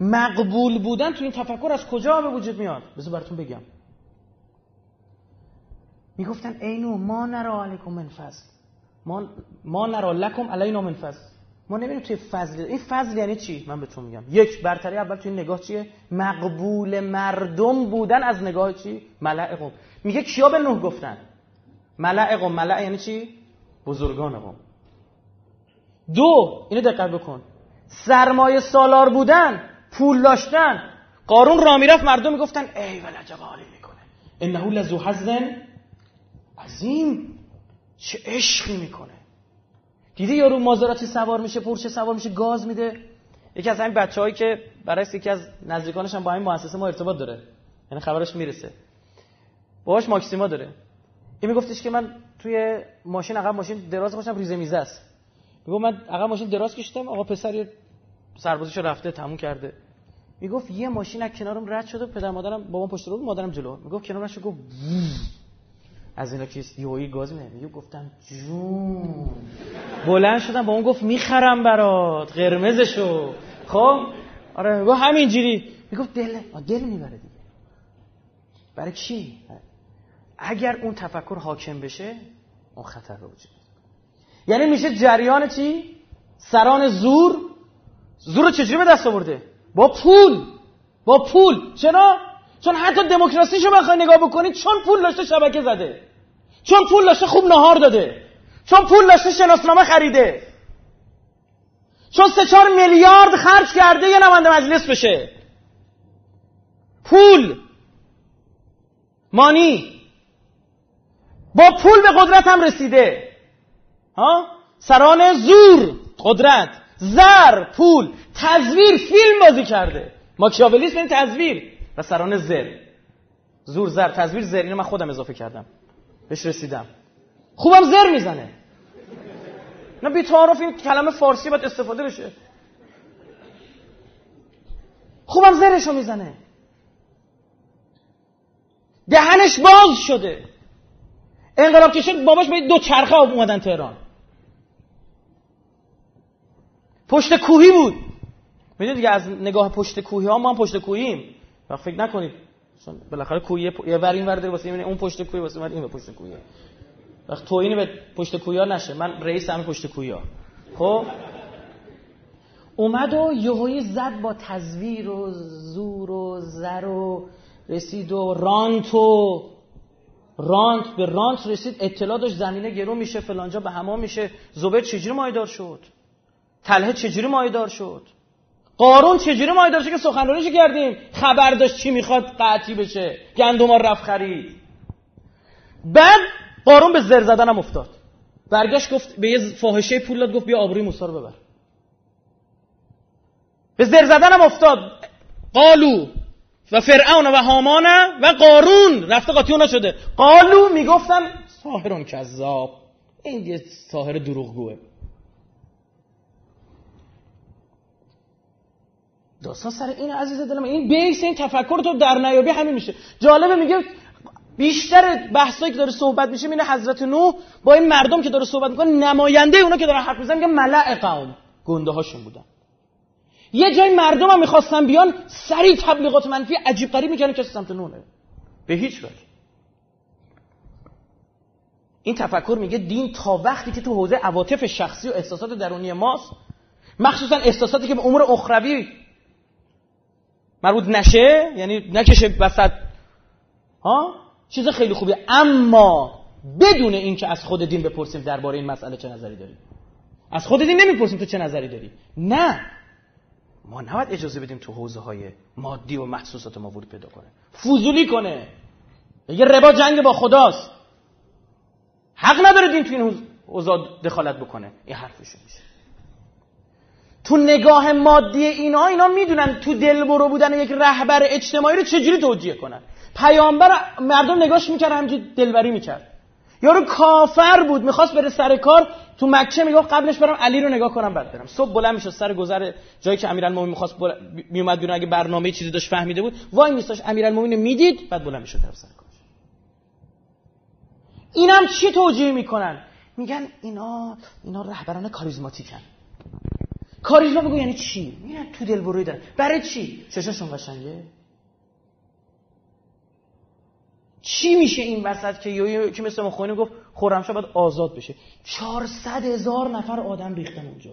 مقبول بودن تو این تفکر از کجا به وجود میاد؟ بذار براتون بگم. می‌گفتن اینو ما نرا علیکم من ما ما نرا لکم علینا من ما نمی‌دونیم توی فضل این فضل یعنی چی؟ من بهتون میگم. یک برتری اول توی نگاه چیه؟ مقبول مردم بودن از نگاه چی؟ ملع قوم. میگه کیا به نوح گفتن؟ ملع قوم. ملع یعنی چی؟ بزرگان قوم. دو اینو دقت بکن. سرمایه سالار بودن پول داشتن. قارون را می‌رفت مردم می‌گفتن ای ولجب عالی می‌کنه. انه لذو حزن عظیم. چه عشقی می‌کنه. دیدی یارو مازراتی سوار میشه پورچه سوار میشه؟ گاز میده. یکی از همین بچه‌هایی که برای یکی از نزدیکانش هم با این مؤسسه ما ارتباط داره. یعنی خبرش می‌رسه. باهاش ماکسیما داره. این میگفتش که من توی ماشین عقب ماشین دراز باشم ریزه میزه است. می‌گفت من عقب ماشین دراز کشیدم آقا پسر سربازیشو رفته تموم کرده. می‌گفت یه ماشین از کنارم رد شده پدر مادرم بابام پشت رو مادرم جلو. می‌گفت کنار رد گفت از اینا که یوهی گاز میده میگه گفتم جون. بلند شدم با اون گفت می‌خرم برات قرمزشو. خب؟ آره می‌گفت همینجوری. می‌گفت دل دل می‌بره دیگه. برای چی؟ اگر اون تفکر حاکم بشه اون خطر رو وجود یعنی میشه جریان چی؟ سران زور. زور رو چجوری به دست آورده؟ با پول. با پول. چرا؟ چون حتی دموکراسیشو بخوای نگاه بکنید چون پول داشته شبکه زده. چون پول داشته خوب نهار داده. چون پول داشته شناسنامه خریده. چون سه چهار میلیارد خرج کرده یه نماینده مجلس بشه. پول. مانی. با پول به قدرت هم رسیده. ها؟ سران زور. قدرت. زر. پول. تزویر. فیلم بازی کرده. ماکیاولیسم این تزویر. و سران زر. زور زر. تزویر زر. اینو من خودم اضافه کردم. بهش رسیدم. خوبم زر می‌زنه. نه بی تعارف این کلمه فارسی باید استفاده بشه. خوبم زرشو می‌زنه. دهنش باز شده. انقلاب که شد باباش به دو چرخه اومدن تهران. پشت کوهی بود. می‌دونید دیگه از نگاه پشت کوهی ها ما هم پشت کوهیم. و فکر نکنید. چون بالاخره کوهی یه ور این ور واسه اون پشت کوهی واسه من این پشت کوهی وقت توهینی به پشت کوهی ها نشه. من رئیس همه پشت کوهی ها خب؟ اومد و یهویی زد با تزویر و زور و زر و رسید و رانت و رانت. به رانت رسید اطلاع داشت زمینه گرو میشه فلانجا به همان میشه. زبر چجوری مایدار شد؟ تله چجوری مایدار شد؟ قارون چجوری مایدار شد که سخنرانیشو کردیم؟ خبر داشت چی می‌خواد قطعی بشه. گندم رفت خرید. بعد قارون به زر زدن هم افتاد. برگشت گفت به یه فاحشه پول داد گفت بیا آبروی موسی رو ببر. به زر زدن هم افتاد. قالو و فرعون و هامان و قارون. رفته قاطی اونا شده. قالو می‌گفتن ساهرون کذاب. این یه ساهر دروغگوه. داستان سر این عزیز دلم این بیس این تفکر تو در نیابی همین میشه. جالبه میگه بیشتر بحثایی که داره صحبت میشه اینه حضرت نوح با این مردم که داره صحبت می‌کنه نماینده اونا که دارن حرف می‌زنن که ملع قوم گنده هاشون بودن. یه جای مردم هم می‌خواستن بیان سریع تبلیغات منفی عجیب غریب می‌کنن که سمت نونه به هیچ وجه. این تفکر میگه دین تا وقتی که تو حوزه عواطف شخصی و احساسات درونی ماست مخصوصا احساساتی که به امور اخروی مربوط نشه یعنی نکشه وسط. ها؟ چیز خیلی خوبیه اما بدون اینکه از خود دین بپرسیم درباره این مسئله چه نظری داری از خود دین نمی‌پرسیم تو چه نظری داری. نه. ما نباید اجازه بدیم تو حوزه های مادی و محسوسات ما ورود پیدا کنه. فوزولی کنه. یه ربا جنگ با خداست. حق نداره دین تو این اوضاع دخالت بکنه. این حرفشون میشه. تو نگاه مادی اینا اینا می‌دونن تو دل برو بودن یک رهبر اجتماعی رو چجوری توجیه کنن. پیامبر مردم نگاش می‌کرد همینجوری دلبری می‌کرد. یارو کافر بود می‌خواست بره سر کار تو مکه می‌گفت قبلش برم علی رو نگاه کنم بعد برم. صبح بلند می‌شد سر گذر جایی که امیرالمومنین می‌خواست بل... میومد بیرون اگه برنامه چیزی داشت فهمیده بود وای میستاش امیرالمومنین می‌دید بعد بلند می‌شد طرف سر کار. اینم چی توجیه می‌کنن؟ میگن اینا اینا رهبران کاریزماتیکن. کاریزما بگو یعنی چی؟ میگن تو دل بروی دارن. برای چی؟ چشاشون قشنگه. چی میشه این وسط که یوی که مثل مخونی گفت خرمشاه باید آزاد بشه؟ 400 هزار نفر آدم ریختن اونجا.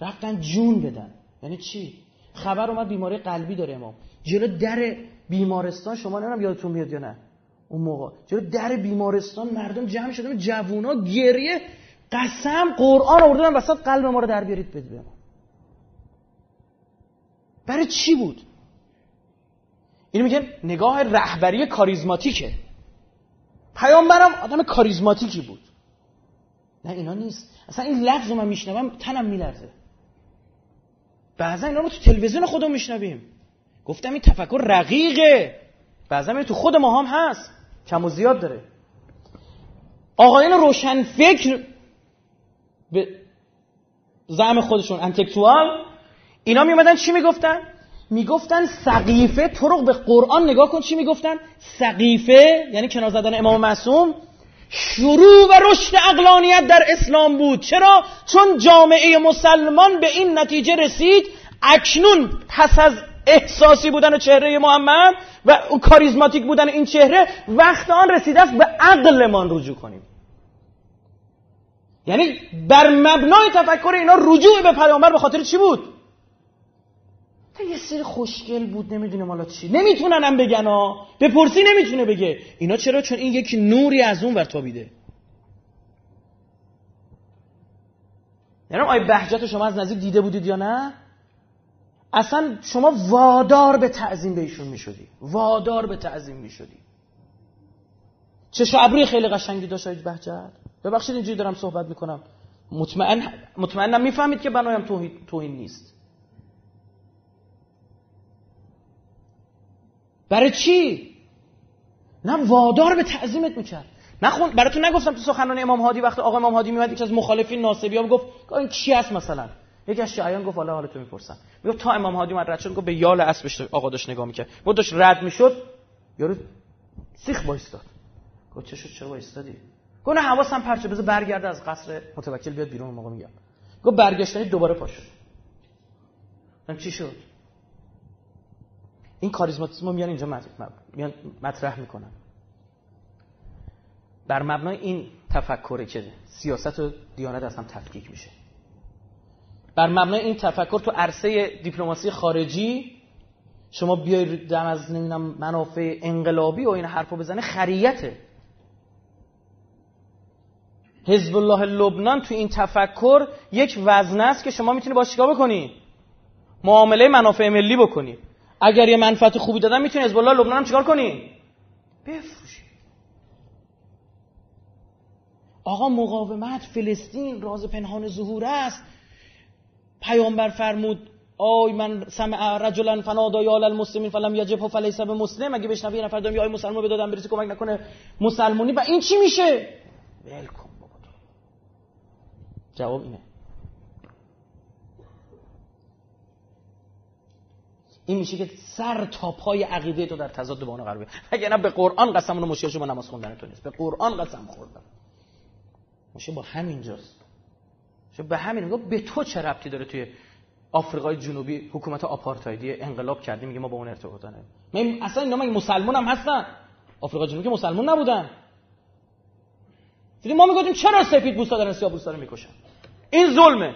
رفتن جون بدن. یعنی چی؟ خبر اومد بیماری قلبی داره امام. جلو در بیمارستان شما نمی‌دونم یادتون میاد یا نه. اون موقع. جلو در بیمارستان مردم جمع شدن جوونا گریه قسم قرآن آوردن وسط قلب ما رو در بیارید بده ما برای چی بود؟ اینو میگن نگاه رهبری کاریزماتیکه. پیامبرم آدم کاریزماتیکی بود. نه اینا نیست. اصلا این لفظ رو من میشنوم تنم میلرزه. بعضا اینا رو تو تلویزیون خودم میشنویم. گفتم این تفکر رقیقه. بعضا تو خود ما هم هست. کم و زیاد داره. آقایان روشن فکر به زعم خودشون. انتکتوال. اینا میومدن چی می‌گفتن؟ می‌گفتن سقیفه تو به قرآن نگاه کن چی می‌گفتن؟ سقیفه یعنی کنار امام معصوم. شروع و رشد اقلانیت در اسلام بود. چرا؟ چون جامعه مسلمان به این نتیجه رسید اکنون پس از احساسی بودن چهره محمد و کاریزماتیک بودن این چهره وقت آن رسیده است به عقلمان رجوع کنیم. یعنی بر مبنای تفکر اینا رجوع به پیامبر به خاطر چی بود؟ یه سری خوشگل بود نمی‌دونه مالا چی. نمی‌تونن هم بگن ها بپرسی نمی‌تونه بگه. اینا چرا؟ چون این یکی نوری از اون ور تابیده. یعنی آی بهجت شما از نزدیک دیده بودید یا نه؟ اصلا شما وادار به تعظیم بهشون می‌شدی. وادار به تعظیم می‌شدی. چه ابروی خیلی قشنگی داشت بهجت؟ ببخشید اینجوری دارم صحبت می‌کنم. مطمئن مطمئنم می‌فهمید که بنایم توهین, نیست. برای چی؟ نه وادار به تعظیمت می‌کرد. نخون براتون نگفتم تو سخنرانی امام هادی وقتی آقا امام هادی میاد یکی از مخالفین ناصبی هم گفت این کی است مثلا؟ یکی از شیعیان گفت حالا تو می‌پرسن می‌گفت تا امام هادی من رد شد گفت به یال اسبش آقا داشت نگاه می‌کرد. بود داشت رد می‌شد یارو سیخ وایستاد گفت چه شد؟ چرا وایستادی گفت نه حواسم پرچه بذار برگرده از قصر. متوکل بیاد بیرون موقع میگم. گفت برگشتنی دوباره پا شد. چی شد؟ این کاریزماتیسم میان اینجا میان مطرح می‌کنن. بر مبنای این تفکره که سیاست و دیانت از هم تفکیک میشه. بر مبنای این تفکر تو عرصه دیپلماسی خارجی شما بیای دم از نمی‌دونم منافع انقلابی و این حرفو بزنه خریته حزب الله لبنان تو این تفکر یک وزنه است که شما می‌تونی با چیکار بکنی؟ معامله منافع ملی بکنی. اگر یه منفعت خوبی دادن می‌تونی حزب الله لبنان هم چیکار کنی؟ بفروشی. آقا مقاومت فلسطین راز پنهان ظهور است. پیامبر فرمود آی من سمع رجلا فنادا یا المسلمین فلم یجب فلیس مسلم اگه بشنوی یه نفر دارم یا مسلمان به دادم برسی کمک نکنه. مسلمونی و این چی میشه؟ بابا جواب اینه. این میشه که سر تا پای عقیده تو در تضاد با اون قرار اگه نه به قرآن قسم اون مشکل شما نماز خوندن تو نیست. به قرآن قسم خوردم میشه با همینجاست چه به همین میگه به تو چه ربطی داره توی آفریقای جنوبی حکومت آپارتایدی انقلاب کردی؟ میگه ما با اون ارتباط نداریم. اصلا اینا مگه مسلمان هم هستن؟ آفریقای جنوبی که مسلمان نبودن. دیدیم ما می‌گفتیم چرا سفید پوستا دارن سیاه پوستا رو می‌کشن؟ این ظلمه.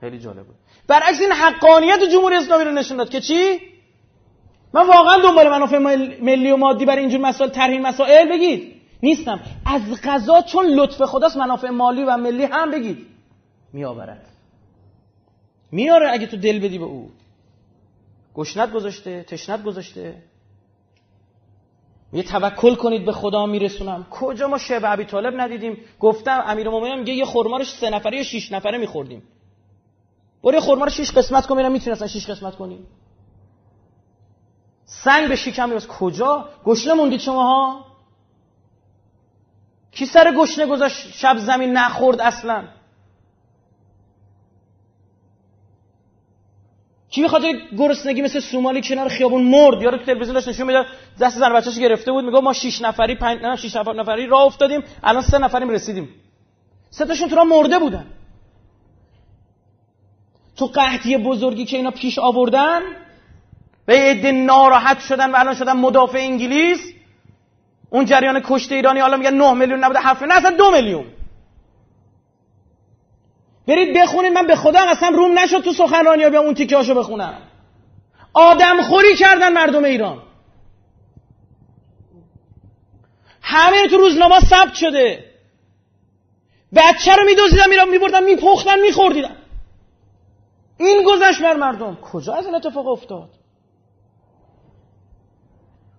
خیلی جالب بود برعکس این حقانیت جمهوری اسلامی رو نشون داد که چی؟ من واقعا دنبال منافع ملی و مادی برای اینجور مسائل طرح مسائل بگید. نیستم. از غذا چون لطف خداست منافع مالی و ملی هم بگید. میآورد. میاره اگه تو دل بدی به او. گشنت گذاشته تشنت گذاشته. یه توکل کنید به خدا میرسونم. کجا ما شبه عبی طالب ندیدیم؟ گفتم امیر مومنین میگه یه خورما رو سه نفره یا شش نفره میخوردیم. برو خورما رو شش قسمت کن میرم می‌تونستن شش قسمت کنی. سنگ به شکم میرس کجا؟ گشنه موندید شماها؟ کی سر گشنه گذاشت؟ شب زمین نخورد اصلا. کی به خاطر گرسنگی مثل سومالی کنار خیابون مرد؟ یارو تو تلویزیون داشت نشون می‌داد دست زن بچه‌ش گرفته بود میگه ما 6 نفری 5 نه 6 نفری راه افتادیم الان سه نفریم رسیدیم. سه تاشون تو راه مرده بودن. تو قحطی بزرگی که اینا پیش آوردن به عده ناراحت شدن و الان شدن مدافع انگلیس. اون جریان کشته ایرانی حالا میگن 9 میلیون نبوده 7 نه اصلا 2 میلیون. برید بخونید من به خدا اصلا روم نشد تو سخنرانی ها بیام اون تیکه هاشو بخونم. آدم خوری کردن مردم ایران. همه تو روزنامه ثبت شده. بچه رو میدوزیدن میرم میبردن میپختن میخوردیدن. این گذشت بر مردم. کجا از این اتفاق افتاد؟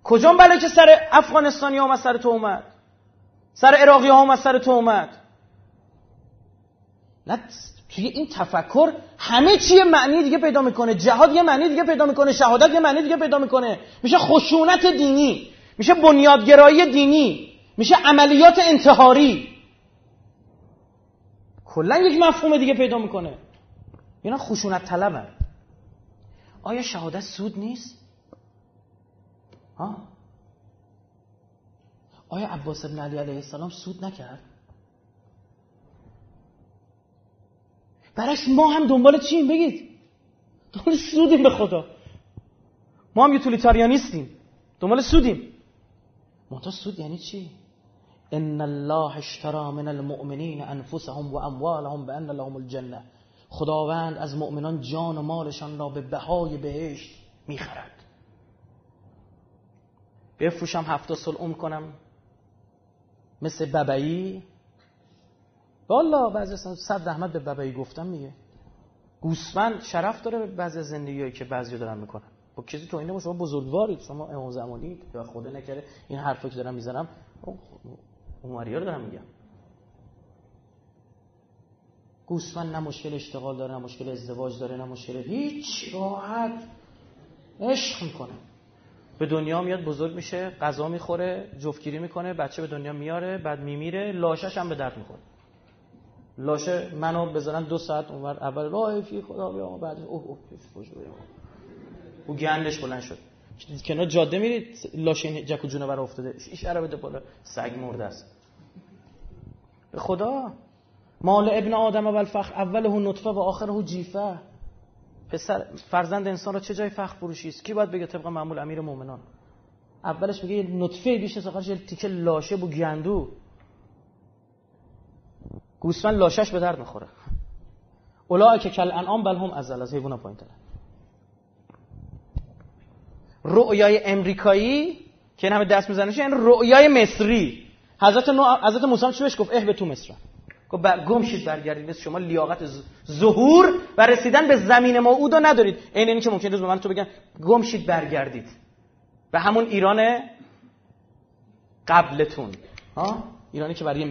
کجا بله که سر افغانستانی ها سر تو اومد؟ سر عراقی ها سر تو اومد؟ نه توی این تفکر همه چی معنی دیگه پیدا می‌کنه. جهاد یه معنی دیگه پیدا می‌کنه. شهادت یه معنی دیگه پیدا می‌کنه. میشه خشونت دینی. میشه بنیادگرایی دینی. میشه عملیات انتحاری. کلا یک مفهوم دیگه پیدا می‌کنه. اینا خشونت طلبن. آیا شهادت سود نیست؟ ها آیا عباس ابن علی علیه السلام سود نکرد؟ برش ما هم دنبال چیم؟ بگید. دنبال سودیم به خدا. ما هم یوتیلیتاریانیستیم. دنبال سودیم. منتها سود یعنی چی؟ ان الله اشترى من المؤمنین انفسهم و اموالهم بان لهم الجنه. خداوند از مؤمنان جان و مالشان را به بهای بهشت می‌خرد. بفروشم هفته سل کنم. مثل ببعی والا بعضی صد رحمت به ببعی گفتم میگه. گوسفند شرف داره به بعضی زندگیایی که بعضی دارن می‌کنن. با کسی تو اینه شما بزرگوارید شما امام زمانید یا خدا نکره این حرفا که دارم می‌زنم عمری رو دارم میگم. گوسفند نه مشکل اشتغال داره نه مشکل ازدواج داره نه مشکل هیچ راحت عشق می‌کنه. به دنیا میاد بزرگ میشه غذا می‌خوره جفتگیری می‌کنه بچه به دنیا میاره بعد میمیره لاشش هم به درد می‌خوره. لاشه منو بذارن دو ساعت اونور اول. راه فی خدا بیا بعد اوه اوه او گندش بلند شد. کنار جاده میرید لاشه جک و جونور افتاده. اشاره بده بالا سگ مرده است. به خدا؟ مال ابن آدم اول فخر اوله نطفه و آخره جیفه. پسر فرزند انسان را چه جای فخر فروشی است؟ کی باید بگه طبق معمول امیر مومنان اولش میگه نطفه بیش از آخرش تیکه لاشه بو گندو. گوسفند لاشش به درد می‌خوره. اولای که کل انعام بل هم ازل. از حیونا پایین تره. رؤیای امریکایی که همه دست می‌زنه این رؤیای مصری. حضرت نو حضرت موسی چی بهش گفت؟ اه به تو مصر. گفت گم شید برگردید. شما لیاقت ظهور و رسیدن به زمین موعود رو ندارید. این اینی که ممکن روز به من تو بگن گم شید برگردید. به همون ایران قبلتون. ها؟ ایرانی که برای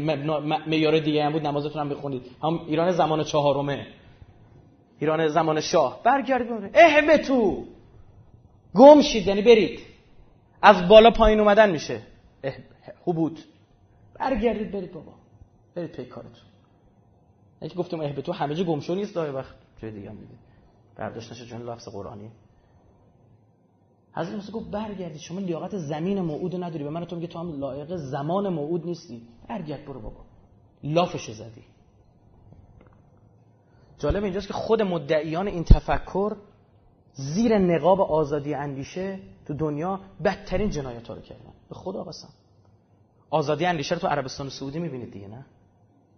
معیار دیگه هم بود نمازتون هم بخونید. هم ایران زمان چهارمه. ایران زمان شاه. برگردید اه تو. گم شید. یعنی برید. از بالا پایین اومدن میشه. حبود برگردید برید بابا. برید پی کارتون. یکی گفتم اه تو. همه جا گمشو نیست دای وقت. جای دیگه هم میده برداشت نشه چون لفظ قرآنی حضرت موسی گفت برگردید شما لیاقت زمین موعود نداری. به من تو میگه تو هم لایق زمان موعود نیستی. برگرد برو بابا. لافش زدی. جالب اینجاست که خود مدعیان این تفکر زیر نقاب آزادی اندیشه تو دنیا بدترین جنایت ها رو کردن. به خدا قسم. آزادی اندیشه رو تو عربستان سعودی می‌بینید دیگه نه؟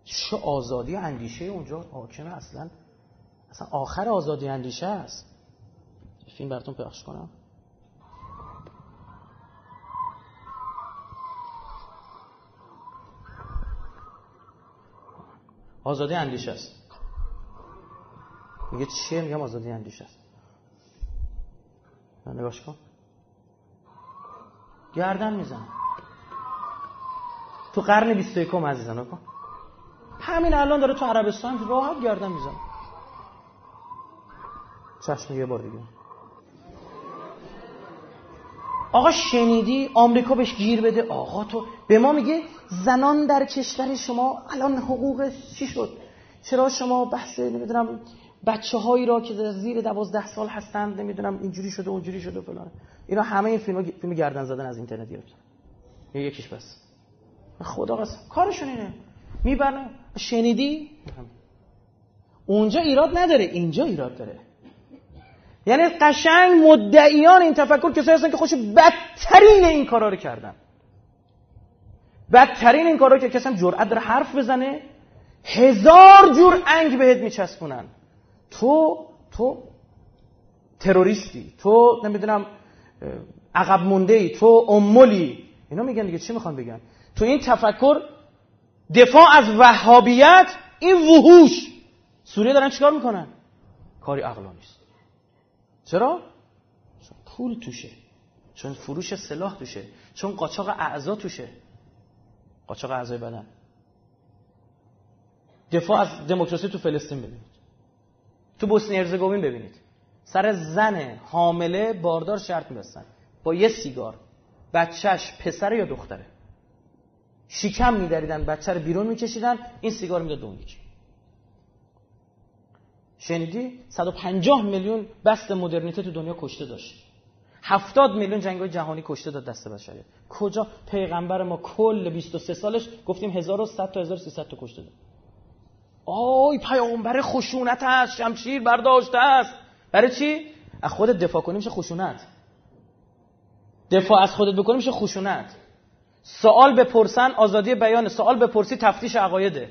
چه آزادی اندیشه اونجا حاکمه اصلا. اصلا آخر آزادی اندیشه است. فیلم براتون پخش کنم. آزادی اندیشه است. میگه چیه؟ میگم آزادی اندیشه است. نگاش کن. گردن میزن تو قرن 21 عزیزان کن همین الان داره تو عربستان راحت گردن می‌زنه. چشم یه بار دیگه. آقا شنیدی؟ آمریکا بهش گیر بده. آقا تو به ما میگه زنان در کشور شما الان حقوق چی شد؟ چرا شما بحث نمی‌دونم بچه هایی را که زیر دوازده سال هستند نمی‌دونم اینجوری شده اونجوری شده فلان. اینا همه این فیلم, فیلم گردن زدن از اینترنت گرفتن. یکیش بس. خدا قسم. کارشون اینه. می‌برن. شنیدی؟ اونجا ایراد نداره. اینجا ایراد داره. یعنی قشنگ مدعیان این تفکر کسایی هستن که خوش بدترین این کارا رو کردن. بدترین این کارا که کسی هم داره حرف بزنه هزار جور انگ بهت میچسبونن. تو تو تروریستی تو نمی‌دونم عقب مونده ای تو امولی. اینا میگن دیگه چی می‌خوان بگن؟ تو این تفکر دفاع از وهابیت این وحوش. سوریه دارن چیکار می‌کنن؟ کاری عقلا نیست. چرا؟ چون پول توشه. چون فروش سلاح توشه. چون قاچاق اعضا توشه. قاچاق اعضای بدن. دفاع از دموکراسی تو فلسطین ببینید. تو بوسنی هرزگوین ببینید. سر زن حامله باردار شرط میبستن. با یه سیگار. بچهش پسر یا دختره. شیکم میدریدن بچه رو بیرون میکشیدن این سیگار می‌داد شنیدی 150 میلیون بست مدرنیته تو دنیا کشته داشت. 70 میلیون جنگ جهانی کشته داد دست بشریت. کجا پیغمبر ما کل 23 سالش گفتیم 1100 تا 1300 تا کشته داد. آی پیامبر خشونت هست شمشیر برداشته است. برای چی؟ از خودت دفاع کنی میشه خشونت. دفاع از خودت بکنی میشه خشونت. سوال بپرسن آزادی بیان سوال بپرسی تفتیش عقایده.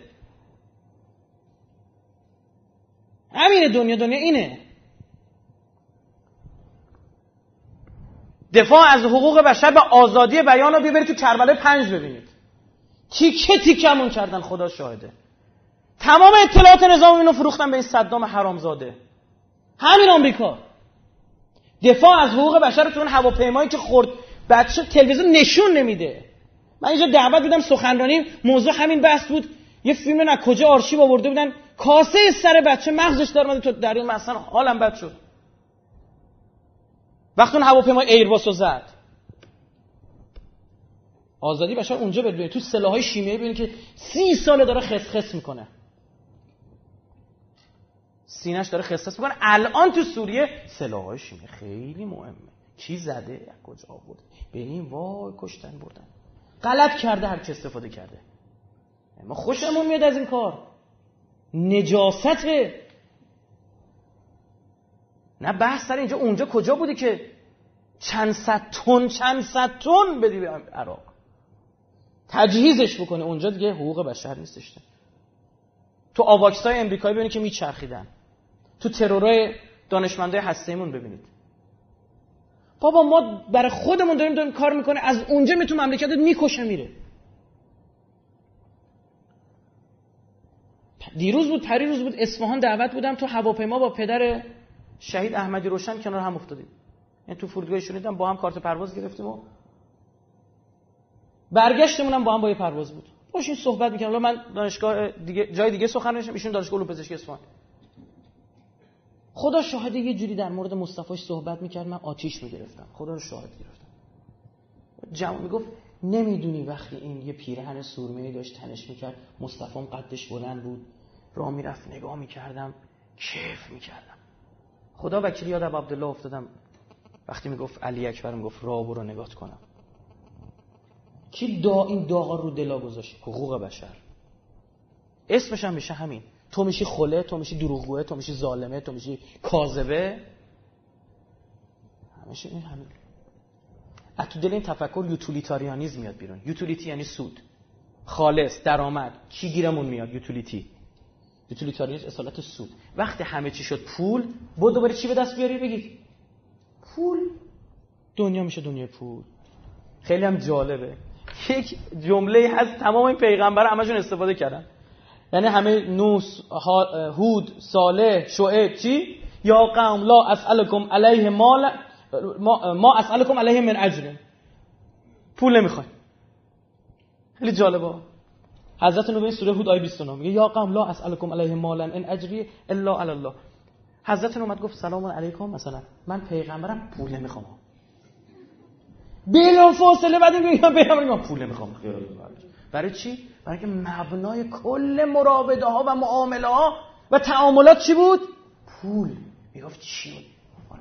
همینه دنیا دنیا اینه. دفاع از حقوق بشر به آزادی بیان رو بیبرید تو کربلای پنج ببینید. تیکه تیکمون کردن خدا شاهده. تمام اطلاعات نظام اینو فروختن به این صدام حرامزاده. همین آمریکا. دفاع از حقوق بشر تو اون هواپیمایی که خورد بچه تلویزیون نشون نمیده. من اینجا دعوت بودم سخنرانی موضوع همین بحث بود. یه فیلم نه کجا آرشیو آورده بودن؟ کاسه سر بچه مغزش در تو در این مثلا حالم بد شد؟ وقتی اون هواپیما ایرباس رو زد. آزادی بشر اونجا ببینید تو سلاحهای شیمیایی ببینید که سی ساله داره خس خس می‌کنه. سینش داره خس می‌کنه. الان تو سوریه سلاحهای شیمیایی خیلی مهمه. کی زده؟ کجا بود ببین وای کشتن بردن. غلط کرده هر چه استفاده کرده. ما خوشمون میاد از این کار. نجاسته نه بحث سر اینجا اونجا کجا بودی که چند صد تن چند صد تن بدی به عراق؟ تجهیزش بکنه. اونجا دیگه حقوق بشر نیستش. تو آواکسای امریکایی ببینید که میچرخیدن. تو ترورای دانشمندای هسته‌ایمون ببینید. بابا ما برای خودمون داریم داریم کار می‌کنه از اونجا می تو مملکت می‌کشه میره. دیروز بود پری روز بود اصفهان دعوت بودم تو هواپیما با پدر شهید احمدی روشن کنار هم افتادیم. یعنی تو فرودگاه شنیدم با هم کارت پرواز گرفتیم و برگشتمون با هم با یه پرواز بود. باشین صحبت می‌کنم من دانشگاه دیگه جای دیگه سخن نوشتم ایشون دانشگاه علوم پزشکی اصفهان. خدا شاهده یه جوری در مورد مصطفیش صحبت می‌کرد من آتیش می‌گرفتم. خدا رو شاهد گرفتم. جوان می‌گفت نمی‌دونی وقتی این یه پیرهن سرمه‌ای داشت تنش می‌کرد مصطفیم قدش بلند بود؟ راه می‌رفت نگاه می‌کردم کیف می‌کردم. خدا وکیلی یاد عبدالله افتادم. وقتی می‌گفت علی اکبر می‌گفت راه برو نگاه کنم. کی دا این داغا رو دلا گذاشت؟ حقوق بشر. اسمش هم میشه همین. تو میشی خله تو میشی دروغگوه تو میشی ظالمه تو میشی کاذبه. همیشه این همین. از تو دل این تفکر یوتولیتاریانیزم میاد بیرون. یوتولیتی یعنی سود. خالص درآمد. کی گیرمون میاد؟ یوتولیتی. یوتیلیتاریانیسم اصالت سود. وقتی همه چی شد پول بود دوباره چی به دست بیاری بگید پول. دنیا میشه دنیا پول. خیلی هم جالبه. یک جمله هست تمام این پیغمبر همشون استفاده کردن. یعنی همه نوس هود صالح شعیب چی؟ یا قوم لا اسالکم علیه مال ما, ما اسالکم علیه من اجر پول نمی‌خوایم خیلی جالبه. حضرت نبی سوره هود آیه 29 میگه یا قوم لا اسالکم علیه مالا ان اجری الا علی الله. حضرت اومد گفت سلام علیکم. مثلا من پیغمبرم پول نمی‌خوام بلا فاصله بعد میگم پیغمبر من پول نمی‌خوام برای چی؟ برای که مبنای کل مراوده ها و معامله ها و تعاملات چی بود؟ پول. می‌گفت چی؟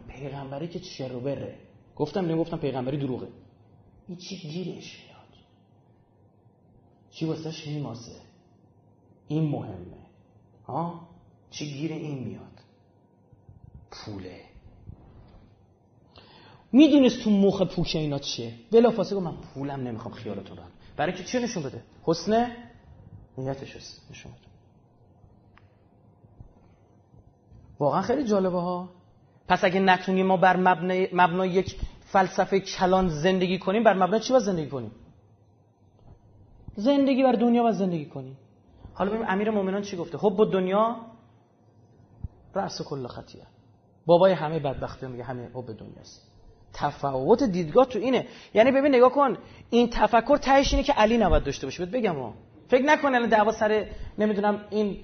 پیغمبری که چرو بره. گفتم نمی‌گفتم پیغمبری دروغه. این چی؟ گیرش. چی واسهش میماسه این مهمه. ها چی گیر این میاد؟ پوله. می‌دونست تو مخ پوک اینا چیه؟ بلا فاصله من پولم نمی‌خوام خیالتون رو برای که چی نشون بده؟ حسن نیتش نشون بده. واقعا خیلی جالبه ها. پس اگه نتونیم ما بر مبنای, مبنای یک فلسفه کلان زندگی کنیم بر مبنای چی باید زندگی کنیم؟ زندگی بر دنیا و زندگی کنی. حالا ببین امیر مؤمنان چی گفته؟ خب با دنیا رأس کل خطیه. بابای همه بدبختی میگه همه حب دنیاست تفاوت دیدگاه تو اینه. یعنی ببین نگاه کن این تفکر تهش اینه که علی نباید داشته باشه. بگم ها. فکر نکن الان دعوا سر نمی‌دونم این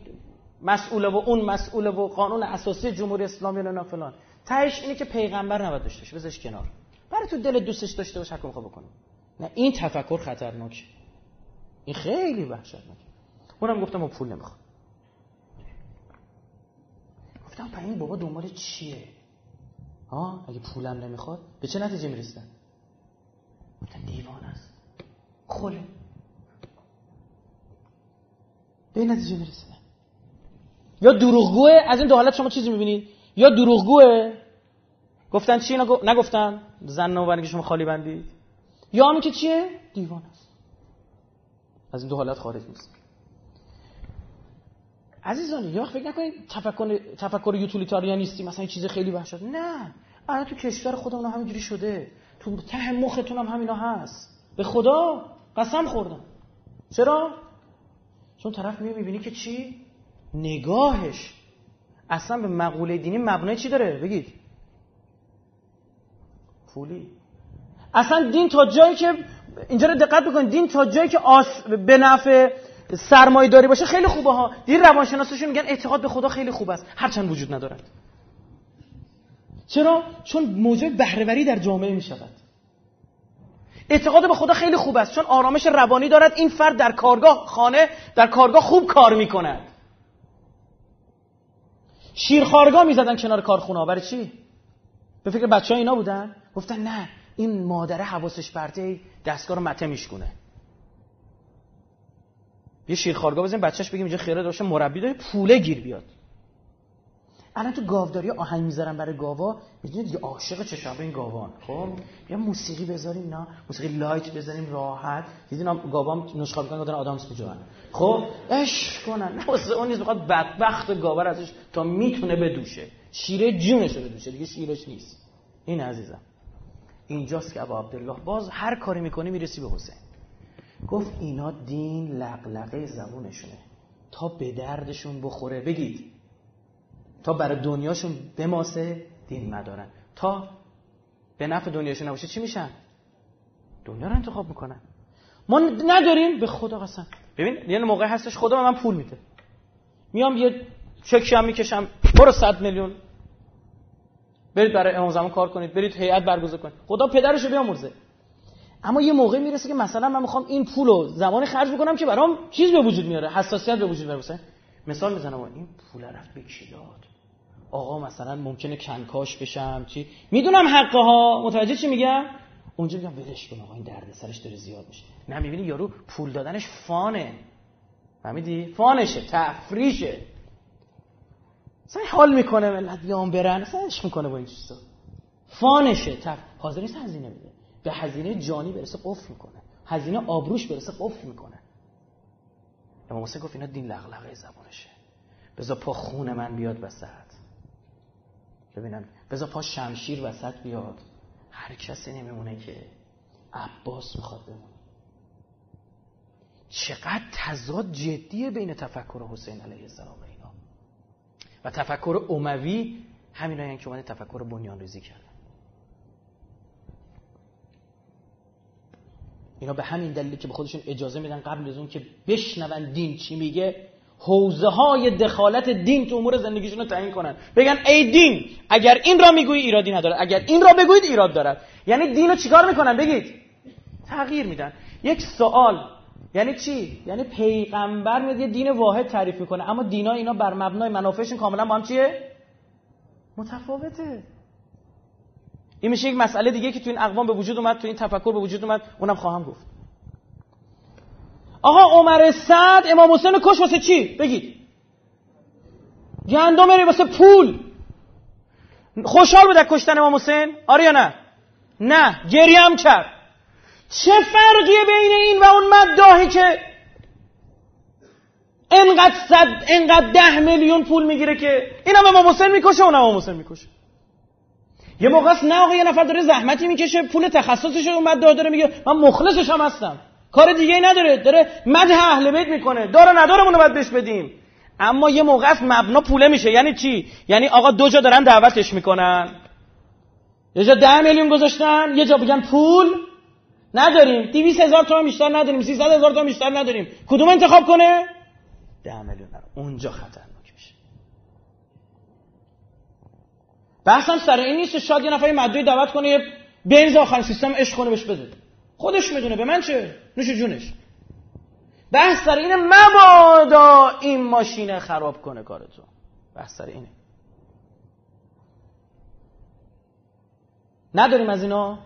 مسئوله و اون مسئوله و قانون اساسی جمهوری اسلامی نه فلان. تهش اینه که پیغمبر نباید داشته باشه. بذارش کنار. برای تو دل دوستش داشته باشه حکم بکنه. نه این تفکر خطرناکه. این خیلی وحشتناکه. اونم گفتم ما پول نمی‌خوام. گفتم پس این بابا دنبال چیه؟ ها اگه پولم نمی‌خواد به چه نتیجه می‌رسن گفتن دیوان است. خله به نتیجه می‌رسیدن یا دروغگوه از این دو حالت شما چیزی می‌بینید یا دروغگوه. گفتن چی؟ نگفتن زن نوبرگی شما خالی بندید. یا همین که چیه؟ دیوان است. از این دو حالت خارج نیست. عزیزان یه وقت فکر نکنید تفکر تفکر یوتیلیتاریانیستی مثلا چیز خیلی وحشت. نه. الان تو کشور خودمون همینجوری شده. تو ته مختون هم همینا هست. به خدا قسم خوردم. چرا؟ چون طرف می‌بینی که چی؟ نگاهش. اصلا به مقوله دینی مبنای چی داره؟ بگید پولی. اصلا دین تا جایی که اینجا رو دقت بکنید دین تا جایی که آس به نفع سرمایه داری باشه خیلی خوبه ها. دین روانشناسشون میگن اعتقاد به خدا خیلی خوب است. هرچند وجود ندارد. چرا؟ چون موجب بهرهوری در جامعه می شود اعتقاد به خدا خیلی خوب است. چون آرامش روانی دارد. این فرد در کارگاه خانه در کارگاه خوب کار می کند شیرخارگاه می‌زدن کنار کارخونه برای چی؟ به فکر بچه ها اینا بودن؟ گفتن نه. این مادره حواسش پرته دستگاه رو مته میشکونه. یه شیرخوارگاه بزنیم بچهش بگیم اینجا خیره داشته مربی داره پوله گیر بیاد. الان تو گاوداری آهنگ می‌ذارن برای گاوا می‌دونید دیگه عاشق چشم این گاوان. خب؟ یا موسیقی بذاریم نه؟ موسیقی لایت بذاریم راحت. دیدین گاوام نسخه می‌کنن گفتن آدامس خب؟ اش کنن. نه اون نیست می‌خواد بدبخت گاور ازش تا می‌تونه بدوشه. شیره جونش رو بدوشه دیگه شیرش نیست. این عزیزم. اینجاست که ابا عبدالله باز هر کاری می‌کنی می‌رسی به حسین. گفت اینا دین لقلقه زبونشونه. تا به دردشون بخوره بگید. تا برای دنیاشون بماسه دین مدارن تا به نفع دنیاشون نباشه چی میشن؟ دنیا رو انتخاب می‌کنن. ما نداریم؟ به خدا قسم. ببین یه موقع هستش خدا من پول میده. میام یه چکی هم می‌کشم. برو صد میلیون. برید برای امام زمان کار کنید برید هیئت برگزار کنید. خدا پدرشو بیامرزه. اما یه موقع می‌رسه که مثلا من می‌خوام این پولو زمانی خرج بکنم که برام چیز به وجود میاره حساسیت به وجود میاره. مثال می‌زنم این پول رفت به کی داد؟ آقا مثلا ممکنه کنکاش بشم چی؟ می‌دونم حقه ها متوجه چی میگم؟ اونجا میگم ولش کن آقا این درد سرش داره زیاد میشه. نه می‌بینی یارو پول دادنش فانه. فهمیدی؟ فانشه تفریشه. مثلا حال می‌کنه ملت بیان برن مثلا می‌کنه با این چیزا. فانشه. تف... حاضر نیست هزینه بده. به هزینه جانی برسه قفل می‌کنه. هزینه آبروش برسه قفل می‌کنه. امام حسین گفت اینا دین لغلقه زبونشه. بذار پا خون من بیاد وسط. ببینم بذار پا شمشیر وسط بیاد. هر کسی نمیمونه که عباس می‌خواد بمونه. چقدر تضاد جدیه بین تفکر حسین علیه السلام. و تفکر اموی همین که اومده تفکر بنیان ریزی کرد اینا به همین دلیلی که به خودشون اجازه میدن قبل از اون که بشنون دین چی میگه حوزه های دخالت دین تو امور زندگیشون رو تعیین کنن. بگن ای دین اگر این را می‌گویی ایرادی نداره اگر این را بگویید ایراد دارد. یعنی دین رو چیکار می‌کنن؟ بگید. تغییر میدن. یک سوال یعنی چی؟ یعنی پیغمبر میاد یه دین واحد تعریف می‌کنه. اما دینا اینا بر مبنای منافعشون کاملا با هم چیه؟ متفاوته. این میشه یک مسئله دیگه که تو این اقوام به وجود اومد تو این تفکر به وجود اومد اونم خواهم گفت. آقا عمر سعد امام حسین کش واسه چی؟ بگید. گندم میری واسه پول. خوشحال بود کشتن امام حسین؟ آره یا نه؟ نه. گریه هم کرد. چه فرقیه بین این و اون مداهی که انقدر صد انقدر ده میلیون پول می‌گیره که اینم امام حسین می‌کشه اونم امام حسین می‌کشه. یه موقع است نه آقا یه نفر داره زحمتی می‌کشه پول تخصصش رو اومد داره میگه من مخلصش هم هستم. کار دیگه ای نداره داره مدح اهل بیت می‌کنه. داره نداره رو باید بهش بدیم. اما یه موقع است مبنا پوله میشه. یعنی چی؟ یعنی آقا دو جا دارن دعوتش می‌کنن. یه جا ده میلیون گذاشتن یه جا بگن پول. نداریم. 200 هزار تومن بیشتر نداریم. 300 هزار تومن بیشتر نداریم. کدوم انتخاب کنه؟ ده میلیون اونجا خطرناک میشه. بحثم سر این نیست شاید یه نفر مدعی دعوت کنه بنز آخرین سیستم عشق کنه بهش بده. خودش می‌دونه. به من چه؟ نوش جونش. بحث سر اینه مبادا این ماشینه خراب کنه کارتو. بحث سر اینه. نداریم از اینا؟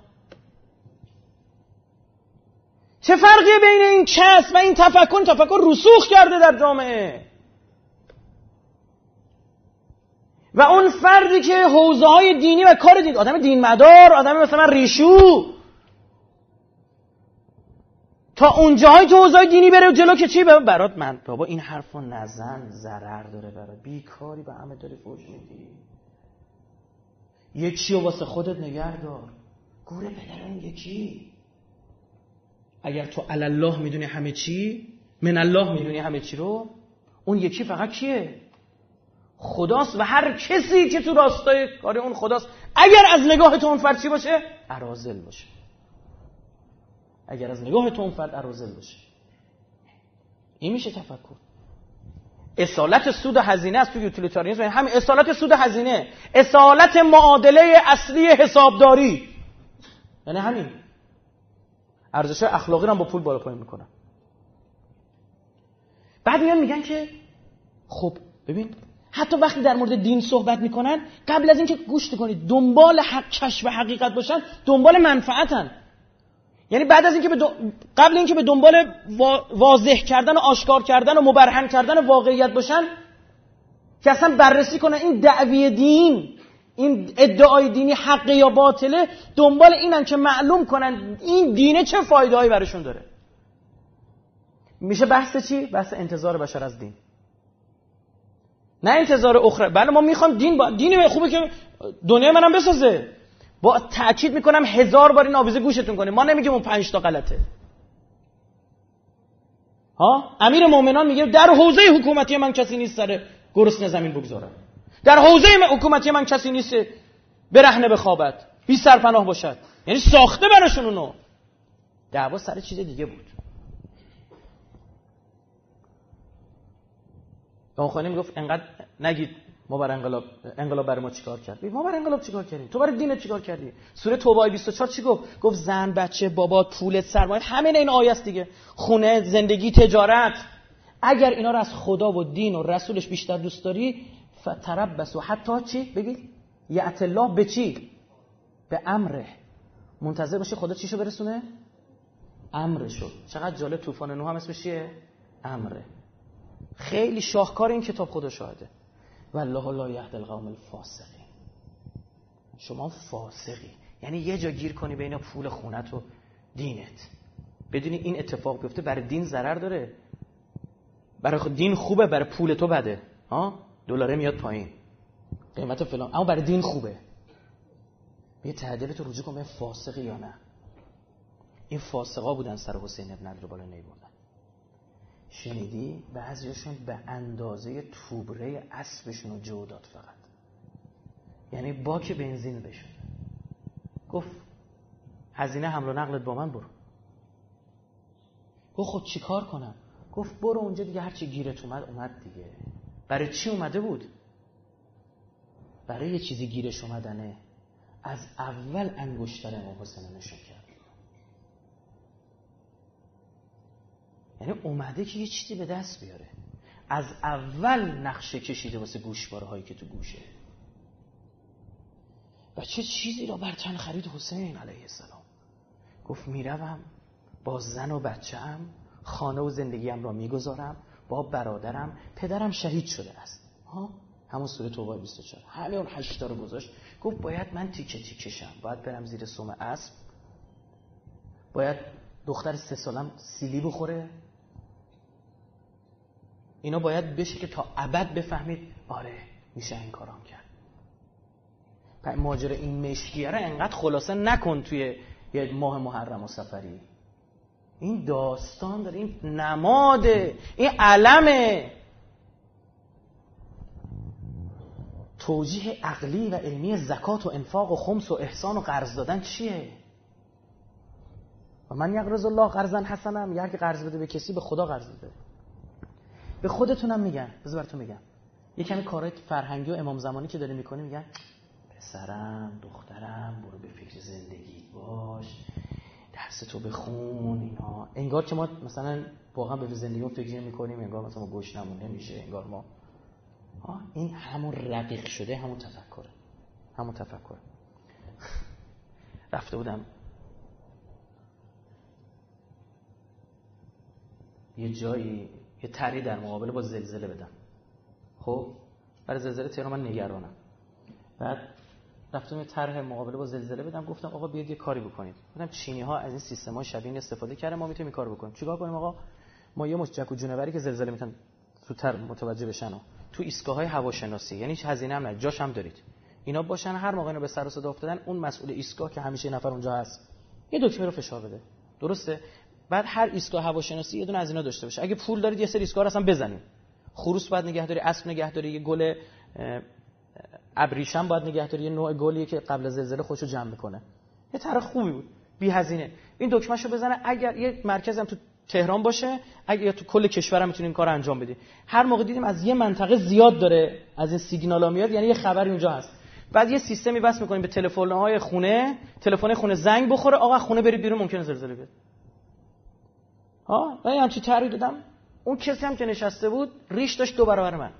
چه فرقی بین این کس و این تفکر؟ تفکر رسوخ کرده در جامعه. و اون فردی که حوزه های دینی و کار دین آدم دین مدار آدم مثلا ریشو. تا اونجاهای تو حوزه دینی بره جلو که چی؟ برات من بابا این حرفو نزن. ضرر داره برات. بیکاری به همه داری فوش میدی. یکی و واسه خودت نگه دار گوره پدر اون یکی اگر تو الله می‌دونی همه چی من الله می‌دونی همه چی رو اون یکی فقط کیه؟ خداست و هر کسی که تو راستای کار اون خداست. اگر از نگاه تو اون فرد چی باشه؟ ارازل باشه. اگر از نگاه تو اون فرد ارازل باشه. این میشه تفکر. اصالت سود هزینه است تو یوتیلیتاریسم یعنی همین اصالت سود هزینه. اصالت معادله اصلی حسابداری. یعنی همین. ارزش اخلاقی رو با پول بالا پایین می‌کنن. بعد میان میگن که خب ببین حتی وقتی در مورد دین صحبت می‌کنن قبل از اینکه گوش کنید دنبال حق کشف حقیقت باشن دنبال منفعتن. یعنی بعد از اینکه به قبل اینکه به دنبال واضح کردن و آشکار کردن و مبرهن کردن واقعیت باشن که اصلا بررسی کنن این دعوی دین. این ادعای دینی حق یا باطله دنبال اینن که معلوم کنن این دینه چه فایده هایی برشون داره. میشه بحث چی؟ بحث انتظار بشر از دین. نه انتظار اخرى. بله ما می‌خوام دین با دینی خوبه که دنیا منم بسازه. با تاکید می‌کنم هزار بار این آویزه گوشتون کنه. ما نمیگیم اون پنج تا غلطه. ها؟ امیر مؤمنان میگه در حوزه حکومتی من کسی نیست سر گرسنه زمین بگذاره در حوزه حکومتی من کسی نیست برهنه بخوابد بی سرپناه باشد. یعنی ساخته براشون اونو. دعوا سر چیز دیگه بود. اون خانه می‌گفت انقدر نگید ما بر انقلاب انقلاب برای ما چیکار کرد؟ ما بر انقلاب چیکار کردیم؟ تو برای دینت چیکار کردی؟ سوره توبه 24 چی گفت؟ گفت زن بچه بابا پولت سرمایه همه این آیه است دیگه. خونه زندگی تجارت. اگر اینا رو از خدا و دین و رسولش بیشتر دوست داری فتربس و حتی چی؟ بگید یعت الله به چی؟ به امره. منتظر باشی خدا چیشو برسونه؟ امرشو. چقدر جالب طوفان نوح هم اسمش چیه؟ امره. خیلی شاهکار این کتاب خدا شاهده. والله لا یهد القوم الفاسقین. شما فاسقی. یعنی یه جا گیر کنی بین پول خونت و دینت. بدونی این اتفاق بیفته برای دین ضرر داره. برای دین خوبه برای پول تو بده. ها؟ دلاره میاد پایین. قیمت فلان. اما برای دین خوبه. یه تعدیل تو رجوع کن فاسقی یا نه. این فاسقا بودن سر حسین ابن رو بالا نیبردن شنیدی؟ بعضیشون به اندازه توبره اسبشون رو جو داد فقط. یعنی باک بنزین بشون گفت هزینه حمل و نقلت با من برو. گفت خب چیکار کنم؟ گفت برو اونجا دیگه هرچی گیرت اومد اومد دیگه. برای چی اومده بود؟ برای یه چیزی گیرش اومدنه. از اول انگشتر امام حسین نشون کرد. یعنی اومده که یه چیزی به دست بیاره. از اول نقشه کشیده واسه گوشواره هایی که تو گوشه. و چه چیزی را بر تن خرید حسین علیه السلام؟ گفت می‌روم با زن و بچه هم خانه و زندگیم را می‌گذارم. با برادرم پدرم شهید شده است. ها؟ همون سوره توبه 24 همه اون هشتا رو گذاشت. گفت باید من تیکه تیکه شم. باید برم زیر سوم اسب. باید دختر سه سالم سیلی بخوره. اینا باید بشه که تا ابد بفهمید آره میشه این کارام کرد. ماجر این مشکیه رو انقدر خلاصه نکن توی یه ماه محرم و سفری. این داستان داره این نماده این علمه. توجیه عقلی و علمی زکات و انفاق و خمس و احسان و قرض دادن چیه؟ و من یقرض الله قرضن حسنم که قرض بده به کسی به خدا قرض بده به خودتونم میگن بذار براتون میگم. یه کمی کارهای فرهنگی و امام زمانی که داره می‌کنه میگن پسرم دخترم برو به فکر زندگی باش. درس تو بخون اینا. انگار که ما مثلا واقعا به زندگی فکر می‌کنیم انگار مثلا ما گوش نمونه میشه انگار ما این همون رقیق شده همون تفکره. همون تفکر رفته بودم. یه جایی یه تری در مقابل با زلزله بدم. خب؟ برای زلزله تهران من نگرانم. بعد رفتم یه طرح مقابله با زلزله بدم گفتم آقا بیاید یه کاری بکنید. گفتم چینی ها از این سیستم های شبیه استفاده کردن ما می‌تونیم کار بکنیم. چیکار کنیم آقا؟ ما یه مش جک و جونوری که زلزله می‌تونن زودتر متوجه بشن و تو ایستگاه های هواشناسی یعنی هیچ هزینه هم جاش هم دارید. اینا باشن هر موقع اینو به سر و صدا افتادن اون مسئول ایستگاه که همیشه نفر اونجا هست یه دکمه رو فشار بده. درسته؟ بعد هر ایستگاه هواشناسی یه دونه از اینا داشته باشه. اگه پول دارید یه سری ایستگاه اصلا بزنیم خروس بعد نگهداری اسب نگهداری یه گل ابریشم باید نگهداری یه نوع گلیه که قبل زلزله خودشو جمع می‌کنه. یه طرح خوبی بود. بی هزینه. این دکمهشو بزنه اگر یه مرکزم تو تهران باشه اگر تو کل کشورم می‌تونیم کار انجام بدیم هر موقع دیدیم از یه منطقه زیاد داره از این سیگنالا میاد یعنی یه خبری اونجا هست. بعد یه سیستمی بس می‌کنیم به تلفن های خونه تلفن خونه زنگ بخوره آقا خونه برید بیرون ممکنه زلزله بیاد. ها؟ من همچی دادم. اون کسی هم که نشسته بود ریش داشت دو برابر من.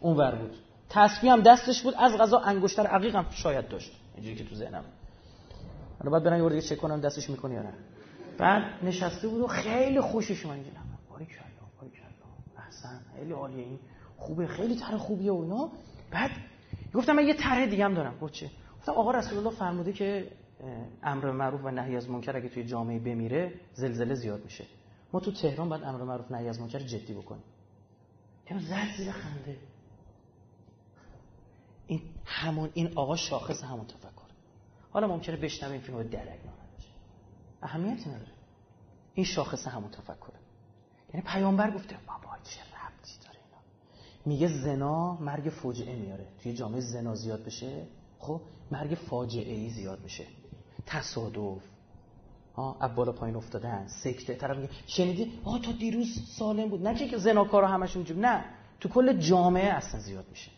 اون ور بود. تسبیح هم دستش بود از غذا انگشتر عقیق هم شاید داشت. اینجوری که تو ذهنم. حالا بعد برن یه دیگه چک کنم دستش می‌کنه یا نه. بعد نشسته بود و خیلی خوشش من دیدم باری کلا باری کلا. احسن خیلی عالیه این. خوبه خیلی طرح خوبیه و اینا. بعد گفتم من یه طرح دیگه هم دارم. گفت چه؟ گفتم آقا رسول الله فرموده که امر معروف و نهی از منکر اگه توی جامعه بمیره زلزله زیاد میشه. ما تو تهران باید امر معروف نهی از منکر جدی بکنیم. چرا زد زیر خنده. این همون این آقا شاخص همون تفکر حالا ممکنه بشنوه این فیلم درک نشه اهمیتی نداره. این شاخص همون تفکره. یعنی پیامبر گفته بابا چه ربطی داره اینا؟ میگه زنا مرگ فاجعه میاره. توی جامعه زنا زیاد بشه خب مرگ فاجعه ای زیاد میشه. تصادف. ها بالا پایین افتادن. سکته. طرف میگه شنیدی؟ آ تا دیروز سالم بود. نه که زناکارا همشون جو نه. تو کل جامعه اصلا زیاد میشه.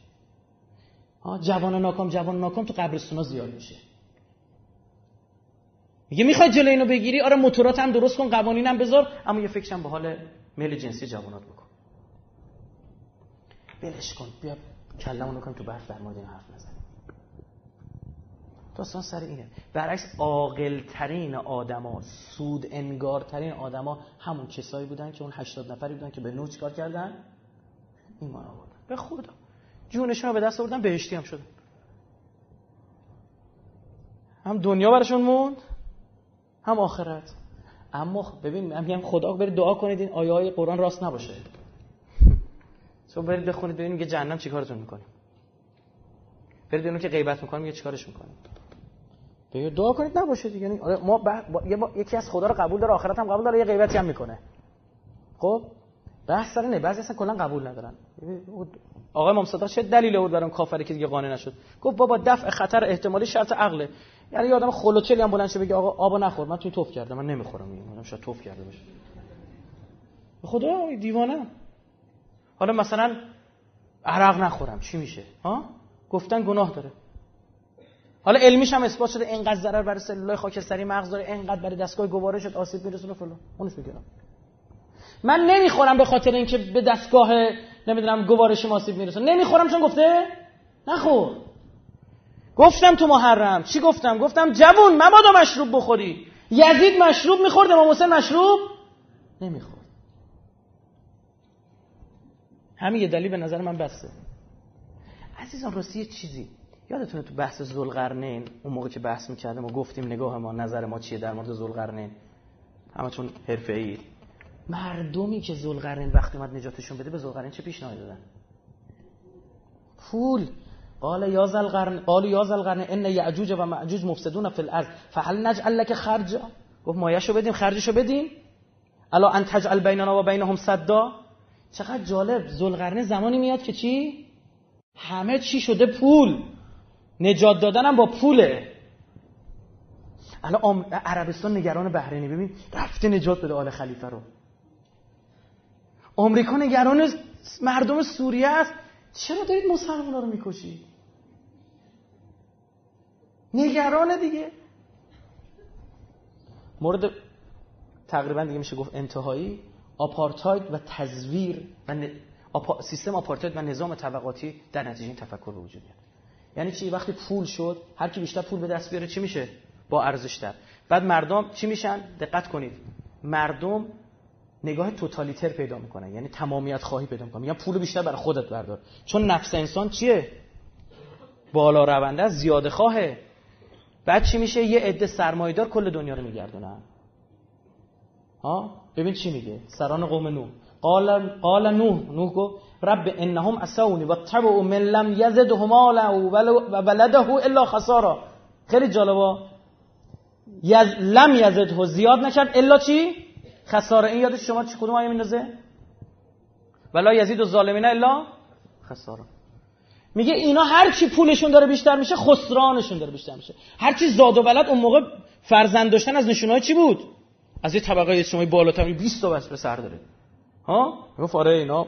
جوان ناکام جوان ناکام تو قبرستونا زیاد میشه. میگه می‌خوای جلوی اینو بگیری؟ آره موتورات هم درست کن قوانینم بذار. اما یه فکرشم به حال میل جنسی جوانات بکن. بلش کن بیا کلمون کنیم تو بحث در مورد این حرف نزنیم داستان سر اینه. برعکس عاقل ترین آدما سود انگار ترین آدما همون کسایی بودن که اون 80 نفری بودن که به نوچ کار کردن؟ ایمان آوردن. به خدا. جونشون رو به دست آوردن بهشتی هم شدن. هم دنیا براشون موند هم آخرت. اما ببین من میگم خدا برید دعا کنید این آیه های قرآن راست نباشه. تو برید بخونید ببینید میگه جهنم چیکارتون می‌کنه. برید ببینید که غیبت می‌کنه میگه چیکارش می‌کنه. بگید دعا کنید نباشه دیگه. یعنی آره، ما با... یکی از خدا رو قبول داره آخرت هم قبول داره یه غیبتی هم می‌کنه. خب؟ بحث سر نه بعضی اصلا کلا قبول ندارن. آقا امام صادق چه دلیلی بود برام کافری که دیگه قانع نشد؟ گفت بابا دفع خطر احتمالی شرط عقله. یعنی یه آدم خلوچلی هم بلند شه بگه آقا آبو نخور من توی توف کردم من نمی‌خورم میگم شاید توف کرده باشه. خدا دیوانه. حالا مثلا عرق نخورم چی میشه؟ ها؟ گفتن گناه داره. حالا علمیش هم اثبات شده اینقدر ضرر برای سلولای خاکستری مغز داره اینقدر برای دستگاه گوارشت آسیب میرسونه فلان. اونش می‌گیرم. من نمی‌خورم به خاطر اینکه به دستگاه نمی‌دونم گوارش آسیب میرسونه نمی‌خورم چون گفته؟ نخور. گفتم تو محرم. چی گفتم؟ گفتم جوون مبادا مشروب بخوری. یزید مشروب می‌خورد امام حسین مشروب نمی‌خورد. همین یه دلیل به نظر من بسته. عزیزان راستی یه چیزی. یادتونه تو بحث زلقرنین اون موقع که بحث می‌کردم و گفتیم نگاه ما نظر ما چیه در مورد زلقرنین همتون حرفه‌ای. مردمی که زلقرنین وقتی اومد نجاتشون بده به زلقرنین چه پیشنهادی دادن؟ پول. قال یا ذل قرن قال یا ذل قرن ان یعجوج و معجوج مفسدون فی الارض. فهل نجعل لك خرجا؟ گفت مایه‌شو بدیم خرجشو بدیم. الا ان تجعل بیننا و بینهم صدا. چقدر جالب. ذوالقرنین زمانی میاد که چی؟ همه چی شده پول. نجات دادنم با پوله. الان عربستان نگران بحرینی ببین رفته نجات بده آل خلیفه رو. آمریکا نگران مردم سوریه است. چرا دارید مسلمان رو می‌کشید؟ نگران دیگه. مورد تقریبا دیگه میشه گفت انتهایی. آپارتاید و تزویر و سیستم آپارتاید و نظام طبقاتی در نتیجه این تفکر به وجود میاد. یعنی چی؟ وقتی پول شد هر کی بیشتر پول به دست بیاره چی میشه؟ با ارزشتر بعد مردم چی میشن؟ دقت کنید. مردم نگاه توتالیتر پیدا می‌کنن یعنی تمامیت خواهی پیدا می‌کنن میگن پول بیشتر برای خودت بردار. چون نفس انسان چیه؟ بالا رونده زیاده خواهه. بعد چی میشه؟ یه عده سرمایدار کل دنیا رو میگردونن. ها؟ ببین چی میگه. سران قوم نوح. قال قال نوح. نوح رب انهم اسونی و تبعوا من لم یزدهم مالا و ولده الا خسارا. خیلی جالبه. یز لم یزده زیاد نکرد. الا چی؟ خساره این یادش شما چی کدوم آیه میندازه؟ ولا یزید و ظالمین الا خساره میگه اینا هر چی پولشون داره بیشتر میشه خسرانشون داره بیشتر میشه. هر چی زاد و ولد اون موقع فرزند داشتن از نشونهای چی بود؟ از یه طبقه شما بالاتر 20 تا بس به سر داره. ها؟ گفت آره اینا.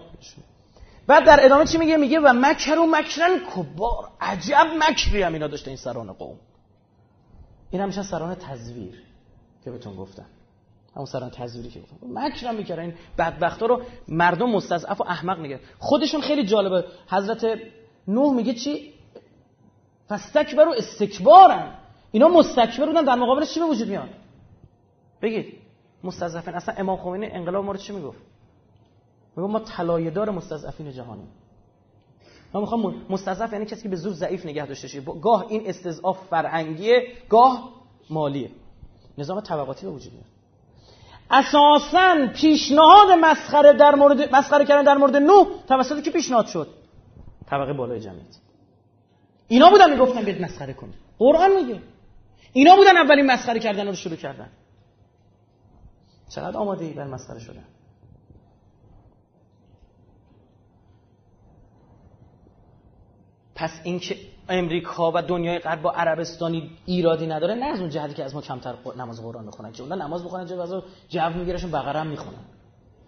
بعد در ادامه چی میگه؟ میگه و مکر و مکرن کبار. عجب مکری هم اینا داشته این سران قوم. این میشن سران تزویر که بهتون گفتم. همون سران تزویری که گفتم. مکرم می‌کردن این بدبختا رو مردم مستضعف و احمق میگه خودشون خیلی جالبه. حضرت نوح میگه چی؟ فاستکبر و استکبارن اینا مستکبر بودن. در مقابلش چی به وجود میاد؟ بگید. مستضعفین. اصلا امام خمینی انقلاب ما رو چی می‌گفت؟ میگه ما طلایه‌دار مستضعفین جهانی ما می‌خوام مستضعف یعنی کسی که به زور ضعیف نگه داشته شه گاه این استضعاف فرهنگیه گاه مالیه. نظام طبقاتی به وجود میاد. اساسا پیشنهاد مسخره در مورد مسخره کردن در مورد نوح توسط کی پیشنهاد شد؟ طبقه بالای جمعیت. اینا بودن می‌گفتن بیاد مسخره کنید قرآن میگه. اینا بودن اولین مسخره کردن رو شروع کردن. چقدر آماده ای بر مسخره شدن؟ پس اینکه امریکا و دنیای غرب با عربستانی ایرادی نداره نه از اون جهتی که از ما کمتر نماز قرآن می‌خونن که. اونها نماز بخونن جو از جو میگیرشون بقره می‌خونن.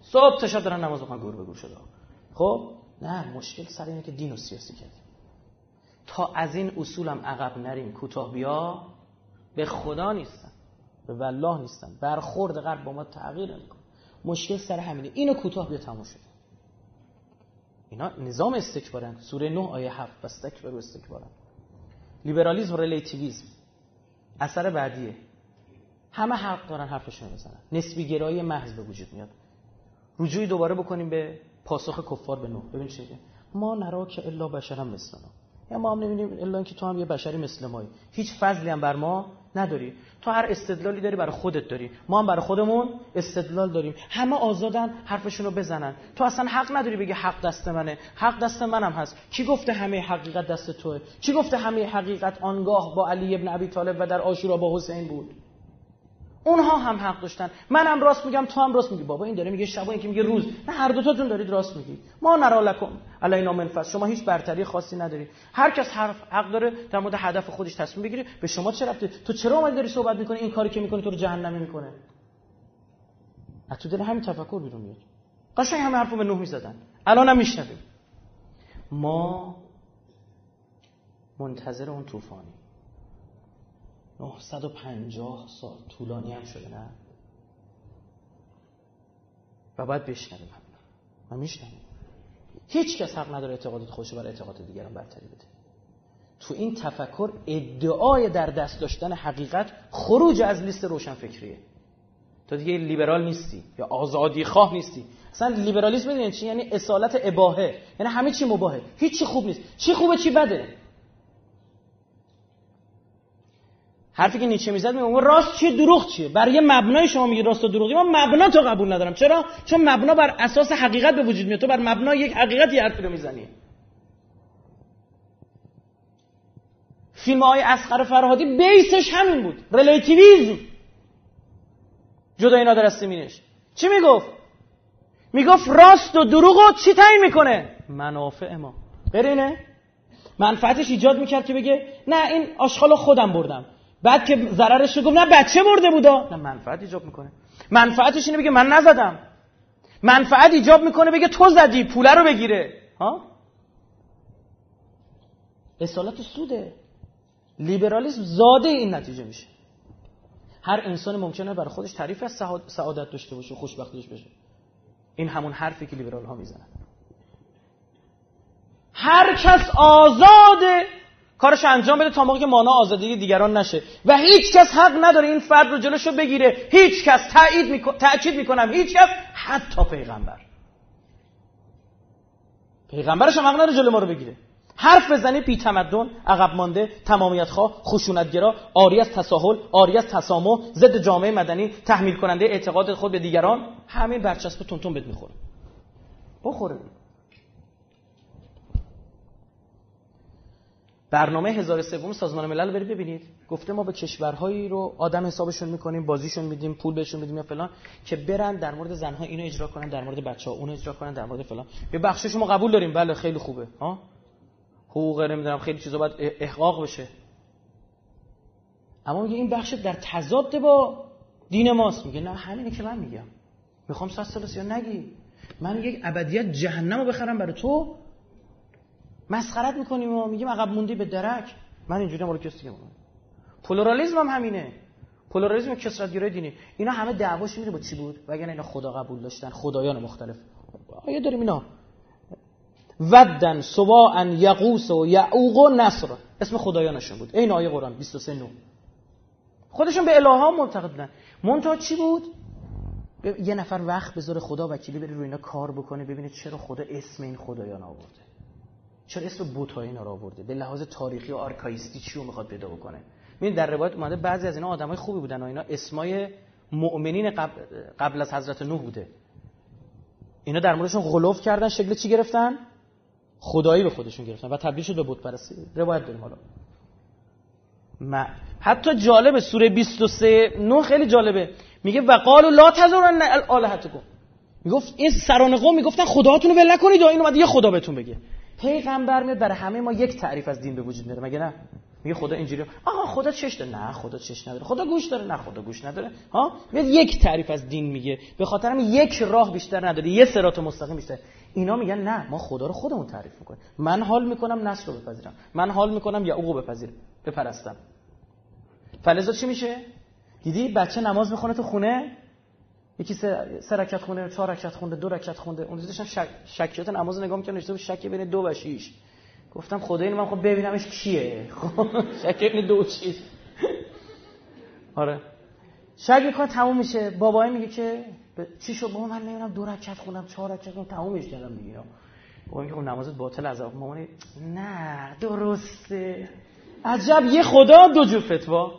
صبح تا شب دارن نماز بخونن گور به گور شده. خب؟ نه مشکل سر اینه که دین و سیاسی کردیم. تا از این اصولم عقب نریم کوتاه بیا به خدا نیستن به والله نیستن. برخورد غرب با ما تغییر نمی‌کنه. مشکل سر همینه. اینو کوتاه بیا تموم شد. اینا نظام استکبارن. سوره 9 آیه 7 بستکبر و استکبارن. لیبرالیسم و اثر بعدیه. همه حق دارن حرفشون بزنن. نسبی گرایی محض به وجود میاد. رجوعی دوباره بکنیم به پاسخ کفار به نوح. ببین چه ما نرا که الا بشرم مثلنا. یا ما هم نمی‌دونیم الا اینکه تو هم یه بشری مثل مایی. هیچ فضلی هم بر ما نداری. تو هر استدلالی داری برای خودت داری. ما هم برای خودمون استدلال داریم. همه آزادن حرفشون رو بزنن. تو اصلا حق نداری بگی حق دست منه. حق دست منم هست. کی گفته همه حقیقت دست توه؟ کی گفته همه حقیقت آنگاه با علی ابن ابی طالب و در آشورا با حسین بود؟ اونها هم حق داشتن. منم راست میگم تو هم راست میگی. بابا این داره میگه شب این که میگه روز. نه هر دو تاتون دارید راست میگید. ما نرا لکم علینا منفس شما هیچ برتری خاصی ندارید. هر کس حرف حق داره در مورد هدف خودش تصمیم بگیره. به شما چه رفته؟ تو چرا اومدی داری صحبت می‌کنی؟ این کاری که می‌کنی تو رو جهنمی می‌کنه. از تو دل همین تفکر بیرون میاد. قشنگ همه حرفو به نوح می‌زدن. الان هم میشنویم. ما منتظر اون طوفانی. 950 سال طولانی هم شده نه؟ و باید بشنویم و میشنویم هیچ کس حق نداره اعتقادات خودش برای اعتقاد دیگران برتری بده. تو این تفکر ادعای در دست داشتن حقیقت خروج از لیست روشن فکریه تو دیگه لیبرال نیستی یا آزادی خواه نیستی. اصلا لیبرالیسم بدونید چی؟ یعنی اصالت اباهه. یعنی همه چی مباهه. هیچ چی خوب نیست. چی خوبه چی بده؟ حرفی که نیچه می‌زد میگه راست چیه؟ دروغ چیه؟ برای مبنای شما میگی راست و دروغی. من مبنا تو قبول ندارم. چرا؟ چون مبنا بر اساس حقیقت به وجود میاد. تو بر مبنا یک حقیقتی حرفی رو می‌زنی. فیلم های اصغر فرهادی base ش همین بود. relativism جدایی نادر از سیمینش. چی می‌گفت؟ می‌گفت راست و دروغ چی تعیین می‌کنه؟ منافع ما. برینه. منفعتش ایجاد می‌کرد که بگه نه این آشغال خودم بردم. بعد که ضررش رو گفت نه بچه برده بودا. نه منفعت ایجاب می‌کنه. منفعتش اینه بگه من نزدم. منفعت ایجاب می‌کنه بگه تو زدی پوله رو بگیره. ها؟ اصالت سوده. لیبرالیسم زاده این نتیجه میشه. هر انسان ممکنه برای خودش تعریف از سعادت داشته باشه خوشبختیش بشه. این همون حرفی که لیبرال ها می‌زنن. هر کس آزاده کارش انجام بده تا موقعی که مانا آزادی دیگران نشه. و هیچ کس حق نداره این فرد رو جلوشو بگیره. هیچ کس. تایید میکن... تاکید می‌کنم. هیچ کس. حتی پیغمبر. پیغمبرش هم حق نداره جلو ما رو بگیره. حرف بزنی بی تمدن عقب مانده تمامیت خواه خشونتگرا آری از تساهل آری از تسامح ضد جامعه مدنی تحمیل کننده اعتقاد خود به دیگران. همین برچسب تونتون بهت می‌خوره. بخوره. برنامه هزار سوم سازمان ملل برید ببینید. گفته ما به کشورهایی رو آدم حسابشون می‌کنیم بازیشون میدیم پول بهشون میدیم یا فلان که برن در مورد زنها اینو اجرا کنن در مورد بچه ها اونو اجرا کنن در مورد فلان. به بخشش ما قبول داریم. بله خیلی خوبه. ها؟ حقوق نمی‌دونم خیلی چیزا باید احقاق بشه. اما میگه این بخش در تضاد با دین ماست. میگه نه همینه که من میگم. می‌خوام صد سال یا نگی. من یک ابدیت جهنم رو بخرم برای تو مسخرت می‌کنیم و میگیم عقب موندی به درک. من اینجوری رو کسی دیگه پلورالیسم هم همینه. پلورالیسم کسرت گرای دینی. اینا همه دعواش میره با چی بود؟ وگرنه اینا خدا قبول داشتن خدایان مختلف. آیا داریم اینا؟ ودن سواعا یقوس و یعوق و نصر. اسم خدایانشون بود. این آیه قرآن 23 نو. خودشون به الها معتقد بودن. منتها چی بود؟ یه نفر وقت بذاره خدا وکیلی بره روی اینا کار بکنه ببینه چرا خدا اسم این خدایان آورده. چرا اسم بوتای اینا رو آورده؟ به لحاظ تاریخی و آرکایستی چی رو می‌خواد پیدا بکنه؟ ببین در روایت اومده بعضی از اینا آدمای خوبی بودن و اینا اسمای مؤمنین قبل, قبل از حضرت نوح بوده. اینا در موردشون غلوف کردن شکل چی گرفتن؟ خدایی به خودشون گرفتن و تبدیل شد به بت پرستی روایت داریم حالا. ما حتی جالبه سوره 23 نو خیلی جالبه. میگه و قالوا لا تزورن الهتکم می‌گفت این سران قوم می‌گفتن خداهاتون رو ول نکنید و این اومد یه خدا بهتون بگه. پیغمبر میاد برای همه ما یک تعریف از دین به وجود میاره. مگه نه؟ میگه خدا اینجوری. آها خدا چش داره. نه خدا چش نداره. خدا گوش داره. نه خدا گوش نداره. ها؟ میاد یک تعریف از دین میگه. به خاطر هم یک راه بیشتر نداره. یه صراط مستقیم بیشتر. اینا میگن نه ما خدا رو خودمون تعریف می‌کنیم. من حال می‌کنم نصر رو بپذیرم. من حال می‌کنم یعقوب بپذیرم. بپرستم. فلزا چی میشه؟ دیدی بچه نماز می‌خونه تو خونه؟ یکی سه, سه رکعت خونده چهار رکعت خونده دو رکعت خونده. اون داشتم شک... شکیات نماز نگاه می‌کنم نشسته شک بین دو و شیش. گفتم خدا اینو من خب ببینمش کیه. خب شک بین دو شیش. آره. شک می‌کنه تموم میشه. بابای میگه که چی شد؟ بابا من نمی‌دونم دو رکعت خوندم چهار رکعت خوندم تمومش کردم میگه بابا میگه اون نمازت باطل از مامانی نه درسته. عجب یه خدا دو جور فتوا.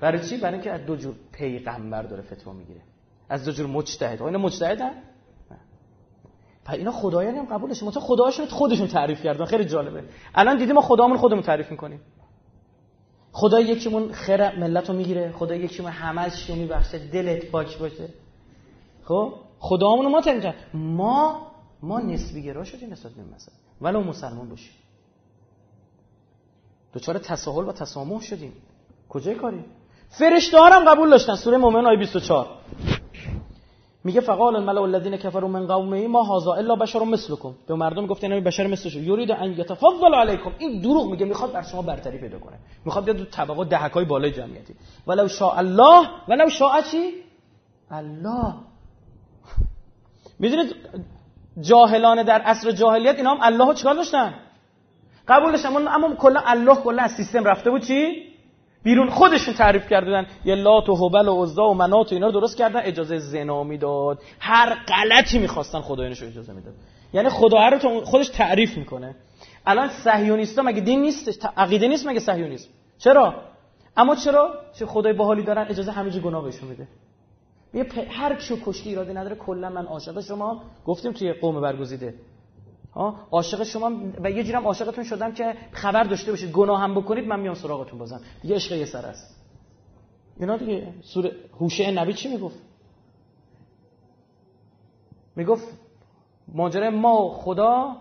برای چی؟ برای اینکه از دو جور پیغمبر داره فتوا می‌گیره. از دو جور مجتهد. اینا مجتهدن؟ پس اینا خدایانی هم قبولش مثلا خداشون خودشون تعریف کردن. خیلی جالبه. الان دیدیم ما خدامون خودمون تعریف می‌کنیم. خدا یکیمون خیر ملت رو می‌گیره. خدا یکیمون همش رو میبخشه. دلت پاک باشه. خب؟ خدامون ما تعریف ما ما نسبی گرا شدیم نسبت به مثلا. ولو مسلمان باشیم. دوچار تساهل و تسامح شدیم. کجای کاری؟ فرشته هم قبول داشتن. سوره مومن آیه 24 میگه فقال الملأ الذين كفروا من قومه ما هذا الا بشر مثلكم. به مردم گفت اینا بشر مثل شما یرید ان يتفضل عليكم این دروغ میگه می‌خواد بر شما برتری پیدا کنه. می‌خواد بیاد تو طبقات دهکای بالای جمعیتی. ولو شاء الله ولو شاء چی؟ الله. می‌دونید جاهلان در عصر جاهلیت اینا هم الله رو چیکار داشتن؟ قبول داشتن؟ اما کلا الله کلا از سیستم رفته بود چی؟ بیرون خودشون تعریف کردن یه لات و هبل و عزا و منات و اینا رو درست کردن اجازه زنا می‌داد. هر غلطی می‌خواستن خدایانش اجازه می‌داد. یعنی خدا رو خودش تعریف می‌کنه. الان صهیونیستا مگه دین نیست عقیده نیست مگه صهیونیسم؟ چرا؟ اما چرا؟ چه خدای باحالی دارن اجازه همه گناه بهشون میده. یه هر کیو کشتی ایرادی نداره کلا من عاشق شما گفتیم توی قوم برگزیده. عاشق شما و یه جورم عاشقتون شدم که خبر داشته باشید گناه هم بکنید من میام سراغتون بازم. دیگه عشق یه سر است. اینا دیگه سوره هوشه نبی چی می‌گفت؟ می‌گفت ماجرا ما خدا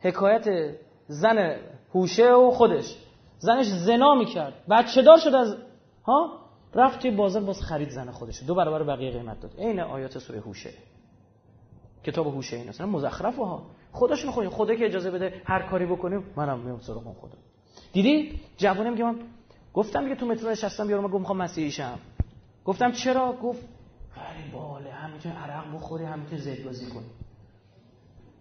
حکایت زن هوشه و خودش. زنش زنا می‌کرد. بچه دار شد از ها؟ رفت توی بازار باز خرید زن خودش. دو برابر بقیه قیمت داد. عین آیات سوره هوشه. کتاب هوشه این اصلا مزخرفه ها خودشون خود خدا که اجازه بده هر کاری بکنیم منم میام سراغ اون خدا. دیدی؟ جوونه میگه من گفتم دیگه تو مترو نشستم یارو گفت می‌خوام مسیحی شم گفتم چرا؟ گفت باله همینطور عرق بخوری همینطور زید بازی کنی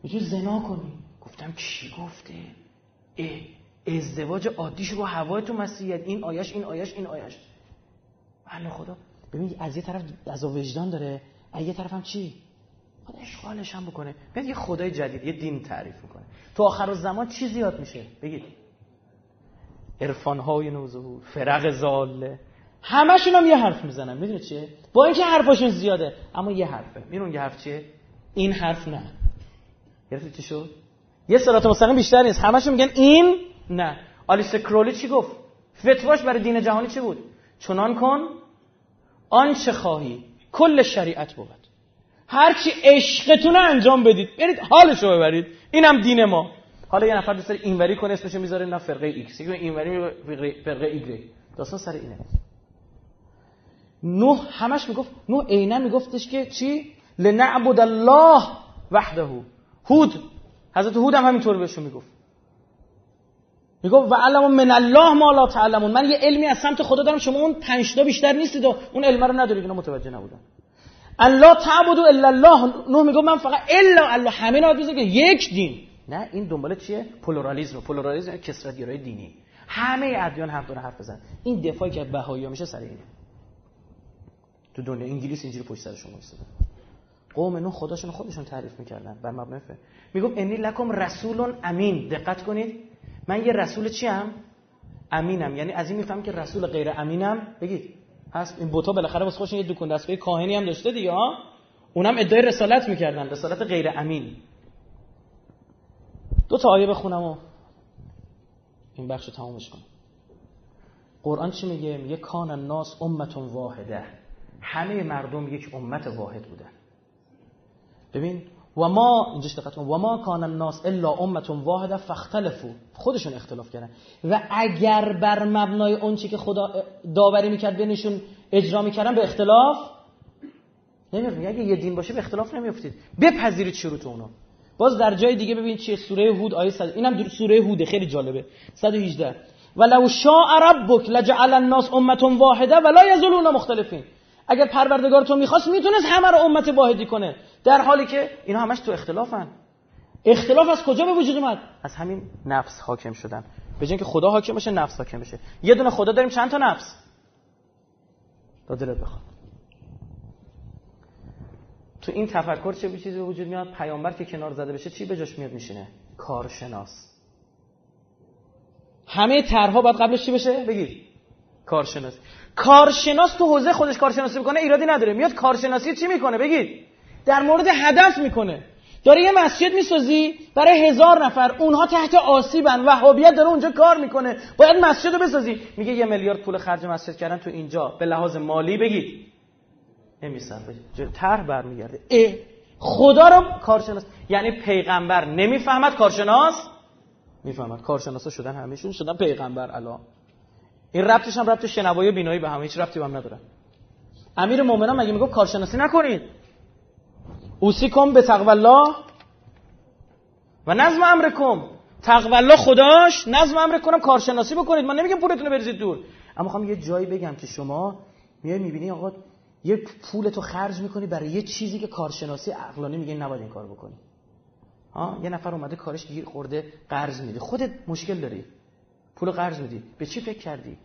می‌تونی زنا کنی. گفتم چی گفته؟ اه ازدواج عادیش رو هوای تو مسیحیت. این آیش این آیش این آیش. الله خدا. ببین از یه طرف از وجدان داره از یه طرف هم چی؟ خدا اشغالش هم بکنه. بیاد یه خدای جدید یه دین تعریف می‌کنه. تو آخر زمان چی زیاد میشه؟ بگید. عرفان های نوظهور فرق زاله. همشون هم یه حرف می‌زنن. می‌دونی چیه؟ با اینکه حرفاشون زیاده اما یه حرفه. میدون یه حرف چیه؟ این حرف نه. گرفتی چی شد؟ یه صراط مستقیم بیشتر نیست. همشون میگن این نه. آلیستر کرولی چی گفت؟ فتواش برای دین جهانی چی بود؟ چنان کن آنچه خواهی. کل شریعت بود. هرچی عشقتون انجام بدید. برید حالشو ببرید. اینم دین ما. حالا یه نفر دوست داره اینوری کنه اسمشو می‌ذاره نه فرقه ایکس. یکی اینوری فرقه ایگرگ داستان سر اینه. نوح همش می‌گفت نوح عینا میگفتش که چی؟ لنعبد الله وحده. هود. حضرت هود هم همینطور بهشون می‌گفت. می‌گفت و علم من الله ما لا تعلمون. من یه علمی از سمت خدا دارم شما اون پنج بیشتر نیستید و اون علم رو ندارید اینا متوجه نبودن. الله تعبدوا الا الله. نوح می‌گفت من فقط الا الله. همین آدم که یک دین. نه این دنبال چیه؟ پلورالیسم پلورالیسم کسرتگرای دینی. همه ادیان هم داره حرف بزن. این دفاعی که بهایی میشه سر اینه. تو دنیا انگلیس اینجوری پشت سر شما ایستاده قوم نو خداشون خودشون تعریف می‌کردن بر مبنای میگم انی لکم رسول امین. دقت کنید. من یه رسول چی هم امینم. یعنی از این میفهم که رسول غیر امینم. بگید. هست این بوتا بالاخره واسه خودشون یه دکون دستگاه کاهنی هم داشته دیگه ها اونم ادعای رسالت می‌کردن. رسالت غیر امین. دو تا آیه بخونم و این بخش رو تمامش کنم. قرآن چی میگه؟ میگه کان الناس امتون واحده. همه مردم یک امت واحد بودن. ببین و ما اینجاش دقت و ما کان الناس الا امتون واحده فاختلفو خودشون اختلاف کردن. و اگر بر مبنای اون چی که خدا داوری می‌کرد بینشون اجرا می‌کردن به اختلاف نمیفتید اگه یه دین باشه به اختلاف نمیافتید. بپذیرید شروط اونو. باز در جای دیگه ببین چیه. سوره هود آیه 100 اینم سوره هوده. خیلی جالبه. 118 ولو شاء ربک لجعل الناس امه واحده ولا یزلون مختلفین. اگر پروردگار تو می‌خواست می‌تونست همه رو امت واحدی کنه. در حالی که اینا همش تو اختلافن. اختلاف از کجا به وجود اومد؟ از همین نفس حاکم شدن. به که خدا حاکم بشه نفس حاکم بشه. یه دونه خدا داریم چند تا نفس؟ تا دلت بخواد. تو این تفکر چه چیزی به وجود میاد؟ پیامبر که کنار زده بشه چی به جاش میاد میشینه؟ کارشناس. همه طرحها باید قبلش چی بشه؟ بگیر. کارشناس. کارشناس تو حوزه خودش کارشناسی می‌کنه ایرادی نداره. میاد کارشناسی چی می‌کنه؟ بگید. در مورد هدف می‌کنه. داره یه مسجد می‌سازی برای هزار نفر. اونها تحت آسیبن. وهابیت داره اونجا کار می‌کنه. باید مسجد رو بسازی. میگه یه میلیارد پول خرج مسجد کردن تو اینجا. به لحاظ مالی بگید. نمیسن طرح برمیگرده. اه. خدا رو کارشناس. یعنی پیغمبر. نمی‌فهمد کارشناس؟ می‌فهمد. کارشناسا شدن همشون شدن پیغمبر. الان. این ربطش هم ربط شنوایی و بینایی به هم هیچ ربطی هم نداره. امیر مومنان مگه میگه کارشناسی نکنید؟ اوسیکم به تقوی و نظم امرکم تقوی الله خداش نظم امر کنم کارشناسی بکنید. من نمیگم پولتون رو بریزید دور. اما خواهم یه جایی بگم که شما میای می‌بینی آقا یه پولتو خرج می‌کنی برای یه چیزی که کارشناسی عقلانی میگه نباید این کار بکنی. ها یه نفر اومده کارش گیر خورده قرض میده. خودت مشکل داری. پول قرض میدی. به چی فکر کردی؟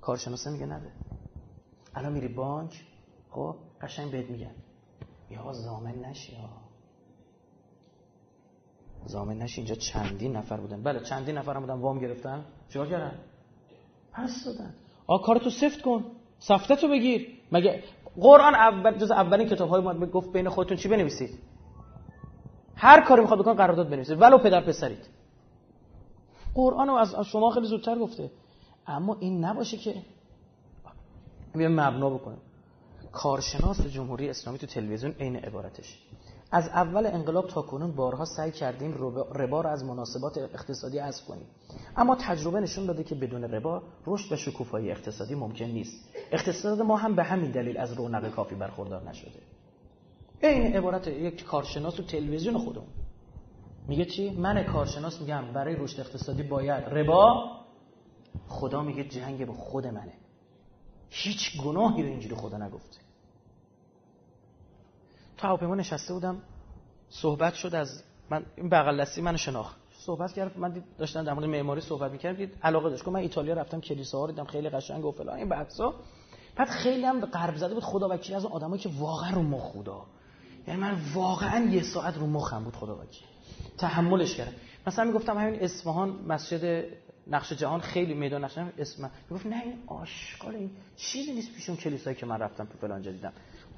کارشناسه میگه نده الان میری بانک خب قشنگ بهت میگن. یا زامن نشی ها زامن نشی اینجا چندین نفر بودن. بله چندین نفر هم بودن وام گرفتن. چیکار کردن؟ پس دادن. آ کارتو سفت کن. سفتتو بگیر. مگه قرآن اول جز اولین کتاب های ما گفت بین خودتون چی بنویسید؟ هر کاری می‌خواد بکن قرارداد بنویسید. ولو پدر پسرید. قرآن از شما خیلی زودتر گفته. اما این نباشه که بیا مبنا بکنیم. کارشناس جمهوری اسلامی تو تلویزیون عین عبارتش. از اول انقلاب تا کنون بارها سعی کردیم ربا رو از مناسبات اقتصادی حذف کنیم. اما تجربه نشون داده که بدون ربا رشد و شکوفایی اقتصادی ممکن نیست. اقتصاد ما هم به همین دلیل از رونق کافی برخوردار نشده. این عبارت یک کارشناس تو تلویزیون خودمون. میگه چی؟ من کارشناس میگم برای رشد اقتصادی باید. ربا؟ خدا میگه جنگ با خود منه. هیچ گناهی رو اینجوری خدا نگفته تو هواپیما نشسته بودم صحبت شد از من این بغل دستی من شناخت. صحبت کرد من داشتن در مورد معماری صحبت می‌کردم دید علاقه داشت. من ایتالیا رفتم کلیساها رو دیدم خیلی قشنگ و فلان این بحثا. بعد خیلی هم قرب زده بود خدا وکیل از اون آدمایی که واقعا رو مخ بودا. یعنی من واقعا یه ساعت رو مخم بود خدا وکیل تحملش کردم. مثلا می‌گفتم همین اصفهان مسجد نقش جهان خیلی میدان نقش اسم می‌گفت نه این آشغال این چیزی نیست پیش اون کلیسایی که من رفتم تو فلان جا دیدم.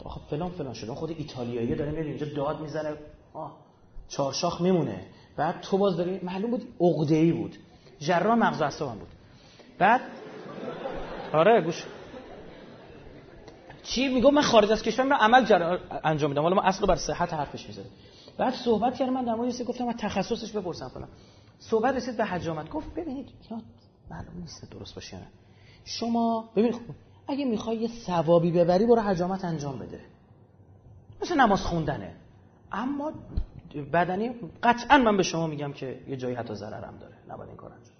آخه فلان فلان شده. خود ایتالیایی داره میره اینجا داد می‌زنه. آه چارشاخ میمونه. بعد تو باز داری معلوم بود عقده ای بود. جراح مغز اعصابم بود. بعد آره گوش. چی میگم من خارج از کشور میرم عمل جر... انجام میدم. حالا ما اصلا بر صحت حرفش می‌زنیم بعد صحبت کردم من در مورد گفتم من تخصصش بپرسم فلان. صحبت رسید به حجامت گفت ببینید اینا معلوم نیست درست باشه نه. شما ببینید خب اگه می‌خوای یه ثوابی ببری برو حجامت انجام بده. مثل نماز خوندنه. اما بدنی قطعا من به شما میگم که یه جایی حتی ضررم داره. نباید این کار انجام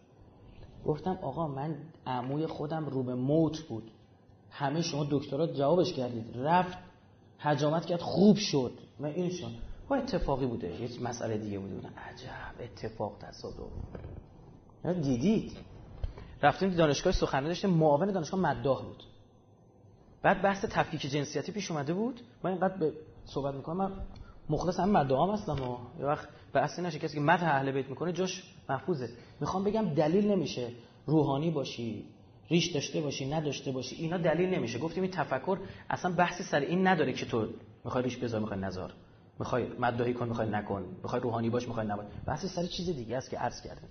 گفتم آقا من عموی خودم رو به موت بود. همه شما دکترا جوابش کردید. رفت حجامت کرد خوب شد. من این شد با اتفاقی بوده. یه مسئله دیگه بوده. عجب اتفاق تصادف. دیدید. رفتیم دانشگاه سخنرانی داشتیم. معاون دانشگاه مداح بود. بعد بحث تفکیک جنسیتی پیش اومده بود. من اینقدر به صحبت می‌کنم من مخلص هم مدام هستم و یه وقت اصلی نشه. کسی که مدح اهل بیت می‌کنه جاش محفوظه. می‌خوام بگم دلیل نمیشه روحانی باشی ریش داشته باشی نداشته باشی. اینا دلیل نمیشه. گفتیم این تفکر اصلا بحثی سر این نداره که تو می‌خوای ریش بذار می‌خوای نذار. می‌خوای مداهی کن می‌خوای نکن. می‌خوای روحانی باش می‌خوای نباش. بحثی سر چیز دیگه است که عرض کردم.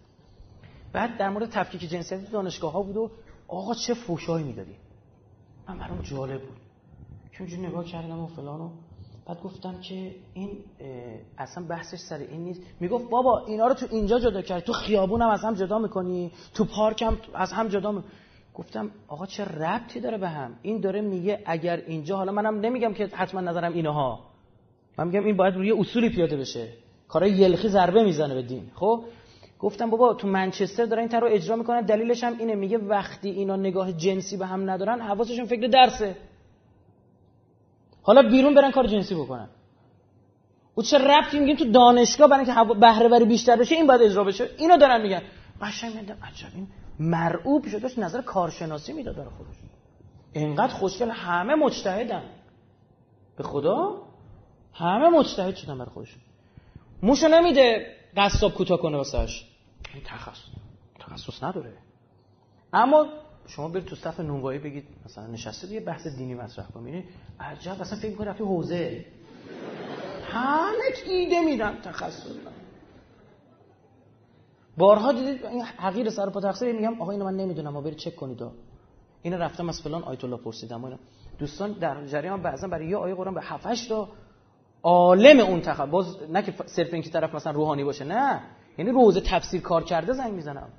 بعد در مورد تفکیک جنسیتی دانشگاه ها بود و آقا چه فوشایی می‌دادی؟ من برام جالب بود. که اونجوری نگاه کردم و فلانو بعد گفتم که این اصلا بحثش سر این نیست. می‌گفت بابا اینا رو تو اینجا جدا کرد تو خیابون هم از هم جدا می‌کنی. تو پارک هم از هم جدا می... گفتم آقا چه ربطی داره به هم؟ این داره میگه اگر اینجا حالا منم نمیگم که حتما نظرم اینها. من میگم این باید روی اصولی پیاده بشه. کارای یلخی ضربه می‌زنه به دین. خب؟ گفتم بابا تو منچستر دارن این رو اجرا می‌کنن. دلیلش هم اینه. میگه وقتی اینا نگاه جنسی به هم ندارن حواسشون فکر درسه. حالا بیرون برن کار جنسی بکنن. او چه ربطی میگیم تو دانشگاه برای اینکه بهره وری بیشتر بشه این باید اجرا بشه. اینو دارن میگن. قشنگ میگم عجب این مرعوب شده. داشت نظر کارشناسی می‌داد داره خودش. اینقدر خوشگل همه مجتهدن. به خدا؟ همه مجتهد شدن برای خودشون. موشو نمیده قصاب کوتاه کنه واسش این تخصص. تخصص نداره. اما شما برید تو صف نونوایی بگید مثلا نشسته یه بحث دینی مطرح کنید عجب اصلا فکر کنید رفتی حوزه. همه ایده میدن تخصص. بارها دیدید این حقیر سر پا تقصیر میگم آقا اینو من نمی‌دونم ما برید چک کنید. اینو رفتم از فلان آیت الله پرسیدم. دوستان در جریان بعضا برای یه آیه قرآن به 7 تا عالم اون تخصص باز نه که صرف اینکه طرف مثلا روحانی باشه نه. یعنی رو حوزه تفسیر کار کرده زنگ می‌زنم.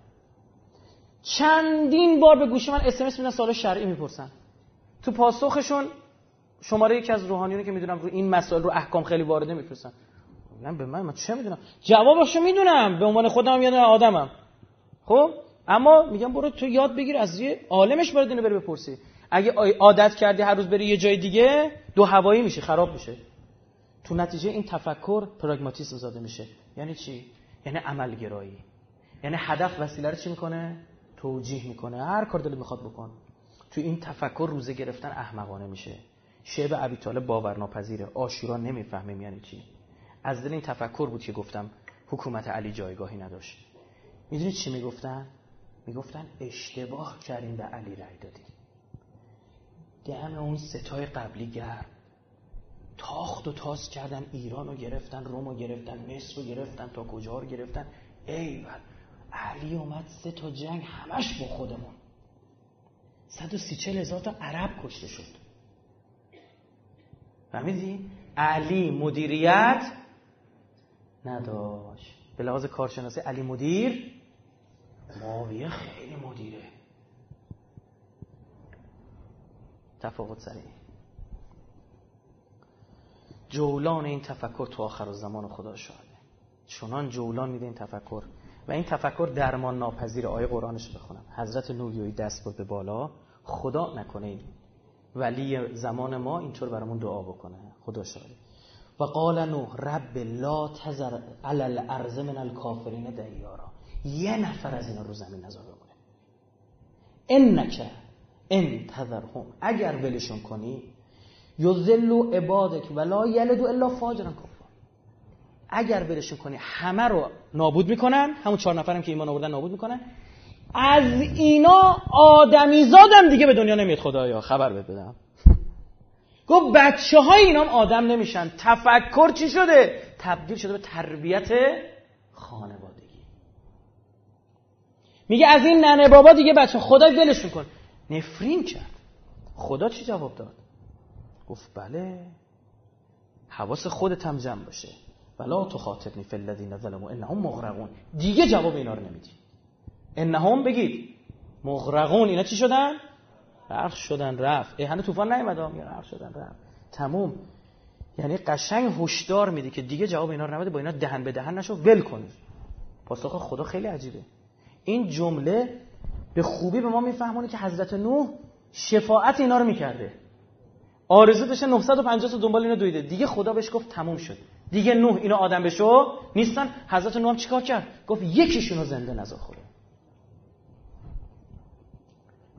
چندین بار به گوشی من اس ام اس میدن سوال شرعی می‌پرسن. تو پاسخشون شماره یکی از روحانیونی که می‌دونم رو این مسائل رو احکام خیلی وارده می‌پرسن. من به من من چه می‌دونم؟ جوابشو می‌دونم. به عنوان خودم یا آدمم. خب؟ اما میگم برو تو یاد بگیر از یه عالمش باید اینو بری بپرسی. اگه عادت کردی هر روز بری یه جای دیگه دو هوایی میشه خراب میشه. تو نتیجه این تفکر پراگماتیسم زاده میشه. یعنی چی؟ یعنی عمل گرایی یعنی هدف وسیله رو چی می‌کنه؟ توجیه می‌کنه. هر کار دلت می‌خواد بکن. تو این تفکر روزه گرفتن احمقانه میشه. شعب ابی طالب باورناپذیره. آشورا نمی‌فهمیم یعنی چی. از دل این تفکر بود که گفتم حکومت علی جایگاهی نداشت. می‌دونید چی می‌گفتن؟ می‌گفتن اشتباه کردیم به علی رای دادیم. دم اون ستای قبلی گرم. تاخت و تاس کردن ایران رو گرفتن روم رو گرفتن مصر رو گرفتن تا کجا رو گرفتن؟ ای علی اومد سه تا جنگ همش با خودمون. صد و سی چل هزار تا عرب کشته شد. فهمیدی؟ علی مدیریت نداشت. به لحاظ کارشناسی علی مدیر معاویه خیلی مدیره. تفاوت سریع. جولان این تفکر تو آخر زمان خدا شاهده. چنان جولان میده این تفکر. و این تفکر درمان ناپذیر آیه قرآنش بخونم. حضرت نویوی دست بود به بالا. خدا نکنه این. ولی زمان ما اینطور برامون دعا بکنه. خدا شاهده. و قال نوح رب لا تذر علی الارض من الکافرین دیارا. یه نفر از اینا رو زمین نذار بمونه. انک ان تذرهم. اگر ولشون کنی یذلوا عبادک ولا یلدوا الا فاجرا کفر اگر ولشون کنی همه رو نابود می‌کنن همون چهار نفرم که ایمان آوردن نابود می‌کنن. از اینا آدمی زادم دیگه به دنیا نمیاد خدایا. خبر بدم. گفت بچه های اینام آدم نمیشن. تفکر چی شده؟ تبدیل شده به تربیت خانوادگی. میگه از این ننه بابا دیگه بچه خدا دلش میکن. نفرین کرد. خدا چی جواب داد؟ گفت بله حواس خودت هم جمع باشه. ولا تخاطبنی فی الذین ظلموا انهم مغرقون. دیگه جواب اینا رو نمیدی. انهم بگید مغرقون اینا چی شدن؟ غرق شدن رفت. ای هنوز طوفان نیومد میگه غرق شدن رفت. تموم. یعنی قشنگ هشدار میدی که دیگه جواب اینا رو نمیده با اینا دهن به دهن نشو ول کن. پاسخ خدا خیلی عجیبه. این جمله به خوبی به ما میفهمونه که حضرت نوح شفاعت اینا رو می‌کرده. آرزو داشته 950 تا دنبال اینو دویده. دیگه خدا بهش گفت تموم شد. دیگه نوح اینا آدم بشو نیستن. حضرت نوح چیکار کرد؟ گفت یکیشون رو زنده نذار خدا.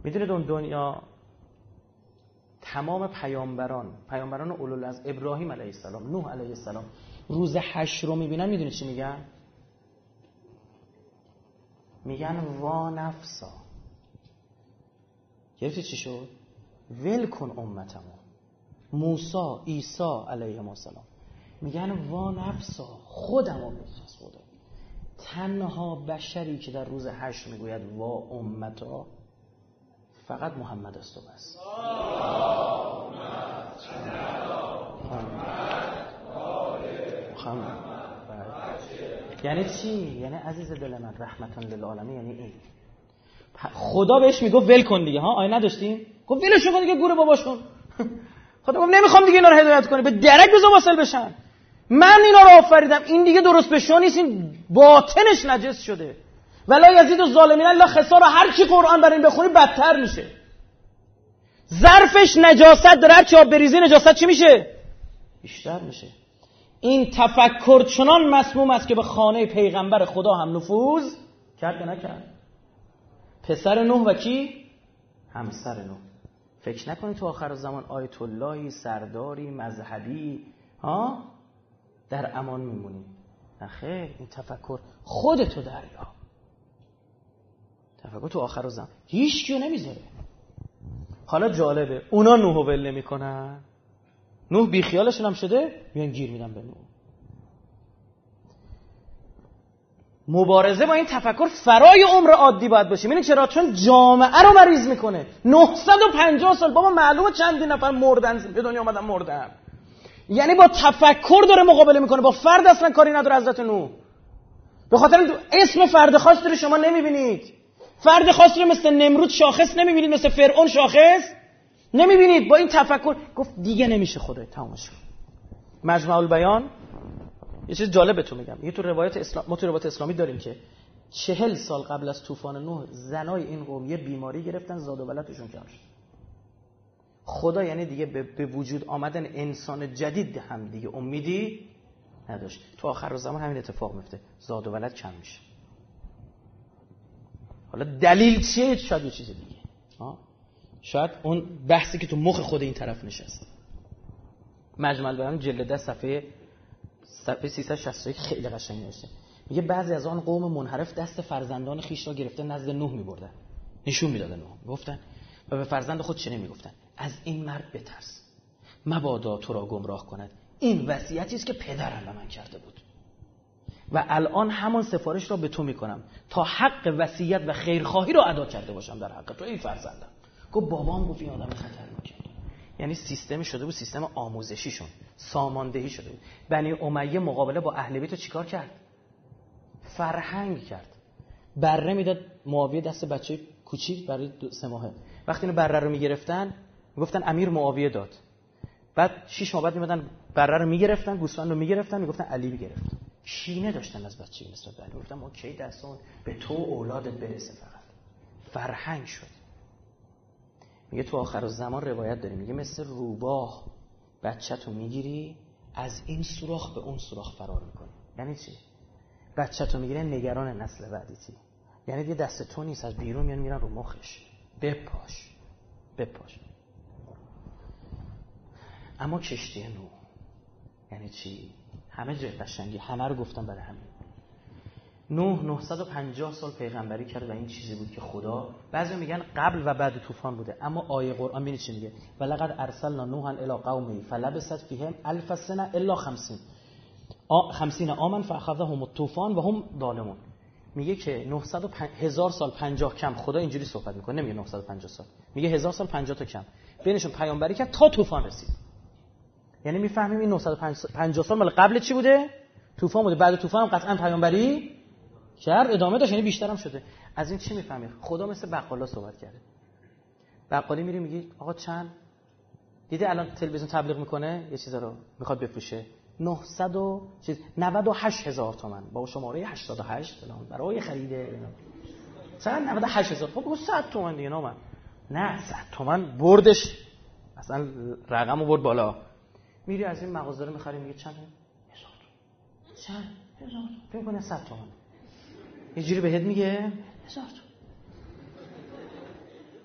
می‌دونید اون دنیا تمام پیامبران پیامبران اولو از ابراهیم علیه السلام نوح علیه السلام روز حشر رو می‌بینن می‌دونید چی میگن؟ میگن وا نفسا. گرفتی چی شد؟ ول کن امتمو موسا عیسی علیه السلام. میگن وا نفسا خودمو می‌خواست خدا تنها بشری که در روز حشر می‌گوید وا امتا فقط محمد است و بس. یعنی چی؟ یعنی عزیز دل من رحمتان للعالمین یعنی این. خدا بهش می‌گفت ول کن دیگه ها؟ آیه نداشتیم؟ گفت ولش کن دیگه گور باباشون خدا گفت نمی‌خوام دیگه اینا رو هدایت کنی. به درک بزن واصل بشن. من اینا رو آفریدم. این دیگه درست به نیست. این باطنش نجس شده. ولا یزید و ظالمین الله خسار هر چی قرآن برای این بخونی بدتر میشه. ظرفش نجاست. داره هر چی بریزی نجاست چی میشه؟ بیشتر میشه. این تفکر چنان مسموم است که به خانه پیغمبر خدا هم نفوذ کرد نکرد؟ پسر نوح و کی؟ همسر نوح. فکر نکنید تو آخر زمان آیت اللهی سرداری مذهبی ها؟ در امان میمونی. نه خیر این تفکر خودتو دریا تفکر تو آخر زمان هیچ کیو نمی‌ذاره. حالا جالبه اونا نوح ول نمی‌کنن. نوح بیخیالشون هم شده میان گیر میدن به نوح مبارزه با این تفکر فرای عمر عادی باید باشه. می‌دونی چرا؟ چون جامعه رو مریض می‌کنه. 950 سال. بابا معلومه چندین نفر مردن به دنیا اومدن مردن. یعنی با تفکر داره مقابله می‌کنه. با فرد اصلا کاری نداره حضرت نو به خاطر اسم فرد خاص داره شما نمی‌بینید. فرد خاص رو مثل نمرود شاخص نمی‌بینید. مثل فرعون شاخص نمی‌بینید. با این تفکر گفت دیگه نمیشه خدای تمامش کن مجمع البیان یه چیز جالب بهتون میگم. یه تو روایت اسلام ما تو روایت اسلامی داریم که چهل سال قبل از طوفان نوح زنای این قوم یه بیماری گرفتن زاد و ولدشون کم شد. خدا یعنی دیگه به وجود آمدن انسان جدید هم دیگه امیدی نداشت. تو آخر زمان همین اتفاق میفته. زاد و ولد کم میشه. حالا دلیل چیه؟ شاید یه چیز دیگه. شاید اون بحثی که تو مخ خود این طرف نشست مجمل بیان جلد صفحه صفحه 361 خیلی قشنگ نوشته. میگه بعضی از آن قوم منحرف دست فرزندان خیش را گرفته نزد نوح میبردن. نشون می‌دادن نوح. گفتن و به فرزند خود چنین می‌گفتن از این مرد بترس. مبادا تو را گمراه کند. این وصیتی است که پدرم به من کرده بود. و الان همان سفارش را به تو می‌کنم تا حق وصیت و خیرخواهی را ادا کرده باشم در حق تو ای فرزندم. گفت بابام گفت این آدم خطرناکه. یعنی سیستمی شده بود سیستم آموزشیشون ساماندهی شده بود. بنی امیه مقابله با اهل بیت چیکار کرد؟ فرهنگ کرد. بره می‌داد معاویه دست بچه کوچیک برای سه ماهه. وقتی اینو بره رو می‌گرفتن می‌گفتن امیر معاویه داد. بعد شش ماه بعد میمدن بره رو می‌گرفتن گوسفند رو می‌گرفتن می‌گفتن علی گرفت. شینه داشتن از بچه نسبت به علی. گفتن ما کی دستون به تو اولادت برسه فقط. فرهنگ شد. میگه تو آخر زمان روایت داریم میگه مثل روباه بچه تو می‌گیری از این سوراخ به اون سوراخ فرار می‌کنی. یعنی چی؟ بچه تو می‌گیره نگران نسل بعدی چی؟ یعنی دیگه دست تو نیست از بیرون میان میرن رو مخش. بپاش. بپاش. اما کشتی نو. یعنی چی؟ همه جای قشنگی. همه رو گفتم برای همین. نوح 950 سال پیغمبری کرد و این چیزی بود که خدا بعضی میگن قبل و بعد طوفان بوده اما آیه قرآن ببینید چی میگه؟ ولقد ارسلنا نوحا الی قومه فلبثت فیهم الف سنه الا 50 50 آمن فاخذهم الطوفان و هم ظالمون. میگه که 900 هزار سال 50 کم. خدا اینجوری صحبت می‌کنه نمیگه 950 سال. میگه هزار سال 50 تا کم. بینشون پیامبری کرد تا طوفان رسید. یعنی می‌فهمیم این 950 سال قبل چی بوده؟ طوفان بوده. بعد طوفان هم قطعا پیامبری کرد ادامه داشت یعنی بیشتر هم شده. از این چی می‌فهمی؟ خدا مثل بقالا صحبت کرده. بقالی میری میگی آقا چند؟ دیده الان تلویزیون تبلیغ می‌کنه؟ یه چیزا رو می‌خواد بفروشه. 900 و چیز 98 هزار تومن با شماره 88 فلان برای خرید چند؟ 98 هزار. خب 100 تومن دیگه نامن نه 100 تومن بردش. اصلا رقمو برد بالا. میری از این مغازه رو می‌خری میگه چند؟ هزار چند؟ هزار فکر کنه 100 تومن یه جوری بهت میگه؟ هزار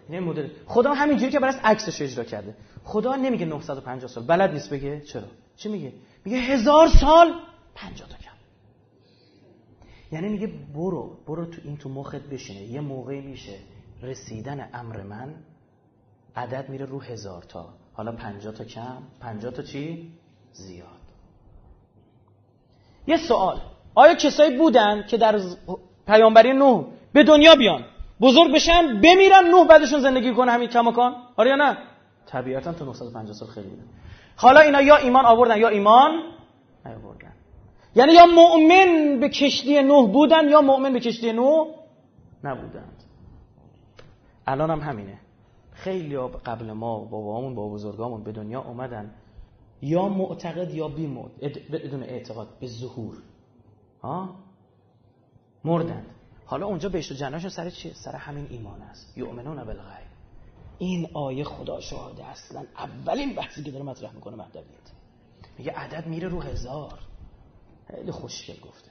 نه مدل. خدا همینجوری که براش عکسش اجرا کرده. خدا نمیگه 950 سال. بلد نیست بگه. چرا؟ چی میگه؟ میگه هزار سال 50 تا کم یعنی میگه برو برو تو این تو مخت بشینه. یه موقعی میشه. رسیدن امر من عدد میره رو هزار تا. حالا 50 تا کم. 50 تا چی؟ زیاد. یه سوال. آیا کسایی بودن که در پیامبری نوح به دنیا بیان. بزرگ بشن بمیرن نوح بعدشون زندگی کنه همین کماکان. آره یا نه؟ طبیعتا تا 950 سال خیلی بودن حالا اینا یا ایمان آوردن یا ایمان نیاوردن. یعنی یا مؤمن به کشتی نوح بودن یا مؤمن به کشتی نوح نبودند. الان هم همینه. خیلی قبل ما بابامون با بزرگامون به دنیا اومدن. یا معتقد یا بی بدون اعتقاد به ظهور. ها؟ مردند. حالا اونجا بهشت و جناشون سر چیه؟ سر همین ایمان است. یؤمنون بالغیب. این آیه خدا شاهده اصلا اولین بحثی که داره مطرح می‌کنه مهدویت میگه عدد میره رو هزار. خیلی خوشگل گفته.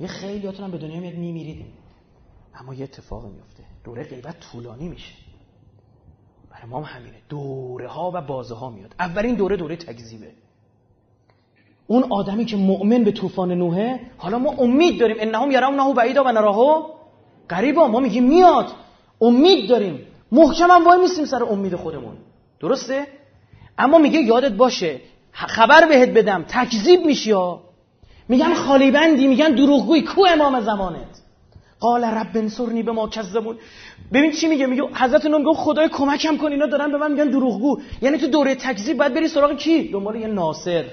یه خیلی هم به دنیا میاد میمیریدیم اما یه اتفاق میفته. دوره غیبت طولانی میشه. برای ما هم همینه. دوره ها و بازه ها میاد. اولین دوره دوره تکذیبه. اون آدمی که مؤمن به طوفان نوحه حالا ما امید داریم. انهم یرونه بعیدا و نراهو. قریبا ما میگیم میاد. امید داریم. محکم هم وای میسیم سر امید خودمون. درسته؟ اما میگه یادت باشه خبر بهت بدم. تکذیب میشی ها. میگن خالی بندی میگن دروغگوی کو امام زمانت؟ قال رب انصرنی به ما کذبون. ببین چی میگه؟ میگه حضرت نوح میگه خدای کمکم کن اینا دارن به من میگن دروغگو. یعنی تو دوره تکذیب باید بری سراغ کی؟ دنبال یه ناصر.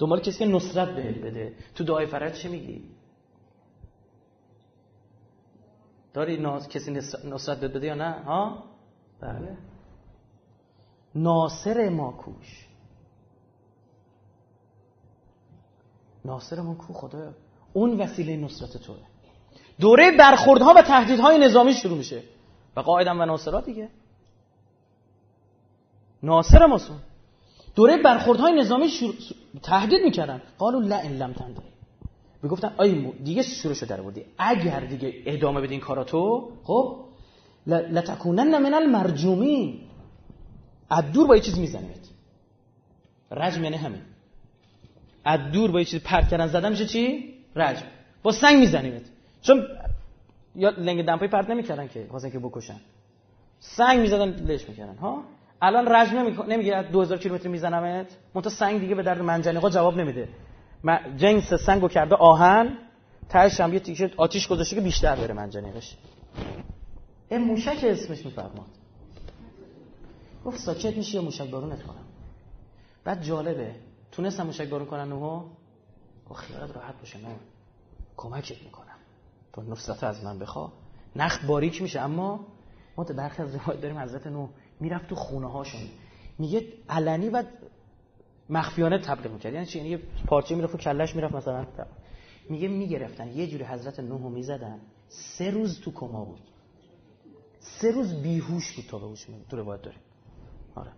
دنبال کسی که نصرت بهت بده. تو دعای فرج چه میگی؟ داری ناز کسی نصرت بهت بده یا نه؟ ها؟ بله. ناصر ما کوش ناصر ما کو خدا. اون وسیله نصرت توه. دوره برخوردها و تهدیدهای نظامی شروع میشه. و قاعدم و ناصرات دیگه. ناصر ماسون دوره برخوردهای نظامی شروع... تهدید می‌کردن. قالو لا ان لم تنده می‌گفتن آی دیگه شده در بودی اگر دیگه ادامه بدین کاراتو خب لتکونن من المرجومین. از دور با یه چیز می‌زنید. رجم یعنی همین. از دور با یه چیز پرت کردن زدن میشه چی؟ رجم. با سنگ می‌زنید. چون یا لنگ دمپایی پرت نمی‌کردن که واسه که بکشن. سنگ می‌زدن لش می‌کردن ها؟ الان رج نمیگه 2000 کیلومتر میزنمت؟ منتها سنگ دیگه به درد منجنیقا جواب نمیده. جنس سنگو کرده آهن تهش هم یه تیکه آتیش گذاشته که بیشتر بره منجنیقش این موشک اسمش میفرماد. گفت ساکت میشه یا موشک بارونت کنم؟ بعد جالبه تونستم موشک بارون کنن نوها؟ گفت خیالت راحت باشه نه کمکت می‌کنم. تو نصرت از من بخوا. نخ باریک میشه اما ما برخی از روایت داریم حضرت نو می‌رفت تو خونه هاشون میگه علنی و مخفیانه تبلیغ می‌کرد. یعنی چی؟ یعنی یه پارچه می‌رفت و کلش می‌رفت مثلا. میگه می‌گرفتن. یه جوری حضرت نوحو می‌زدن. سه روز تو کما بود. سه روز بیهوش بود تا به هوش تو روایت داریم. آره.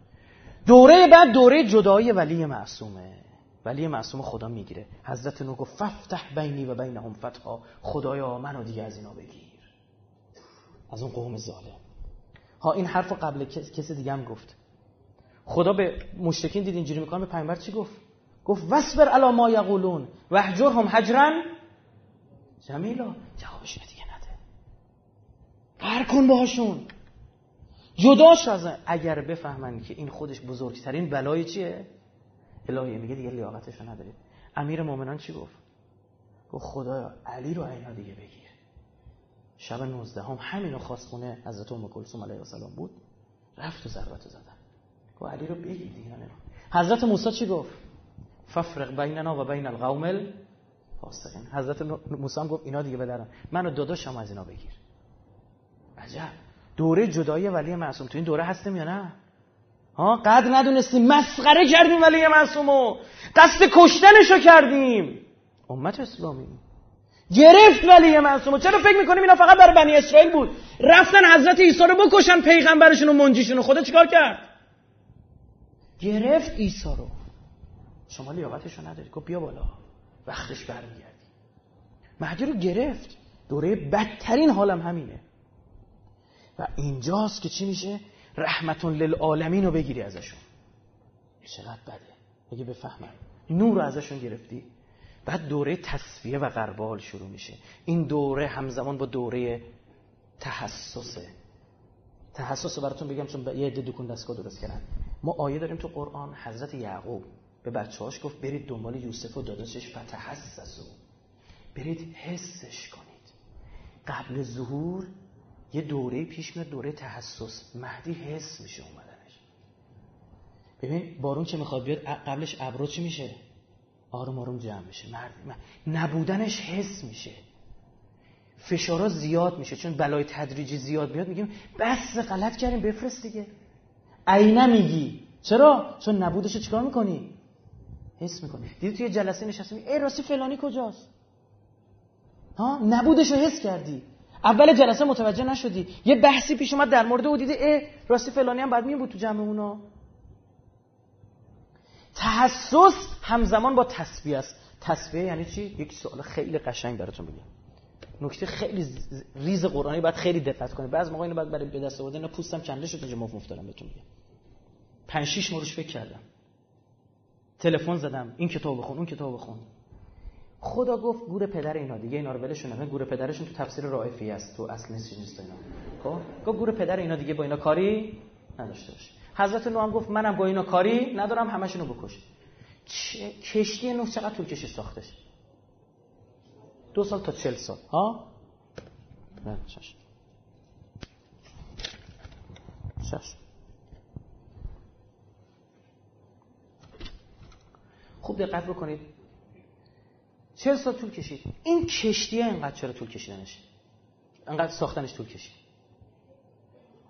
دوره بعد دوره جدایی ولی معصومه. ولی معصوم خدا می‌گیره. حضرت نو گفت ففتح بینی و بینهم فتحا. خدایا منو دیگه از اینا بگیر. از اون قوم ظالم ها این حرف قبل کسی دیگه هم گفت. خدا به مشرکین دید اینجوری می‌کنه به پیامبر چی گفت؟ گفت وصبر علی ما یقولون وحجرهم حجرا جمیلا جوابش دیگه نده. قهر کن باهاشون. جداش از اگر بفهمن که این خودش بزرگترین بلای چیه؟ الهی میگه دیگه لیاقتشو ندارید. امیر مؤمنان چی گفت؟ گفت خدا علی رو اینا دیگه بگیر. شب 19 هم همینو خواست خونه حضرت ام کلثوم علیه السلام بود رفت و ضربت زدن. گفت علی رو بگیر دیگه حضرت موسی چی گفت؟ ففرق بیننا و بین القوم الفاسقین. حضرت موسی هم گفت اینا دیگه بدرن منو داداشم از اینا بگیر. عجب. دوره جدایی ولی معصوم. تو این دوره هستیم یا نه؟ ها؟ قد ندونستیم. مسخره کردیم ولی معصومو. قصد کشتنشو کردیم. امت اسلامی. گرفت ولی معصومو چرا فکر می‌کنیم اینا فقط برای بنی اسرائیل بود؟ رفتن حضرت عیسی رو بکشن پیغمبرشون و منجیشون خدا چیکار کرد؟ گرفت عیسی رو. شما لیاقتشو نداری. گفت بیا بالا. وقتش برمیگردی. مهدی رو گرفت. دوره بدترین حالم همینه. و اینجاست که چی میشه؟ رحمتون للعالمین رو بگیری ازشون. چقدر بده؟ اگه بفهمن نور رو ازشون گرفتی؟ بعد دوره تصفیه و غربال شروع میشه. این دوره همزمان با دوره تحسسه. تحسس براتون بگم چون یه عده دکون دستگاه درست کردن. ما آیه داریم تو قرآن حضرت یعقوب به بچه‌هاش گفت برید دنبال یوسف و داداشش فتحسسو. برید حسش کنید. قبل ظهور یه دوره پیش میاد دوره تحسس. مهدی حس میشه اومدنش. ببین بارون که می‌خواد بیاد؟ قبلش ابرو چی میشه؟ آروم آروم جمع میشه نبودنش حس میشه. فشارا زیاد میشه چون بلای تدریجی زیاد میاد میگیم بس غلط کردیم بفرست دیگه. عینه میگی. چرا؟ چون نبودش چیکار می‌کنی؟ حس می‌کنی. دیدی توی جلسه نشستیم ای راستی فلانی کجاست؟ ها؟ نبودش رو حس کردی. اول جلسه متوجه نشدی. یه بحثی پیش اومد در مورد او دیده ای راستی فلانی هم بعد می بود تو جمع اونا تحسس همزمان با تسبیح است. تسبیح یعنی چی؟ یک سوال خیلی قشنگ براتون بگم. نکته خیلی ریز قرآنی باید خیلی دقت کنید بعضی موقع اینو بعد برای به دست آوردن پوستم کنده شد اینجا مفت دارم بهتون میگم. 5 6 مروش فکر کردم. تلفن زدم. این کتاب بخون اون کتاب بخون خدا گفت گور پدر اینا دیگه. اینا رو ولشون گور پدرشون تو تفسیر رائفی است. تو اصل نیست نیست اینا. خب؟ گور پدر اینا دیگه با اینا کاری نداشته باشه. حضرت نوح هم گفت منم با اینا کاری ندارم همشونو بکش. کشتی نوح چقدر طول کشید ساختش؟ دو سال تا چل سال. ها؟ نه چشم خوب دقت بکنید. چه سال طول کشید. این کشتی اینقدر چرا طول کشیدنش؟ اینقدر ساختنش طول کشید.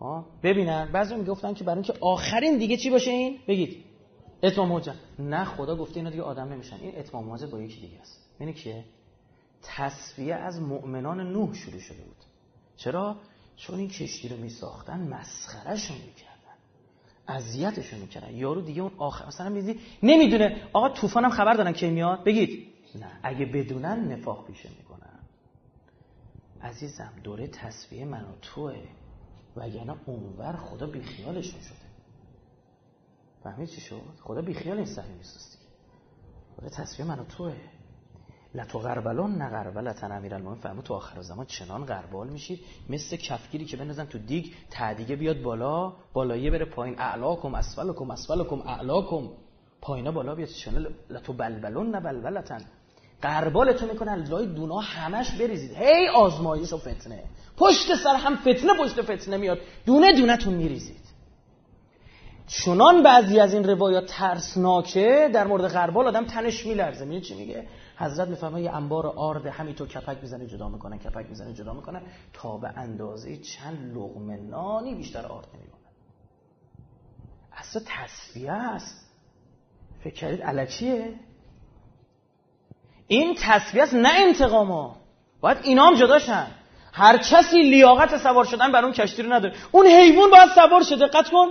ها ببینن. بعضی می‌گفتن که برای اینکه آخرین دیگه چی باشه این؟ بگید. اتمام موجه نه خدا گفته اینا دیگه آدم نمیشن. این اتمام موجه با یکی دیگه است. یعنی کیه؟ تصفیه از مؤمنان نوح شروع شده بود. چرا؟ چون این کشتی رو میساختن مسخرهشون می‌کردن. اذیتشون می‌کردن. یارو دیگه اون آخر مثلا میدی نمی‌دونه. آقا طوفانم خبر دارن کی میاد. بگید. نه. اگه بدونن نفاق پیشه می‌کنن. عزیزم دوره تصفیه من و توه وگرنه اونور خدا بیخیالشون شده فهمید چی شد؟ خدا بیخیال این صحیح نیست دوره تصفیه من و توه. لتو غربلون نه امیر المومن فهمو تو آخر زمان چنان غربال میشید مثل کفگیری که بنزن تو دیگ تعدیگه بیاد بالا بالاییه بره پایین. اعلاکم اسفلکم اسفلکم اعلاکم. پایینا بالا بیاد چنان. لتو بلبلون نه بلبلتن. قربالتون می‌کنن لای دونا همش بریزید. هی آزمایش و فتنه. پشت سر هم فتنه پشت فتنه میاد. دونه دونه تون میریزید. چنان بعضی از این روایات ترسناکه در مورد غربال آدم تنش میلرزه. میگه چی میگه؟ حضرت می‌فهمه یه انبار آرد همینطور کپک می‌زنه جدا می‌کنن کپک می‌زنه جدا می‌کنن. تا به اندازه چند لغمه نانی بیشتر آرد نمی‌کنن اصلا تصفیه است. فکر کردید علکیه؟ این تصفیه است نه انتقاما باید اینا هم جداشن. هر کسی لیاقت سوار شدن بر اون کشتی رو نداره. اون حیوان باید سوار شه دقت کن.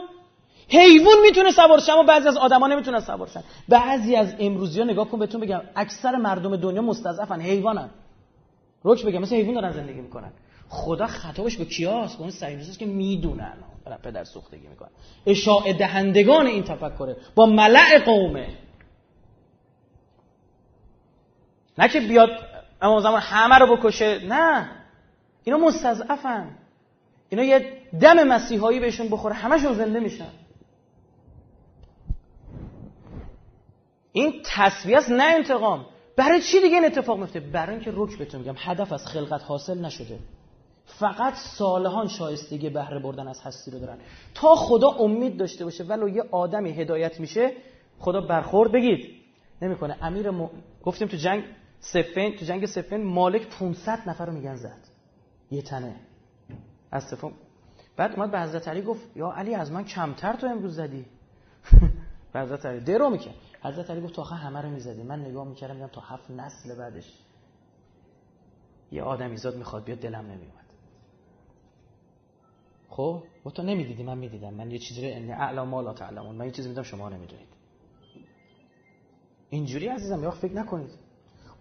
حیوان می‌تونه سوار شه اما بعضی از آدما نمی‌تونن سوار شن. بعضی از امروزی ها نگاه کن بهتون بگم اکثر مردم دنیا مستضعفن حیوانن. روش بگم مثل حیوان دارن زندگی می‌کنن. خدا خطابش به کیاست به اون سعیدوست که می‌دونن. پدر سوختگی می‌کنن اشاعه دهندگان این تفکره. با ملع قومه. نه که بیاد اما زمان همه رو بکشه نه. اینا مستضعفن. اینا یه دم مسیحایی بهشون بخوره همشون زنده میشن. این تصویه است نه انتقام. برای چی دیگه این اتفاق میفته؟ برای اینکه رک بهتون میگم هدف از خلقت حاصل نشده. فقط صالحان شایستگی بهره بردن از هستی رو دارن. تا خدا امید داشته باشه ولو یه آدمی هدایت میشه خدا برخورد بگید. نمی‌کنه. امیر م... گفتیم تو جنگ سفین تو جنگ سفین مالک 500 نفر رو میگن زد. یه تنه. از سفین بعد اومد به حضرت علی گفت یا علی از من کمتر تو امروز زدی؟ به حضرت علی. درو میکن حضرت علی گفت تو آخه همه رو می‌زدی. من نگاه می‌کردم میگم تا هفت نسل بعدش. یه آدمی زاد می‌خواد بیاد دلم نمیومد خب؟ و تو نمی‌دیدی؟ من می‌دیدم. من یه چیزی رو ان اعلم ما لا تعلمون. من یه چیزی میدم شما نمی‌دونید اینجوری عزیزم یا فکر نکنید.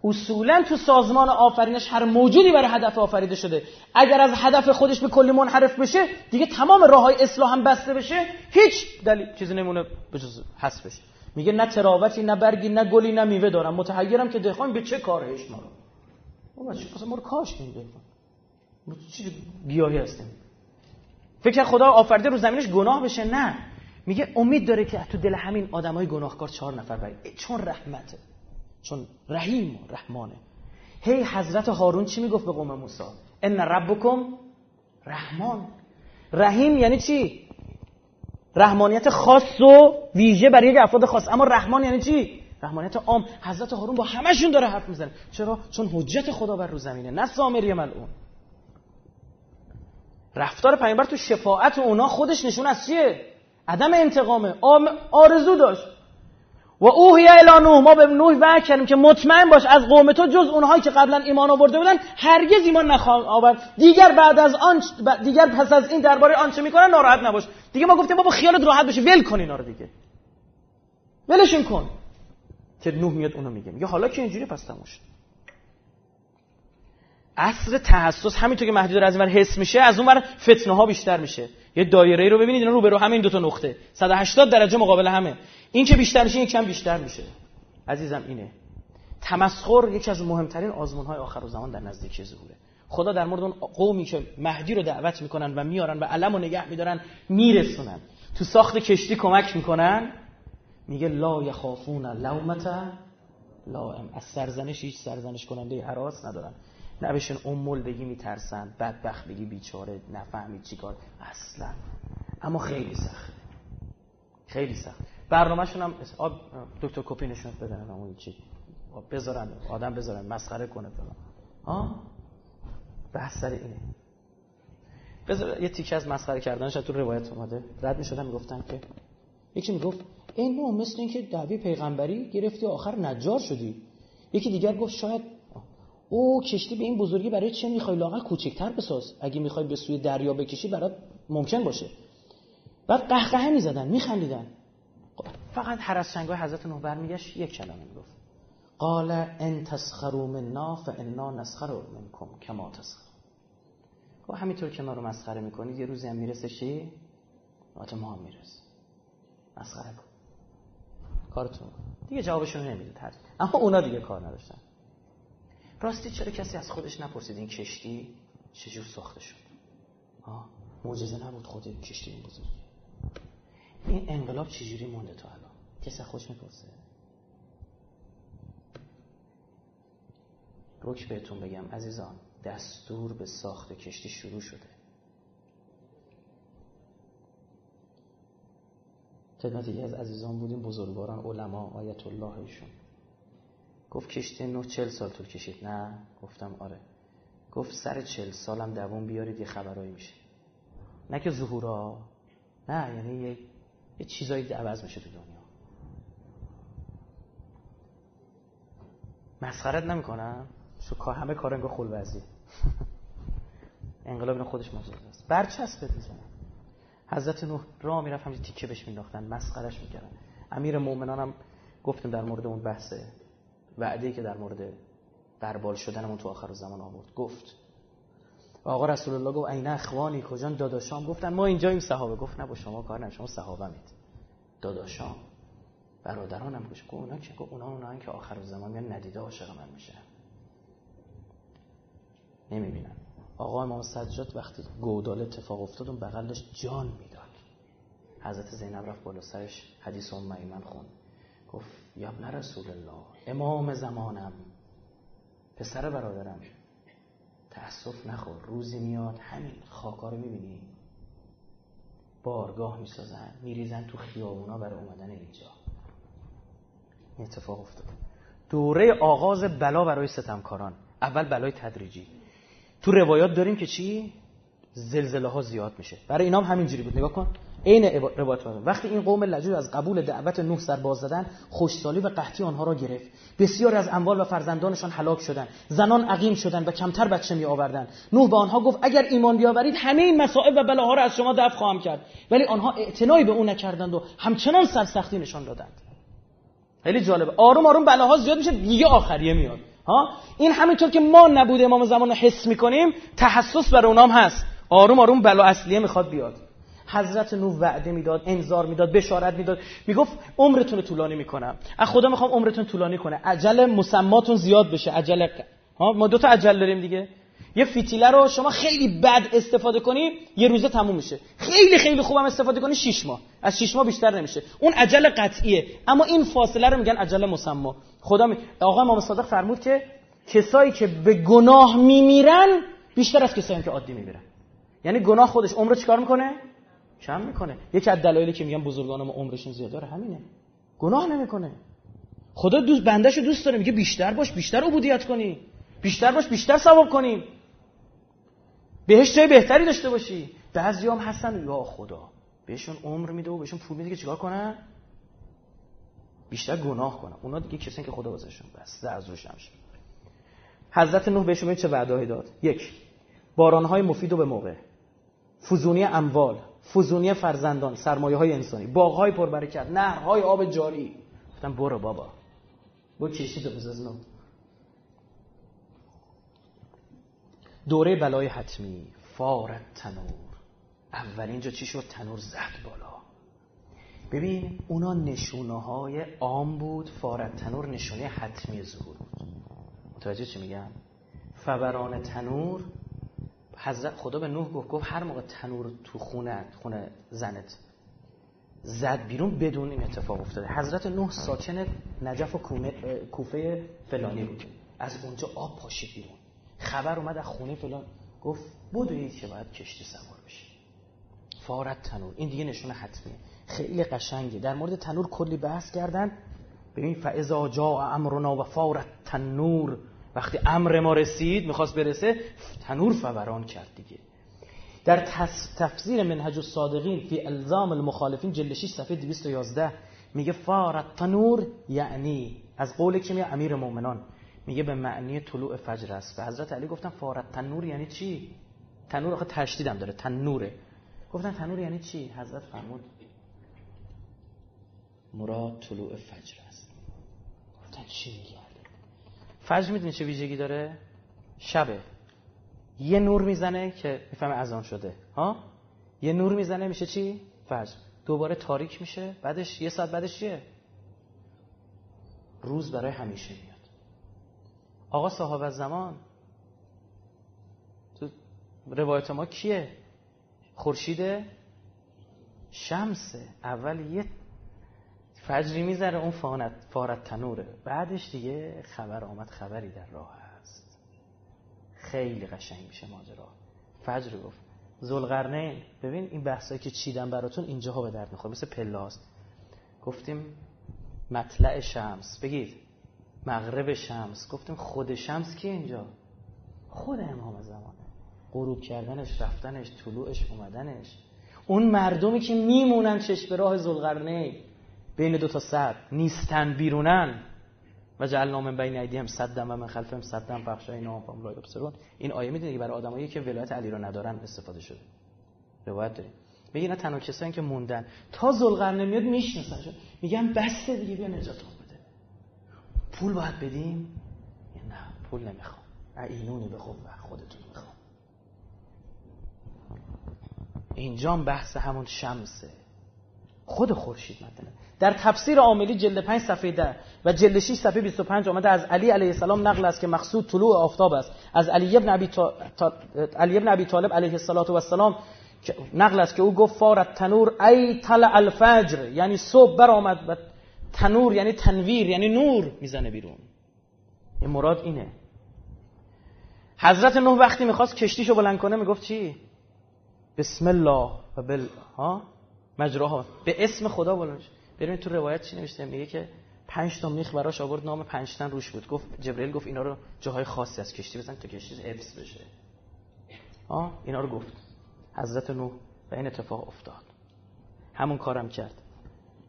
اصولا تو سازمان آفرینش هر موجودی برای هدف آفریده شده. اگر از هدف خودش به کلی منحرف بشه دیگه تمام راه های اصلاح هم بسته بشه. هیچ دلیل چیزی نمونه بجز حس بشه میگه نه تراوتی نه برگی نه گلی نه میوه دارم. متحیرم که دهقان به چه کارهش ما رو اصلا ما رو کاش ما چی گیاهی هستیم؟ فکر خدا آفریده رو زمینش گناه بشه. نه. میگه امید داره که تو دل همین آدمای گناهکار چهار نفر باید چون رحمته. چون رحیم رحمانه. هی حضرت هارون چی می‌گفت به قوم موسی؟ ان ربکم رحمان. رحیم یعنی چی؟ رحمانیت خاص و ویژه برای یک افراد خاص. اما رحمان یعنی چی؟ رحمانیت عام. حضرت هارون با همشون داره حرف می‌زنه. چرا؟ چون حجت خدا بر رو زمینه نه سامری ملعون. رفتار پیامبر تو شفاعت اونا خودش نشون از چیه؟ عدم انتقامه. آرزو داشت. و اوهی الی نوح ما به نوح وحی کردیم که مطمئن باش از قوم تو جز اونهایی که قبلا ایمان آورده بودن هرگز ایمان نخواهند آورد. دیگر بعد از آن دیگر پس از این درباره آنچه می‌کنن ناراحت نباش. دیگه ما گفتیم بابا خیالت راحت بشه ول کن اینا رو دیگه. ولشون کن. که نوح میاد اونو میگه. یا حالا که اینجوری پس تموش عصر تحسس همینطور که مهدی از این حس میشه از اون فتنه ها بیشتر میشه. یه دایره ای رو ببینید اینا رو به رو همین دو تا نقطه. 180 درجه مقابل همه. این که بیشتر میشه یک کم بیشتر میشه. عزیزم اینه. تمسخر یکی از مهمترین آزمون های آخر زمان در نزدیکی ظهوره. خدا در مورد اون قومی که مهدی رو دعوت می‌کنن و میارن و علم و نگه میدارن میرسونن. تو ساخت کشتی کمک می‌کنن. میگه لا یخافون لومت لائم. از سرزنش هیچ سرزنش کننده حراس ندارن. نه بهشون بگی میترسن. بدبخت بگی بیچاره نفهمید چیکار. اصلا. اما خیلی سخت. خیلی سخت. برنامهشون هم دکتر کپی نشون بدن اون چی. بذارن آدم بذارن مسخره کنه فلان. ها بحث سر اینه. بذار یه تیکه از مسخره کردنش تو روایت اومده. رد می‌شدن می‌گفتن که یکی می‌گفت این نوع مثل اینکه دعوی پیغمبری گرفتی آخر نجار شدی. یکی دیگر گفت شاید. او کشتی به این بزرگی برای چه می‌خوای؟ لاغر کوچکتر بساز. اگه می‌خوای به سوی دریا بکشی برات ممکن باشه. بعد قهقهه می‌زدن میخندیدن. فقط هر از شنگای حضرت نوح برمیگشت یک کلمه می‌گفت. قال ان تسخروا منا فانا نسخر منکم کما تسخر. خب همینطور که ما رو مسخره می‌کنید یه روزی هم می‌رسه چی؟ ما هم می‌رسه. مسخره کن. کارتون دیگه جوابشون نمی‌دید اما اونا دیگه کار نداشتن. راستی چرا کسی از خودش نپرسید این کشتی چجور ساخته شد؟ معجزه نبود خود این کشتی این بزرگی این انقلاب چجوری مونده تو الان؟ کسی خودش می‌پرسه؟ رک بهتون بگم عزیزان دستور به ساخت کشتی شروع شده. خدمت یکی از عزیزان بودیم بزرگواران علما آیت الله ایشون. گفت کشتی نو چل سال طول کشید. نه گفتم آره. گفت سر چل سالم دوون بیارید یه خبرایی میشه. نه که ظهورا نه یعنی یه, یه چیزایی عوض میشه تو دنیا. مسخرت نمی‌کنم؟ شو همه کار انگار خلوزی انقلاب خودش مجاز است برچسب بزنم حضرت نوح راه می‌رفت همین تیکه بهش مینداختن مسخرش می‌کردن. امیر مؤمنان هم گفتیم در مورد اون بحثه وعده که در مورد بربال شدنمون تو آخر زمان آورد. گفت آقا رسول الله گفت عین اخوانی کجان؟ داداشام. گفتن ما اینجا این صحابه. گفت نه با شما کار نه شما صحابه مید داداشام. برادرانم گوش گفت اونا که اونا اونا که آخر زمان میان ندیده عاشق من میشه نمی‌بینن. آقا امام سجاد وقتی گودال اتفاق افتاد اون بغلش جان می‌داد. حضرت زینب رفت بالا سرش حدیث ام ایمن خون. گفت یا ابن رسول الله امام زمانم پسر برادرم. تأسف نخور. روزی میاد همین خاکا رو می‌بینی؟ بارگاه می‌سازن میریزن تو خیابونا برای اومدن اینجا. این اتفاق افتاد دوره آغاز بلا برای ستمکاران. اول بلای تدریجی. تو روایات داریم که چی؟ زلزله ها زیاد میشه. برای اینام هم همینجوری بود. نگاه کن. عین روایت وقتی این قوم لجوج از قبول دعوت نوح سر باز زدن خوشسالی و قحطی آنها را گرفت. بسیاری از اموال و فرزندانشان هلاک شدند. زنان عقیم شدند و کمتر بچه می آوردند نوح به آنها گفت اگر ایمان بیاورید همه این مصائب و بلاها را از شما دفع خواهم کرد. ولی آنها اعتنایی به اون نکردند و همچنان سرسختی نشان دادند. خیلی جالبه. آروم آروم بلاها زیاد میشه دیگه آخریه میاد. ها؟ این همینطور که ما نبود امام زمان حس می‌کنیم تحسس بر اونام هست. آروم آروم بلا اصلیه می‌خواد بیاد. حضرت نو وعده می‌داد انذار می‌داد بشارت می‌داد. می‌گفت عمرتون طولانی می‌کنم. از خدا می‌خوام عمرتون طولانی کنه. عجل مسماتون زیاد بشه. عجل ها ما دو تا عجل داریم دیگه. یه فیتیله رو شما خیلی بد استفاده کنی یه روزه تموم میشه. خیلی خیلی خوبم استفاده کنی 6 ماه. از 6 ماه بیشتر نمیشه. اون عجل قطعیه. اما این فاصله رو میگن عجل مسما. خدا می... آقا امام صادق فرمود که کسایی که به گناه میمیرن بیشتر از کسایی که عادی میمیرن. یعنی گناه خودش. عمر چیکار می‌کنه؟ کم می‌کنه. یکی از دلایلی که میگن بزرگان ما عمرشون زیاد داره همینه. گناه نمی‌کنه. خدا دوست بندش دوست داره میگه بیشتر باش بیشتر عبودیت کنی. بیشتر باش بیشتر ثواب کنیم بهش جای بهتری داشته باشی. بعضی هم هستن یا خدا. بهشون عمر میده و بهشون پول میده که چیکار کنن؟ بیشتر گناه کنن. اونا دیگه کسی که خدا واسهشون بس از روش نمیشه. حضرت نوح بهشون چه وعده‌ای داد؟ یک بارانهای مفید و به موقع. فزونی اموال. فزونی فرزندان سرمایه های انسانی باغ پربرکت نهرهای آب جاری. گفتم برو بابا. برو کشید و بزنم دوره بلای حتمی. فارت تنور. اولین جا چی شد؟ تنور زد بالا. ببین اونا نشونه های عام بود. فارت تنور نشونه حتمی ظهور بود. متوجه چی میگم؟ فبران تنور حضرت خدا به نوح گفت گفت هر موقع تنور تو خونه خونه زنت زد بیرون بدون این اتفاق افتاده. حضرت نوح ساکن نجف و کوفه فلانی بود. از اونجا آب پاشید بیرون. خبر اومد از خونه فلان. گفت بدوید که باید کشتی سوار بشه فارت تنور. این دیگه نشونه حتمیه. خیلی قشنگه. در مورد تنور کلی بحث کردن. ببین فاذا جاء امرنا و فارت تنور وقتی امر ما رسید می‌خواست برسه تنور فوران کرد دیگه. در تفسیر منهج الصادقین فی الزام المخالفین جلد 6 صفحه 211 میگه فارت تنور یعنی از قول که میگه؟ امیر مؤمنان. میگه به معنی طلوع فجر است. و حضرت علی گفتن فارت تنور یعنی چی؟ تنور آخه تشدیدم داره تنوره. گفتن تنور یعنی چی؟ حضرت فرمود مراد طلوع فجر است. گفتن چی میگه فجر می‌دونی چه ویژگی داره؟ شبه. یه نور می‌زنه که می‌فهمه اذان شده. ها؟ یه نور می‌زنه میشه چی؟ فجر دوباره تاریک میشه بعدش یه ساعت بعدش چیه؟ روز برای همیشه میاد. آقا صاحب از زمان تو روایت ما کیه؟ خورشید شمسه اول یه فجری می‌ذاره اون فانت فارت تنوره. بعدش دیگه خبر آمد خبری در راه هست خیلی قشنگ میشه ماجرا. فجر گفت زلغرنین ببین این بحثایی که چیدم براتون اینجاها به درد می‌خوره مثل پلاست گفتیم مطلع شمس بگید مغرب شمس. گفتیم خود شمس کی اینجا؟ خود امام زمانه غروب کردنش رفتنش طلوعش اومدنش. اون مردمی که میمونن چشم به راه زلغرنین بین دو تا سر نیستن بیرونن. و جعلنا من بین ایدیهم صدم و من خلفهم صدم. فحشای نام فهم لا این آیه می‌دونید که برای آدمایی که ولایت علی رو ندارن استفاده شده. روایت داریم. میگه اینا تنها کسایی که موندن. تا ذوالقرنین میاد می‌شناسن میگن بسته دیگه بیا نجاتمون بده. پول باید بدیم؟ نه پول نمی‌خوام. اینونی به خود خودتون می‌خوام. اینجا بحث همون شمسه. خود خورشید مثلا در تفسیر عاملی جلد 5 صفحه 10 و جلد 6 صفحه 25 آمده از علی علیه السلام نقل است که مقصود طلوع آفتاب است. از علی ابن ابی علی ابن ابی طالب علیه السلام نقل است که او گفت فارت تنور ای طلع الفجر. یعنی صبح برآمد و تنور یعنی تنویر یعنی نور می‌زنه بیرون. این مراد اینه. حضرت نوح وقتی می‌خواست کشتیشو بلند کنه می‌گفت چی؟ بسم الله و بل ها؟ مجراها به اسم خدا بلند بریم تو روایت چی نوشته؟ میگه که پنج تا میخ براش آورد نام پنج تن روش بود. گفت جبرئیل گفت اینا رو جاهای خاصی از کشتی بزن تا کشتی حفظ بشه. ها اینا رو گفت. حضرت نوح و این اتفاق افتاد. همون کارم کرد.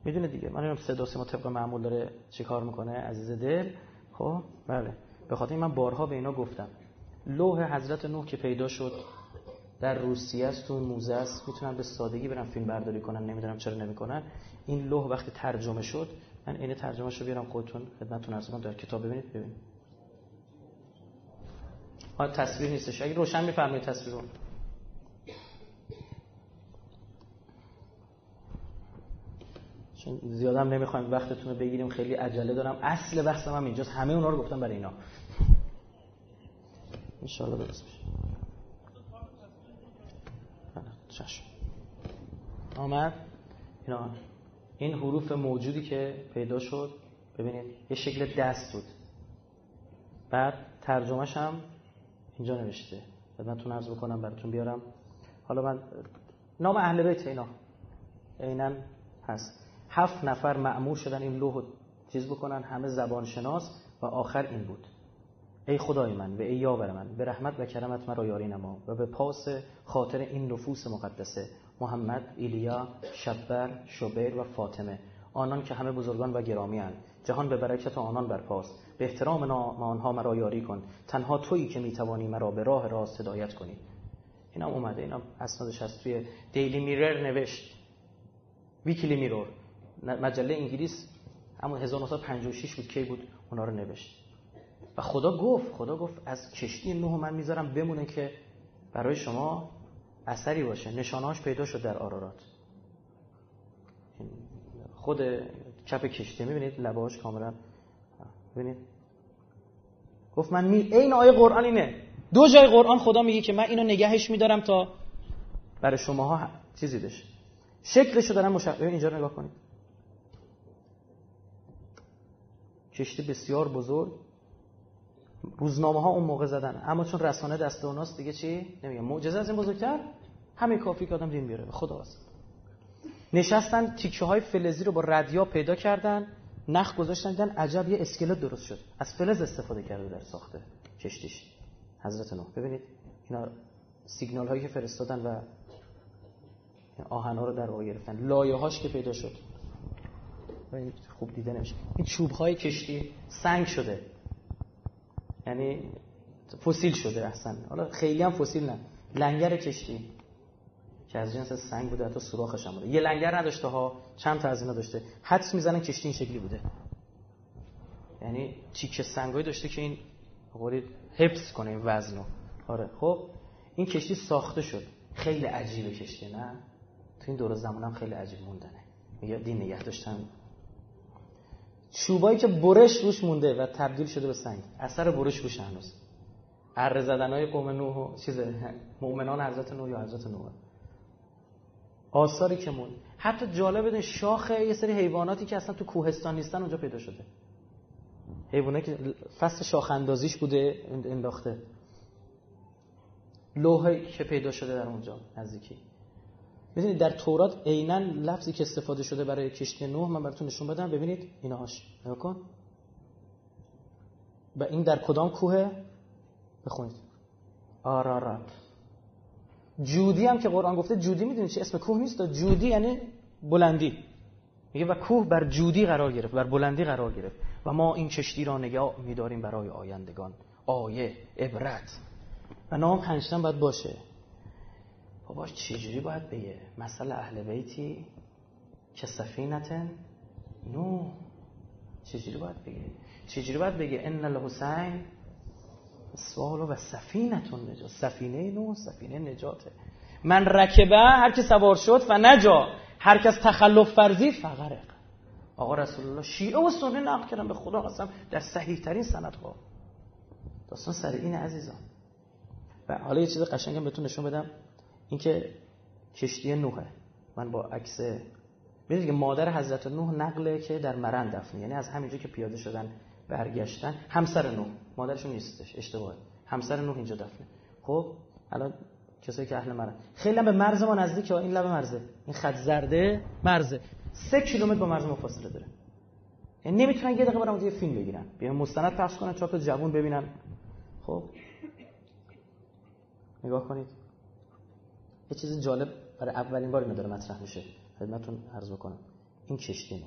می‌دونه دیگه. من نمی‌دونم صدا سیما طبق معمول داره چیکار می‌کنه. عزیز دل. خب بله. به خاطر من بارها به اینا گفتم. لوح حضرت نوح که پیدا شد در روسیه است تو موزه است. می‌تونن به سادگی برن فیلم برداری کنن نمی‌دونم چرا نمی‌کنن. این لوح وقتی ترجمه شد من این ترجمه رو بیارم خودتون خدمتتون عرض در کتاب ببینید ببینید. ها تصویر نیستش. اگه روشن میفرمایید تصویر رو. چون زیادم نمی‌خوایم وقتتون رو بگیریم خیلی عجله دارم. اصل بحثم هم اینجاست. همه اونا رو گفتم برای اینا. ان درست بشه چشم. آمد. اینا. این حروف موجودی که پیدا شد. ببینید یه شکل دست بود. بعد ترجمهش هم اینجا نوشته. خدمتتون عرض بکنم براتون بیارم. حالا من نام اهل بیت اینا. عینا هست. هفت نفر معمور شدن این لوح چیز بکنن همه زبان شناس و آخر این بود. ای خدای من و ای یاور من به رحمت و کرمت مرا یاری نما و به پاس خاطر این نفوس مقدسه محمد، ایلیا، شبر، شبیر و فاطمه آنان که همه بزرگان و گرامی هستند جهان به برکت آنان برپاست به احترام نام آنها مرا یاری کن. تنها تویی که می‌توانی مرا به راه راست هدایت کنی. اینا اومده اینا اسنادش هست توی دیلی میرر نوشت ویکلی میرور مجله انگلیس همون 1956 بود کی بود؟ اونا رو نوشت. و خدا گفت خدا گفت از کشتی نوح من می‌ذارم بمونه که برای شما اثری باشه. نشانهاش پیدا شد در آرارات. خود چپ کشتی می‌بینید؟ لباش کاملا. ببینید. گفت من می این آیه قرآن اینه. دو جای قرآن خدا میگه که من اینو نگهش میدارم تا برای شماها چیزی بشه. شکلشو دارم مشخص اینجا رو نگاه کنید. کشتی بسیار بزرگ. روزنامه ها اون موقع زدن. اما چون رسانه دست اوناست دیگه چی؟ نمیگم. معجزه از این بزرگتر؟ همین کافی که آدم دین بیاره. به خدا هست نشستن تیکه های فلزی رو با ردیا پیدا کردن نخ گذاشتن دیدن عجب یه اسکلت درست شد. از فلز استفاده کرده در ساخته کشتیش. حضرت نوح. ببینید اینا سیگنال هایی که فرستادن و آهن ها رو در واقع گرفتن. لایه هاش که پیدا شد. خوب دیده نمیشه. این چوب های کشتی سنگ شده. یعنی فسیل شده احسن حالا خیلی هم فسیل نه. لنگر کشتی. که از جنس سنگ بوده حتی سوراخش هم بوده. یه لنگر نداشته ها چند تا از اینا داشته. حدس می‌زنن کشتی این شکلی بوده. یعنی تیکه سنگایی داشته که این قولی حفظ کنه این وزنو آره. خب این کشتی ساخته شد. خیلی عجیبه کشتی نه؟ تو این دور زمان خیلی عجیب موندنه. میگه دین نگه داشتن چوبایی که برش روش مونده و تبدیل شده به سنگ. اثر برش روش هنوز. اره زدن های قوم نوح و چیز مؤمنان حضرت نوح یا حضرت نوح. آثاری که مون حتی جالب بده شاخ یه سری حیواناتی که اصلا تو کوهستان نیستن اونجا پیدا شده. حیوانه که فصل شاخ اندازیش بوده انداخته. لوحی که پیدا شده در اونجا نزدیکی. می‌دونید در تورات عینا لفظی که استفاده شده برای کشتی نوح من براتون نشون بدم. ببینید اینهاش نگاه کن. و این در کدام کوه؟ بخونید. آرارات. جودی هم که قرآن گفته جودی می‌دونید چه اسم کوه نیست؟ جودی یعنی بلندی. میگه و کوه بر جودی قرار گرفت بر بلندی قرار گرفت. و ما این کشتی را نگاه میداریم برای آیندگان. آیه عبرت. و نام پنجتن باید باشه. بابا چجوری باید بگه؟ مثل اهل بیتی که سفینتن؟ نو. چجوری باید بگه؟ چجوری باید بگه ان الحسین سوالو و سفینتون نجات؟ سفینه نو سفینه نجاته. من رکبه هر که سوار شد و نجا. هر کس تخلف فرزی فقرق آقا رسول الله شیعه و سنی نقل کردن به خدا قسم در صحیح ترین سند ها داستان سر این عزیزان. و حالا یه چیز قشنگم بهتون نشون بدم. اینکه کشتی نوحه. من با عکس می‌دونید که مادر حضرت نوح نقله که در مرن دفنه یعنی از همینجا که پیاده شدن برگشتن همسر نوح. مادرشون نیستش اشتباه همسر نوح اینجا دفنه. خب الان کسایی که اهل مرن. خیلی به مرز ما نزدیکه این لب مرزه. این خط زرده مرزه. سه کیلومتر با مرز ما فاصله داره. یعنی نمی‌تونن یه دقیقه برام یه فیلم بگیرن. بیان مستند پخش کنن تا جوون ببینن. خب. نگاه کنید. یه چیز جالب برای اولین بار اینو داره مطرح میشه. خدمتتون عرض بکنم. این کشتی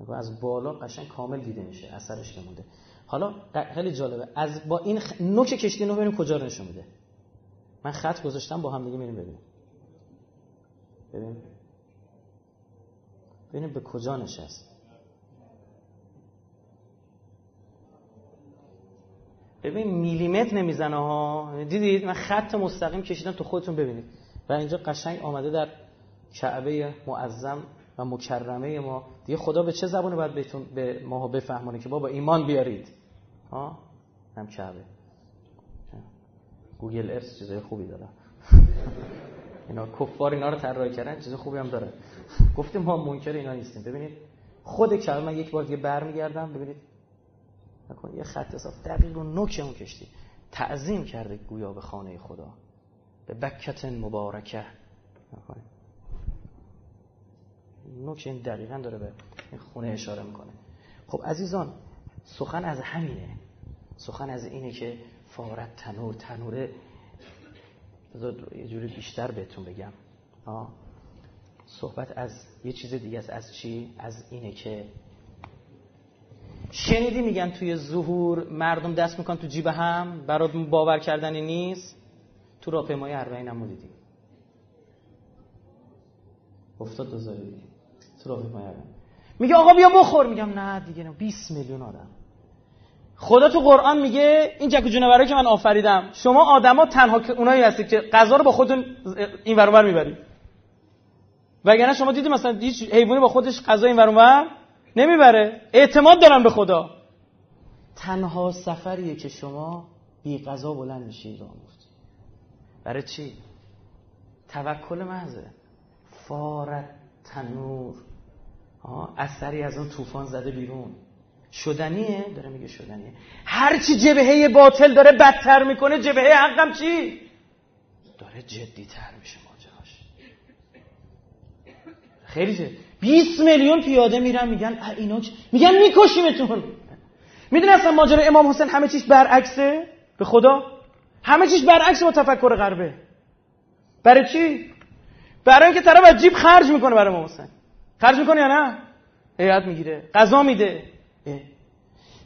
نگاه از بالا قشنگ کامل دیده میشه. اثرش که مونده. حالا خیلی جالبه. از با این خ... نوک کشتی رو ببینیم کجا رو نشون میده. من خط گذاشتم با هم دیگه میریم ببینیم. ببین ببینیم به کجا نشست. ببین میلیمتر نمی‌زنه ها. دیدید من خط مستقیم کشیدم تو خودتون ببینید. و اینجا قشنگ آمده در کعبه معظم و مکرمه ما. دیگه خدا به چه زبانی باید بهتون به ما بفهمونه که بابا ایمان بیارید. ها؟ هم کعبه. گوگل ارث چیزای خوبی داره. اینا کفار اینا رو طراحی کردن چیز خوبی هم داره. گفتیم ما منکر اینا نیستیم. ببینید خود کلمه من یک بار دیگه برمیگردم. ببینید نکن. یه خط صاف دقیق و نوک اون کشتی. تعظیم کرده گویا به خانه خدا. به بکت مبارکه. نوک این دقیقا داره به خونه اشاره می‌کنه. خب عزیزان سخن از همینه. سخن از اینه که فارت تنور. تنوره یه جوری بیشتر بهتون بگم. آه. صحبت از یه چیز دیگه از چی؟ از اینه که شنیدی میگن توی ظهور مردم دست میکن تو جیب هم برات باور کردنی نیست؟ تو راهپیمایی اربعین هم دیدی افتاد دوزاری تو راهپیمایی میگه آقا بیا بخور. میگم نه دیگه نه. 20 میلیون آدم. خدا تو قرآن میگه این جک جونورایی که من آفریدم. شما آدما تنها اونایی هستید که غذا رو با خودتون این ور می‌برید. وگرنه شما دیدید مثلا هیچ حیوانی با خودش غذا این ور نمی‌بره. اعتماد دارن به خدا. تنها سفریه که شما بی غذا بلند میشید راه برای چی؟ توکل محضه. فارت تنور. اثری از اون طوفان زده بیرون. شدنیه؟ داره میگه شدنیه. هر چی جبهه باطل داره بدتر می‌کنه جبهه حقم چی؟ داره جدی تر میشه ماجراش. خیلی جد 20 میلیون پیاده میرن میگن اینا. میگن میکشیمتون. می‌دونی اصلا ماجرا امام حسین همه چیش برعکسه؟ به خدا؟ همه چیش برعکس با تفکر غربه. برای چی؟ برای اینکه طرف از جیب خرج می‌کنه برای امام حسین. خرج می‌کنه یا نه؟ هیئت می‌گیره. غذا میده.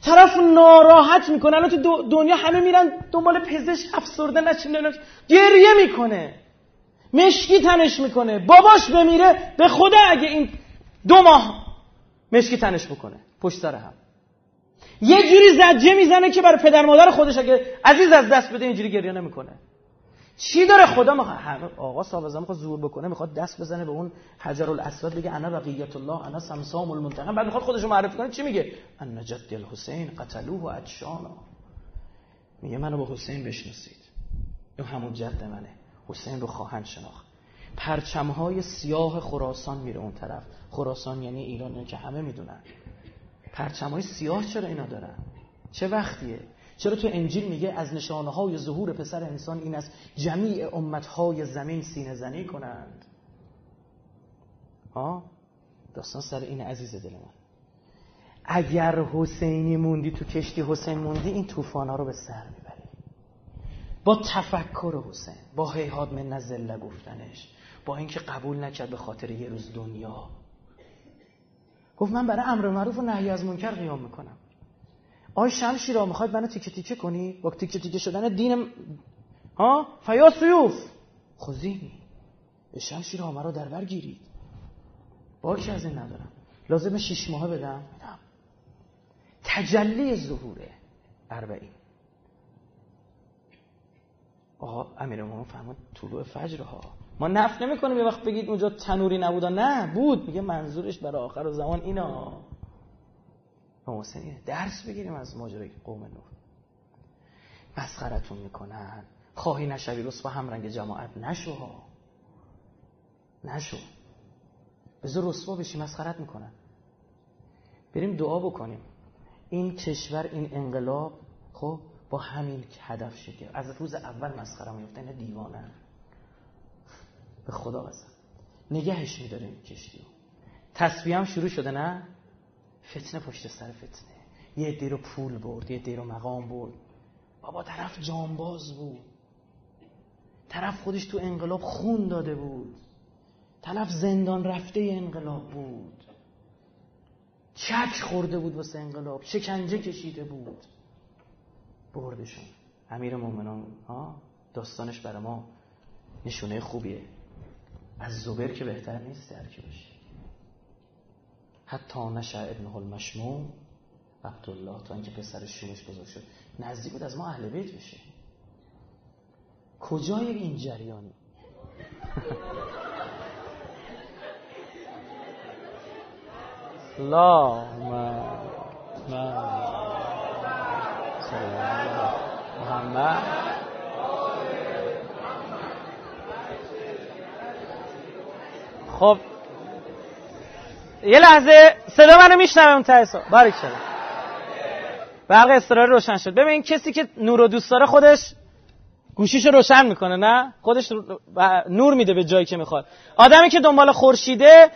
طرف ناراحت می‌کنه. الان تو دنیا همه میرن دنبال پزشک افسرده نشین گریه می‌کنه. مشکی تنش می‌کنه. باباش بمیره. به خدا اگه این دو ماه مشکی تنش بکنه پشت سر هم. یه جوری زجه می‌زنه که برای پدر مادر خودش اگه عزیز از دست بده اینجوری گریه نمی‌کنه. چی داره خدا می‌خواد؟ آقا صاحب می‌خواد زور بکنه می‌خواد دست بزنه به اون حجر الاسود بگه انا بقیت الله انا سمسام المنتقم. بعد می‌خواد خودشو معرفی کنه چی میگه؟ ان جد الحسین قتلوه و میگه منو با حسین بشناسید. این همون جد منه. حسین رو خواهند شناخت. پرچم های سیاه خراسان میره اون طرف. خراسان یعنی ایران که همه می‌دونن. پرچم های سیاه چرا اینا دارن؟ چه وقتیه؟ چرا تو انجیل میگه از نشانه های ظهور پسر انسان این است؟ جمیع امت های زمین سینه زنی کنند. ها داستان سر این عزیز دل من اگر حسینی موندی تو کشتی حسین موندی این طوفان ها رو به سر می‌بری. با تفکر حسین با هیهاد من نزله گفتنش با اینکه قبول نکرد به خاطر یه روز دنیا. گفت من برای امر معروف و نهی از منکر قیام می‌کنم. آی شمشی را می‌خواید منو تیکه تیکه کنی؟ با تیکه تیکه شدن دین ها؟ فیا سیوف! خذینی به شمشیر مرا در بر گیرید. باکی از این ندارم. لازم شیش ماه بدم؟ تجلی ظهوره اربعین. آقا امیر فرمود طلوع فجر ها ما نف نمی کنیم یه وقت بگید اونجا تنوری نبودا. نه بود. میگه منظورش برای آخر زمان اینا. حسین درس بگیریم از ماجرای قوم نور مسخرتون می‌کنن. خواهی نشوی رس با هم رنگ جماعت نشو ها. نشو. بذار رسوا بشی مسخرت می‌کنن. بریم دعا بکنیم. این کشور این انقلاب خب با همین هدف شکل. از روز اول مسخره میفته اینا دیوانه. به خدا بزن. نگهش میداریم کشتی تصویه هم شروع شده نه؟ فتنه پشت سر فتنه. یه عده رو پول برد یه عده رو مقام برد. بابا طرف جانباز بود. طرف خودش تو انقلاب خون داده بود. طرف زندان رفته انقلاب بود. چک خورده بود واسه انقلاب شکنجه کشیده بود. بردشون. امیر مومنان ها؟ داستانش برای ما نشونه خوبیه. از زبر که بهتر نیست درکی باشه. حتی نشه ابن المشموم عبدالله تا اینکه پسر شومش بزرگ شد نزدیک بود از ما اهل بیت بشه. کجای این جریانی؟ لا ما محمد. خب یه لحظه صدا منو میشنوه اون ته بارک شده برق استراری روشن شد. ببین کسی که نور رو دوست داره خودش گوشیشو روشن می‌کنه نه؟ خودش نور میده به جایی که می‌خواد. آدمی که دنبال خورشیده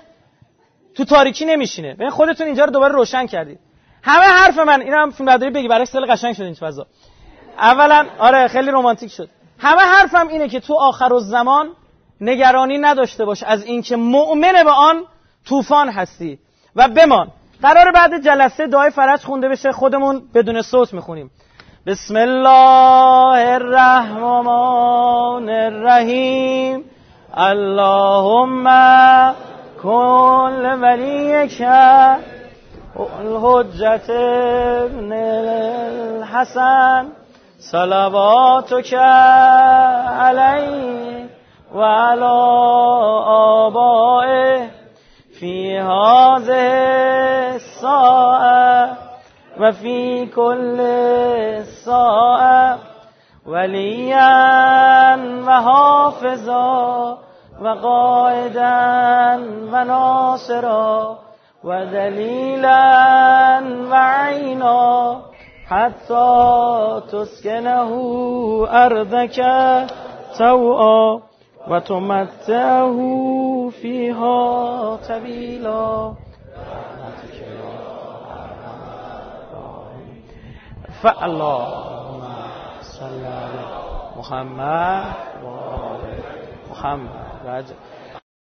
تو تاریکی نمیشینه. ببین خودتون اینجا رو دوباره روشن کردید همه حرف من اینم فیلم برداری بگی برای خیلی قشنگ شد این فضا. اولا آره خیلی رمانتیک شد. همه حرفم اینه که تو آخر زمان نگرانی نداشته باش از اینکه مؤمن به آن طوفان هستی. و بمان. قرار بعد جلسه دعای فرج خونده بشه. خودمون بدون صوت می‌خونیم. بسم الله الرحمن الرحیم. اللهم كل وليك الحجة ابن الحسن. صلواتك عليه وعلى آبائه في هذه الساعة وفي كل ساعة وليا وحافظا وقائدا وناصرا ودليلا وعينا حتى تسكنه أرضك توعا وتمتعه فيها طويلا. فاللهم صل على محمد و محمد.